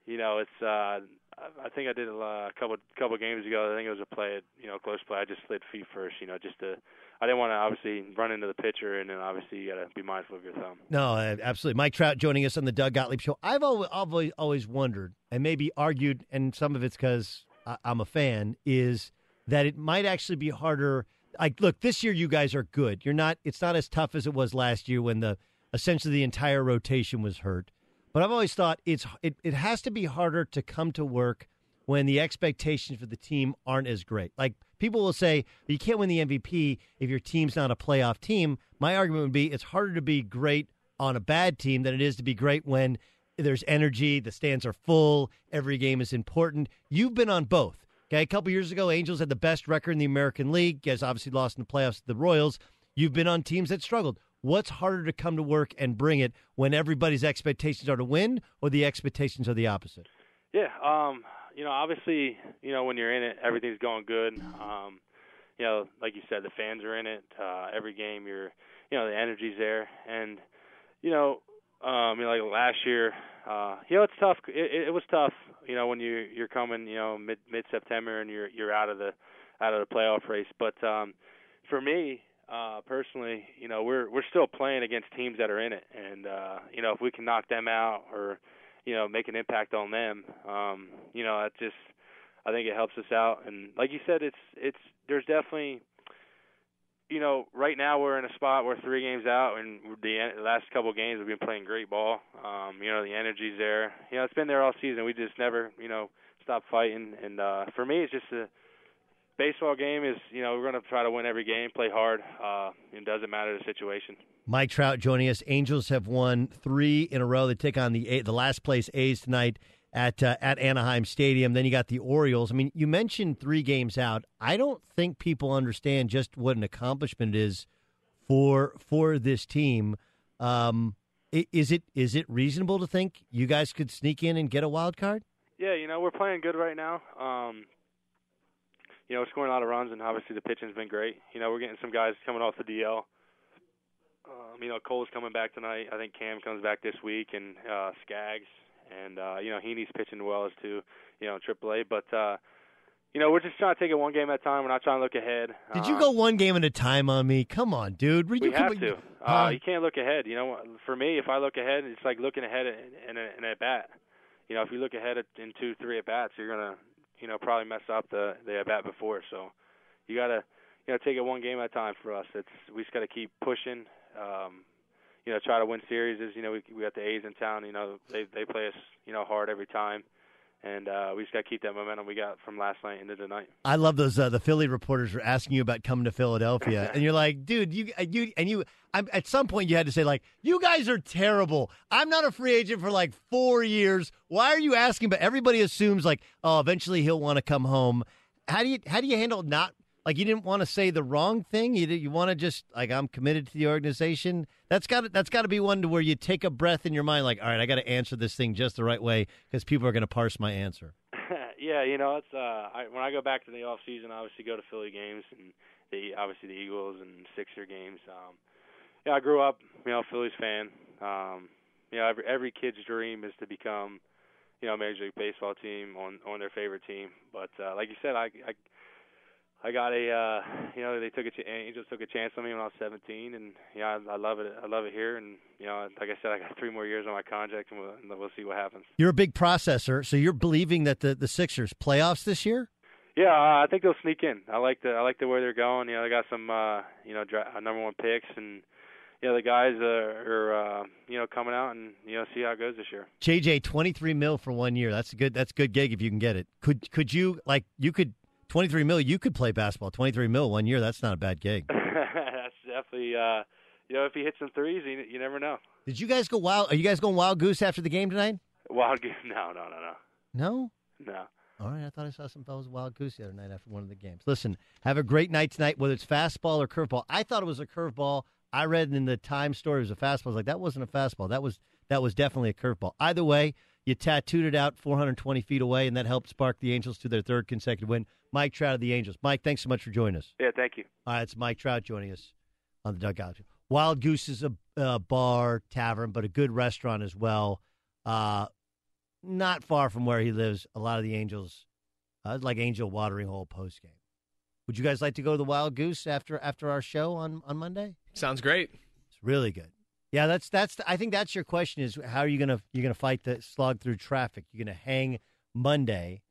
You know, it's uh I think I did a couple couple games ago. I think it was a play, you know, close play. I just slid feet first, you know, just to. I didn't want to obviously run into the pitcher, and then obviously you got to be mindful of your thumb. No, absolutely. Mike Trout joining us on the Doug Gottlieb Show. I've always always, always wondered, and maybe argued, and some of it's because I'm a fan, is that it might actually be harder. Like, look, this year you guys are good. You're not. It's not as tough as it was last year when the essentially the entire rotation was hurt. But I've always thought it's it, it has to be harder to come to work when the expectations for the team aren't as great. Like people will say you can't win the MVP if your team's not a playoff team. My argument would be it's harder to be great on a bad team than it is to be great when there's energy, the stands are full, every game is important. You've been on both. Okay, a couple years ago, Angels had the best record in the American League. You guys obviously lost in the playoffs to the Royals. You've been on teams that struggled. What's harder to come to work and bring it when everybody's expectations are to win or the expectations are the opposite? Yeah, um, you know, obviously, you know, when you're in it, everything's going good. Um, you know, like you said, the fans are in it. Uh, every game, you're, you know, the energy's there, and you know, um, you know, like last year, uh, you know, it's tough. It, it was tough, you know, when you you're coming, you know, mid mid September and you're you're out of the out of the playoff race. But um, for me, uh, personally, you know, we're we're still playing against teams that are in it, and uh, you know, if we can knock them out or you know make an impact on them, um, you know, that just I think it helps us out. And like you said, it's it's there's definitely you know, right now we're in a spot where three games out, and the last couple of games we've been playing great ball. Um, you know, the energy's there. You know, it's been there all season. We just never, you know, stop fighting. And uh, for me, it's just a baseball game is you know we're going to try to win every game, play hard. Uh, it doesn't matter the situation. Mike Trout joining us. Angels have won three in a row. They take on the the last place A's tonight at uh, at Anaheim Stadium. Then you got the Orioles. I mean, you mentioned three games out. I don't think people understand just what an accomplishment it is for for this team. Um, Is it is it reasonable to think you guys could sneak in and get a wild card? Yeah, you know we're playing good right now. Um, you know, scoring a lot of runs, and obviously the pitching's been great. You know, we're getting some guys coming off the DL. Um, you know, Cole's coming back tonight. I think Cam comes back this week, and uh, Skaggs, and uh, you know Heaney's pitching well as too. You know, AAA, but uh, you know we're just trying to take it one game at a time. We're not trying to look ahead. Did you Uh, go one game at a time on me? Come on, dude. we you have come- to. Uh, you can't look ahead. You know, for me, if I look ahead, it's like looking ahead in, in, a, in a bat. You know, if you look ahead in two, three at bats, you're gonna, you know, probably mess up the the at bat before. So, you gotta, you know, take it one game at a time. For us, it's we just gotta keep pushing. Um, you know, try to win series. You know, we we got the A's in town. You know, they they play us, you know, hard every time, and uh, we just gotta keep that momentum we got from last night into tonight. I love those. Uh, the Philly reporters were asking you about coming to Philadelphia, and you're like, dude, you, uh, you, and you. I'm, at some point, you had to say like, you guys are terrible. I'm not a free agent for like four years. Why are you asking? But everybody assumes like, oh, eventually he'll want to come home. How do you how do you handle not like you didn't want to say the wrong thing? You you want to just like I'm committed to the organization. That's got that's got to be one to where you take a breath in your mind, like, all right, I got to answer this thing just the right way because people are going to parse my answer. yeah, you know, it's uh I when I go back to the off season, I obviously go to Philly games and the obviously the Eagles and Sixer games. Um yeah, I grew up, you know, Phillies fan. Um you know, every every kid's dream is to become, you know, Major League Baseball team on on their favorite team. But uh like you said, I I I got a, uh, you know, they took a ch- Angels took a chance on me when I was 17, and yeah, I, I love it. I love it here, and you know, like I said, I got three more years on my contract, and we'll, and we'll see what happens. You're a big processor, so you're believing that the the Sixers playoffs this year. Yeah, uh, I think they'll sneak in. I like the I like the way they're going. You know, they got some uh, you know dra- number one picks, and yeah, the guys uh, are uh, you know coming out, and you know see how it goes this year. JJ, 23 mil for one year. That's a good. That's a good gig if you can get it. Could could you like you could 23 mil? You could play basketball. 23 mil one year. That's not a bad gig. That's definitely uh, you know if he hits some threes, you, you never know. Did you guys go wild? Are you guys going wild goose after the game tonight? Wild goose? No, no, no, no, No. no. All right, I thought I saw some fellas wild goose the other night after one of the games. Listen, have a great night tonight, whether it's fastball or curveball. I thought it was a curveball. I read in the Time story it was a fastball. I was like, that wasn't a fastball. That was that was definitely a curveball. Either way, you tattooed it out 420 feet away, and that helped spark the Angels to their third consecutive win. Mike Trout of the Angels. Mike, thanks so much for joining us. Yeah, thank you. All right, it's Mike Trout joining us on the Dugout. Wild Goose is a, a bar, tavern, but a good restaurant as well. Uh, not far from where he lives. A lot of the Angels, uh, like Angel Watering Hole post game. Would you guys like to go to the Wild Goose after after our show on on Monday? Sounds great. It's really good. Yeah, that's that's. I think that's your question: is how are you gonna you're gonna fight the slog through traffic? You're gonna hang Monday,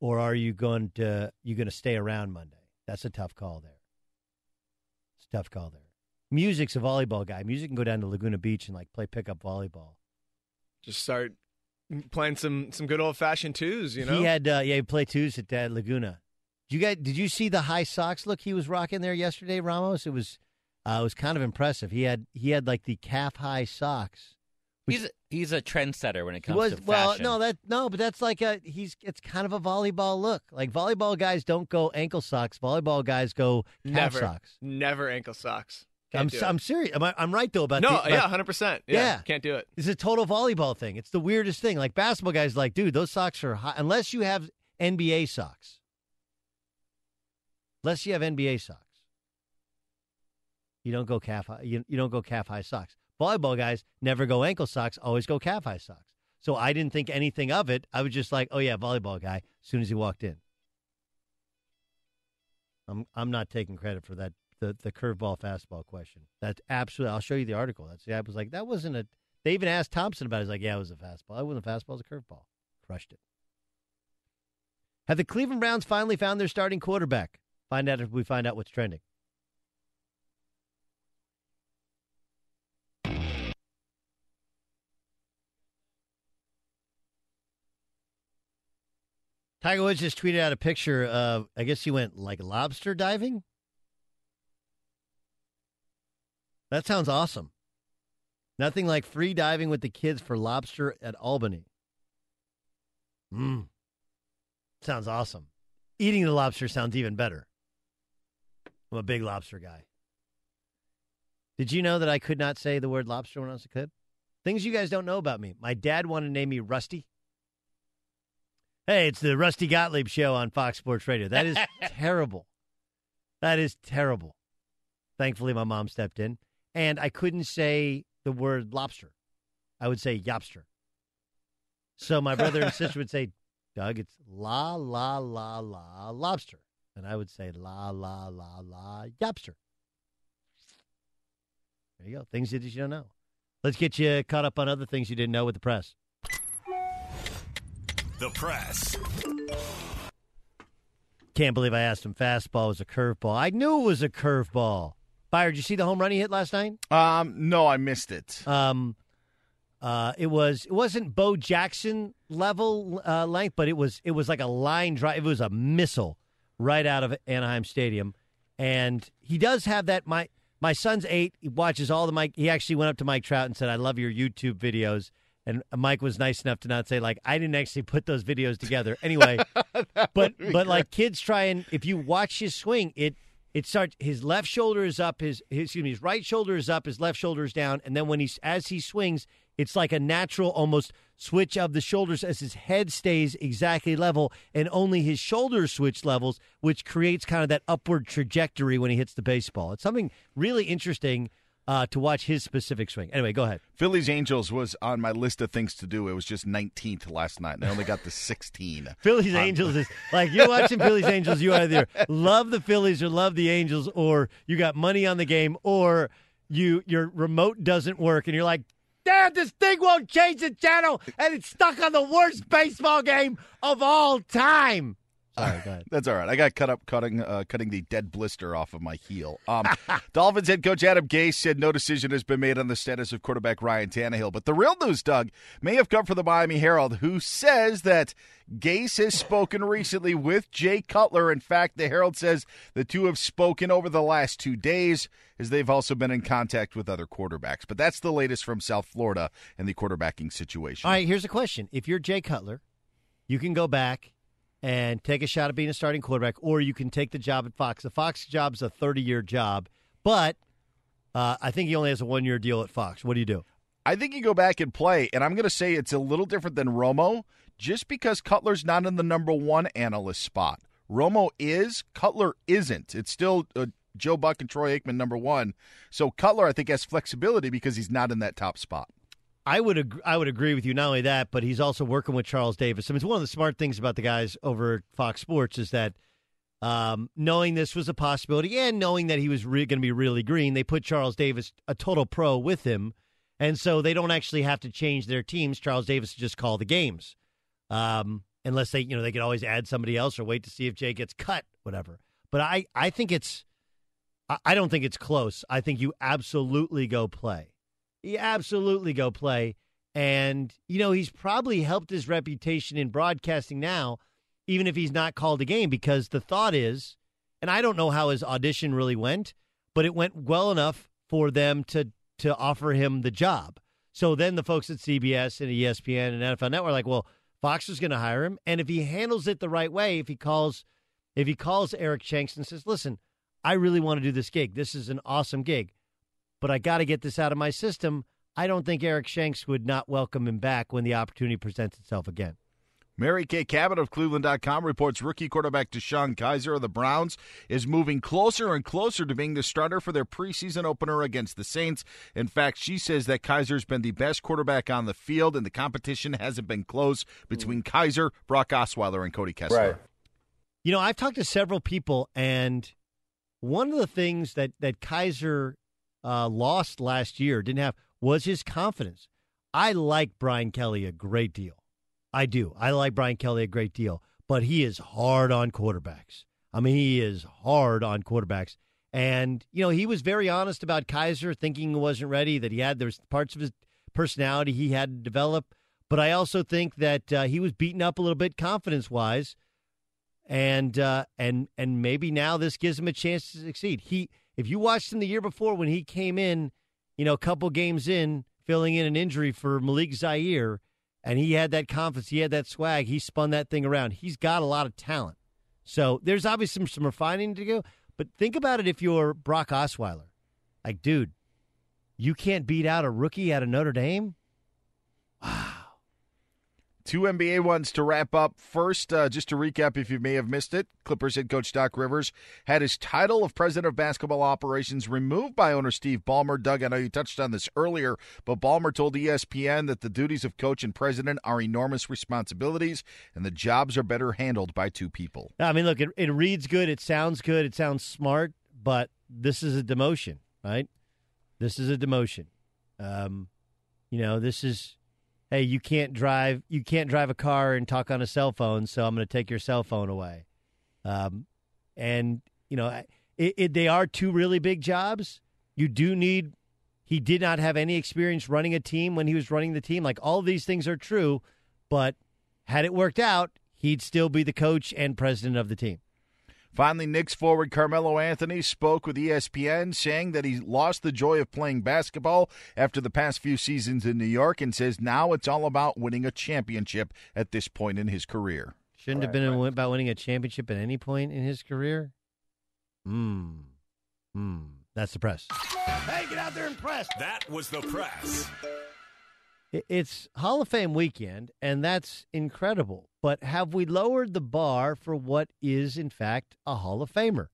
or are you going to you gonna stay around Monday? That's a tough call there. It's a tough call there. Music's a volleyball guy. Music can go down to Laguna Beach and like play pickup volleyball. Just start playing some some good old fashioned twos. You know, He had uh, yeah, he played twos at uh, Laguna. Did you guys did you see the high socks look he was rocking there yesterday, Ramos? It was uh, it was kind of impressive. He had he had like the calf high socks. He's a, he's a trendsetter when it comes was to fashion. well, no, that no, but that's like a he's it's kind of a volleyball look. Like volleyball guys don't go ankle socks. Volleyball guys go calf never, socks. never ankle socks. Can't I'm do s- it. I'm serious. Am I, I'm right though about no, the, about- yeah, hundred percent. Yeah, Yeah. can't do it. It's a total volleyball thing. It's the weirdest thing. Like basketball guys, like, dude, those socks are high. Unless you have NBA socks. Unless you have NBA socks, you don't go calf high. You, you don't go calf high socks. Volleyball guys never go ankle socks. Always go calf high socks. So I didn't think anything of it. I was just like, oh yeah, volleyball guy. As soon as he walked in, I'm I'm not taking credit for that. The the curveball fastball question. That's absolutely. I'll show you the article. That's I was like that wasn't a. They even asked Thompson about. it. He's like, yeah, it was a fastball. It wasn't a fastball. It was a curveball. Crushed it. Have the Cleveland Browns finally found their starting quarterback? Find out if we find out what's trending. Tiger Woods just tweeted out a picture of, I guess he went like lobster diving. That sounds awesome. Nothing like free diving with the kids for lobster at Albany. Mmm. Sounds awesome. Eating the lobster sounds even better. I'm a big lobster guy. Did you know that I could not say the word lobster when I was a kid? Things you guys don't know about me. My dad wanted to name me Rusty. Hey, it's the Rusty Gottlieb show on Fox Sports Radio. That is terrible. That is terrible. Thankfully, my mom stepped in, and I couldn't say the word lobster. I would say yobster. So my brother and sister would say, Doug, it's la, la, la, la, lobster. And I would say la, la, la, la, yobster. There you go. Things that you don't know. Let's get you caught up on other things you didn't know with the press. The press. Can't believe I asked him fastball was a curveball. I knew it was a curveball. Fire, did you see the home run he hit last night? Um, no, I missed it. Um, uh, it was it wasn't Bo Jackson level uh, length, but it was it was like a line drive. It was a missile right out of Anaheim Stadium, and he does have that. My my son's eight. He watches all the Mike. He actually went up to Mike Trout and said, "I love your YouTube videos." And Mike was nice enough to not say like I didn't actually put those videos together. Anyway, but but great. like kids try and if you watch his swing, it it starts his left shoulder is up, his, his excuse me, his right shoulder is up, his left shoulder is down, and then when he's as he swings, it's like a natural almost switch of the shoulders as his head stays exactly level and only his shoulders switch levels, which creates kind of that upward trajectory when he hits the baseball. It's something really interesting uh, to watch his specific swing. Anyway, go ahead. Phillies Angels was on my list of things to do. It was just 19th last night, and I only got to 16. Phillies Um, Angels is like you're watching Phillies Angels. You either love the Phillies or love the Angels, or you got money on the game, or you your remote doesn't work, and you're like, "Damn, this thing won't change the channel," and it's stuck on the worst baseball game of all time. Sorry, go ahead. That's all right. I got cut up cutting uh, cutting the dead blister off of my heel. Um, Dolphins head coach Adam Gase said no decision has been made on the status of quarterback Ryan Tannehill. But the real news, Doug, may have come from the Miami Herald, who says that Gase has spoken recently with Jay Cutler. In fact, the Herald says the two have spoken over the last two days, as they've also been in contact with other quarterbacks. But that's the latest from South Florida and the quarterbacking situation. All right, here's a question: If you're Jay Cutler, you can go back and take a shot at being a starting quarterback, or you can take the job at Fox. The Fox job's a 30 year job, but uh, I think he only has a one year deal at Fox. What do you do? I think you go back and play, and I'm going to say it's a little different than Romo, just because Cutler's not in the number one analyst spot. Romo is, Cutler isn't. It's still uh, Joe Buck and Troy Aikman number one. So Cutler, I think, has flexibility because he's not in that top spot. I would ag- I would agree with you. Not only that, but he's also working with Charles Davis. I mean, it's one of the smart things about the guys over at Fox Sports is that um, knowing this was a possibility and knowing that he was re- going to be really green, they put Charles Davis, a total pro, with him, and so they don't actually have to change their teams. Charles Davis just call the games, um, unless they you know they could always add somebody else or wait to see if Jay gets cut, whatever. But I I think it's I, I don't think it's close. I think you absolutely go play. You absolutely go play. And, you know, he's probably helped his reputation in broadcasting now, even if he's not called a game, because the thought is, and I don't know how his audition really went, but it went well enough for them to to offer him the job. So then the folks at CBS and ESPN and NFL Network are like, well, Fox is going to hire him, and if he handles it the right way, if he calls, if he calls Eric Shanks and says, listen, I really want to do this gig. This is an awesome gig but I got to get this out of my system. I don't think Eric Shanks would not welcome him back when the opportunity presents itself again. Mary Kay Cabot of Cleveland.com reports rookie quarterback DeShone Kizer of the Browns is moving closer and closer to being the starter for their preseason opener against the Saints. In fact, she says that Kizer's been the best quarterback on the field, and the competition hasn't been close between Kizer, Brock Osweiler, and Cody Kessler. Right. You know, I've talked to several people, and one of the things that that Kizer uh, lost last year, didn't have, was his confidence. I like Brian Kelly a great deal. I do. I like Brian Kelly a great deal, but he is hard on quarterbacks. I mean, he is hard on quarterbacks. And, you know, he was very honest about Kizer thinking he wasn't ready, that he had, there's parts of his personality he had to develop. But I also think that uh, he was beaten up a little bit confidence wise. And, uh, and, and maybe now this gives him a chance to succeed. He, if you watched him the year before when he came in, you know, a couple games in, filling in an injury for Malik Zaire, and he had that confidence, he had that swag, he spun that thing around. He's got a lot of talent. So there's obviously some, some refining to go. But think about it if you're Brock Osweiler. Like, dude, you can't beat out a rookie out of Notre Dame? Two NBA ones to wrap up. First, uh, just to recap, if you may have missed it, Clippers head coach Doc Rivers had his title of president of basketball operations removed by owner Steve Ballmer. Doug, I know you touched on this earlier, but Ballmer told ESPN that the duties of coach and president are enormous responsibilities, and the jobs are better handled by two people. I mean, look, it, it reads good, it sounds good, it sounds smart, but this is a demotion, right? This is a demotion. Um, you know, this is hey, you can't drive you can't drive a car and talk on a cell phone, so I'm going to take your cell phone away. Um, and you know, it, it, they are two really big jobs. You do need. He did not have any experience running a team when he was running the team. Like all these things are true, but had it worked out, he'd still be the coach and president of the team. Finally, Knicks forward Carmelo Anthony spoke with ESPN, saying that he lost the joy of playing basketball after the past few seasons in New York and says now it's all about winning a championship at this point in his career. Shouldn't right, have been right. about winning a championship at any point in his career. Hmm. Hmm. That's the press. Hey, get out there and press. That was the press. It's Hall of Fame weekend, and that's incredible. But have we lowered the bar for what is, in fact, a Hall of Famer?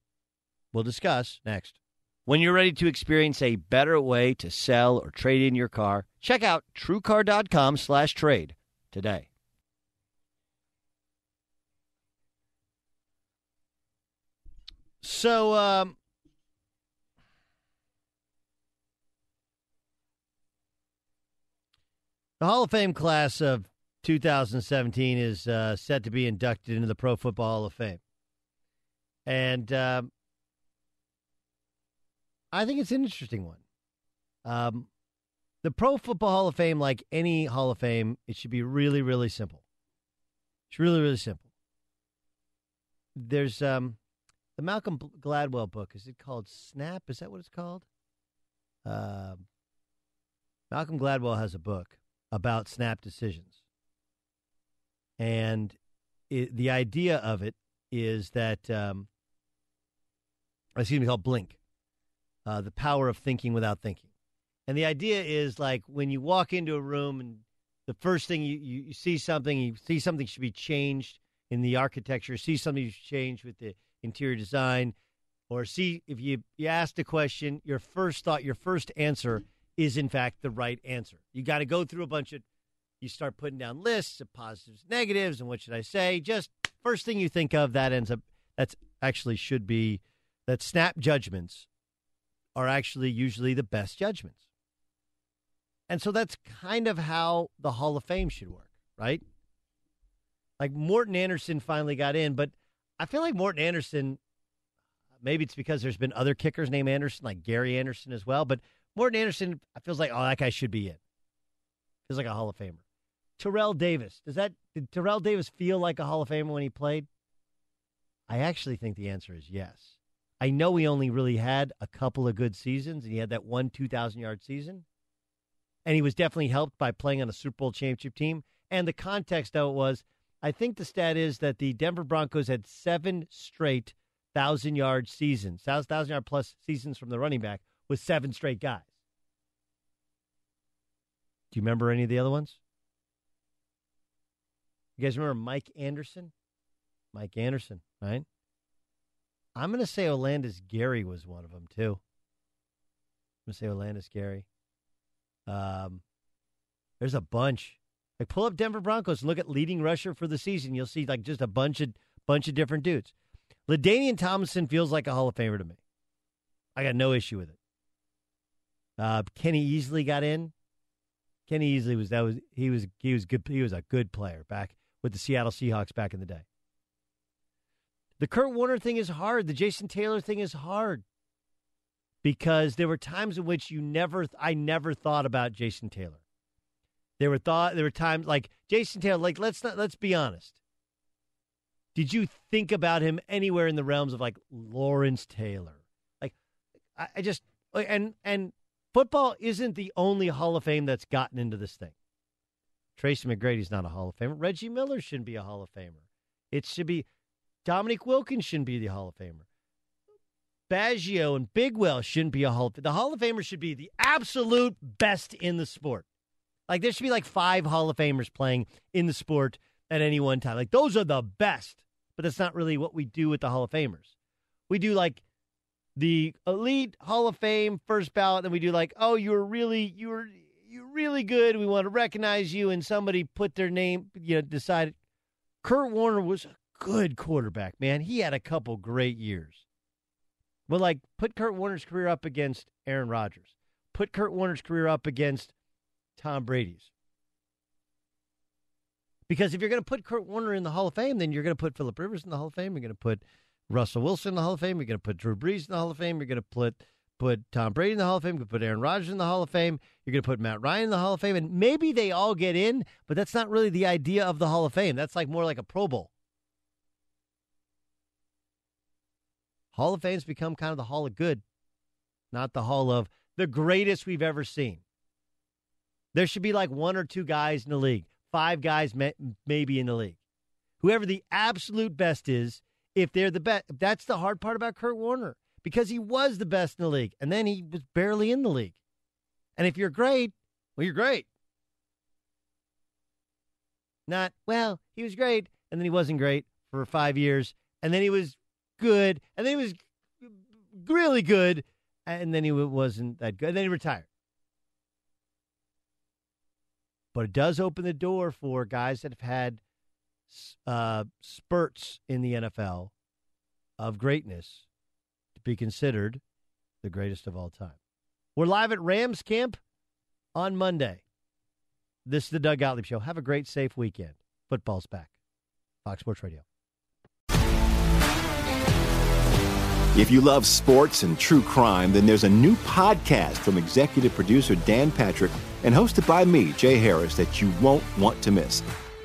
We'll discuss next. When you're ready to experience a better way to sell or trade in your car, check out truecar.com slash trade today. So, um, the Hall of Fame class of 2017 is uh, set to be inducted into the Pro Football Hall of Fame. And um, I think it's an interesting one. Um, the Pro Football Hall of Fame, like any Hall of Fame, it should be really, really simple. It's really, really simple. There's um, the Malcolm Gladwell book. Is it called Snap? Is that what it's called? Uh, Malcolm Gladwell has a book about snap decisions. And it, the idea of it is that, um, excuse me, called Blink, uh, the power of thinking without thinking. And the idea is like when you walk into a room and the first thing you, you, you see something, you see something should be changed in the architecture, see something should change with the interior design, or see if you, you ask a question, your first thought, your first answer is in fact the right answer. You got to go through a bunch of you start putting down lists of positives, negatives, and what should I say? Just first thing you think of that ends up that's actually should be that snap judgments are actually usually the best judgments. And so that's kind of how the Hall of Fame should work, right? Like Morten Andersen finally got in, but I feel like Morten Andersen, maybe it's because there's been other kickers named Anderson, like Gary Anderson as well, but Morten Andersen feels like, oh, that guy should be in. Feels like a Hall of Famer. Terrell Davis. Does that did Terrell Davis feel like a Hall of Famer when he played? I actually think the answer is yes. I know he only really had a couple of good seasons, and he had that one 2,000 yard season. And he was definitely helped by playing on a Super Bowl championship team. And the context of it was I think the stat is that the Denver Broncos had seven straight 1,000 yard seasons, 1,000 yard plus seasons from the running back with seven straight guys. Do you remember any of the other ones? You guys remember Mike Anderson? Mike Anderson, right? I'm going to say Olandis Gary was one of them too. I'm going to say Olandis Gary. Um, there's a bunch. Like pull up Denver Broncos and look at leading rusher for the season. You'll see like just a bunch of bunch of different dudes. LaDainian Thompson feels like a Hall of Famer to me. I got no issue with it. Uh, Kenny Easley got in. Kenny Easley was that was he was he was good he was a good player back with the Seattle Seahawks back in the day. The Kurt Warner thing is hard. The Jason Taylor thing is hard because there were times in which you never, I never thought about Jason Taylor. There were thought, there were times like Jason Taylor. Like let's not, let's be honest. Did you think about him anywhere in the realms of like Lawrence Taylor? Like I, I just and and football isn't the only Hall of Fame that's gotten into this thing. Tracy McGrady's not a Hall of Famer. Reggie Miller shouldn't be a Hall of Famer. It should be Dominique Wilkins shouldn't be the Hall of Famer. Baggio and Bigwell shouldn't be a Hall of Famer. The Hall of Famer should be the absolute best in the sport. Like there should be like five Hall of Famers playing in the sport at any one time. Like those are the best, but that's not really what we do with the Hall of Famers. We do like the elite Hall of Fame first ballot, then we do like, oh, you were really you were you're really good. We want to recognize you, and somebody put their name, you know, decided. Kurt Warner was a good quarterback, man. He had a couple great years. But like, put Kurt Warner's career up against Aaron Rodgers. Put Kurt Warner's career up against Tom Brady's. Because if you're going to put Kurt Warner in the Hall of Fame, then you're going to put Philip Rivers in the Hall of Fame. You're going to put Russell Wilson in the Hall of Fame. You're going to put Drew Brees in the Hall of Fame. You're going to put put Tom Brady in the Hall of Fame. You're going to put Aaron Rodgers in the Hall of Fame. You're going to put Matt Ryan in the Hall of Fame, and maybe they all get in, but that's not really the idea of the Hall of Fame. That's like more like a Pro Bowl. Hall of Fame's become kind of the Hall of Good, not the Hall of the greatest we've ever seen. There should be like one or two guys in the league, five guys may, maybe in the league. Whoever the absolute best is, if they're the best. That's the hard part about Kurt Warner because he was the best in the league and then he was barely in the league. And if you're great, well, you're great. Not, well, he was great and then he wasn't great for five years and then he was good and then he was really good and then he wasn't that good and then he retired. But it does open the door for guys that have had uh, spurts in the NFL of greatness to be considered the greatest of all time. We're live at Rams camp on Monday. This is the Doug Gottlieb Show. Have a great, safe weekend. Football's back. Fox Sports Radio. If you love sports and true crime, then there's a new podcast from executive producer Dan Patrick and hosted by me, Jay Harris, that you won't want to miss.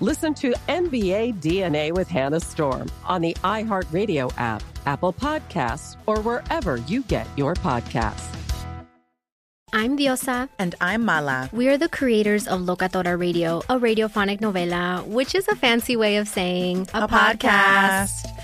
Listen to NBA DNA with Hannah Storm on the iHeartRadio app, Apple Podcasts, or wherever you get your podcasts. I'm Diosa. And I'm Mala. We are the creators of Locatora Radio, a radiophonic novela, which is a fancy way of saying a, a podcast. podcast.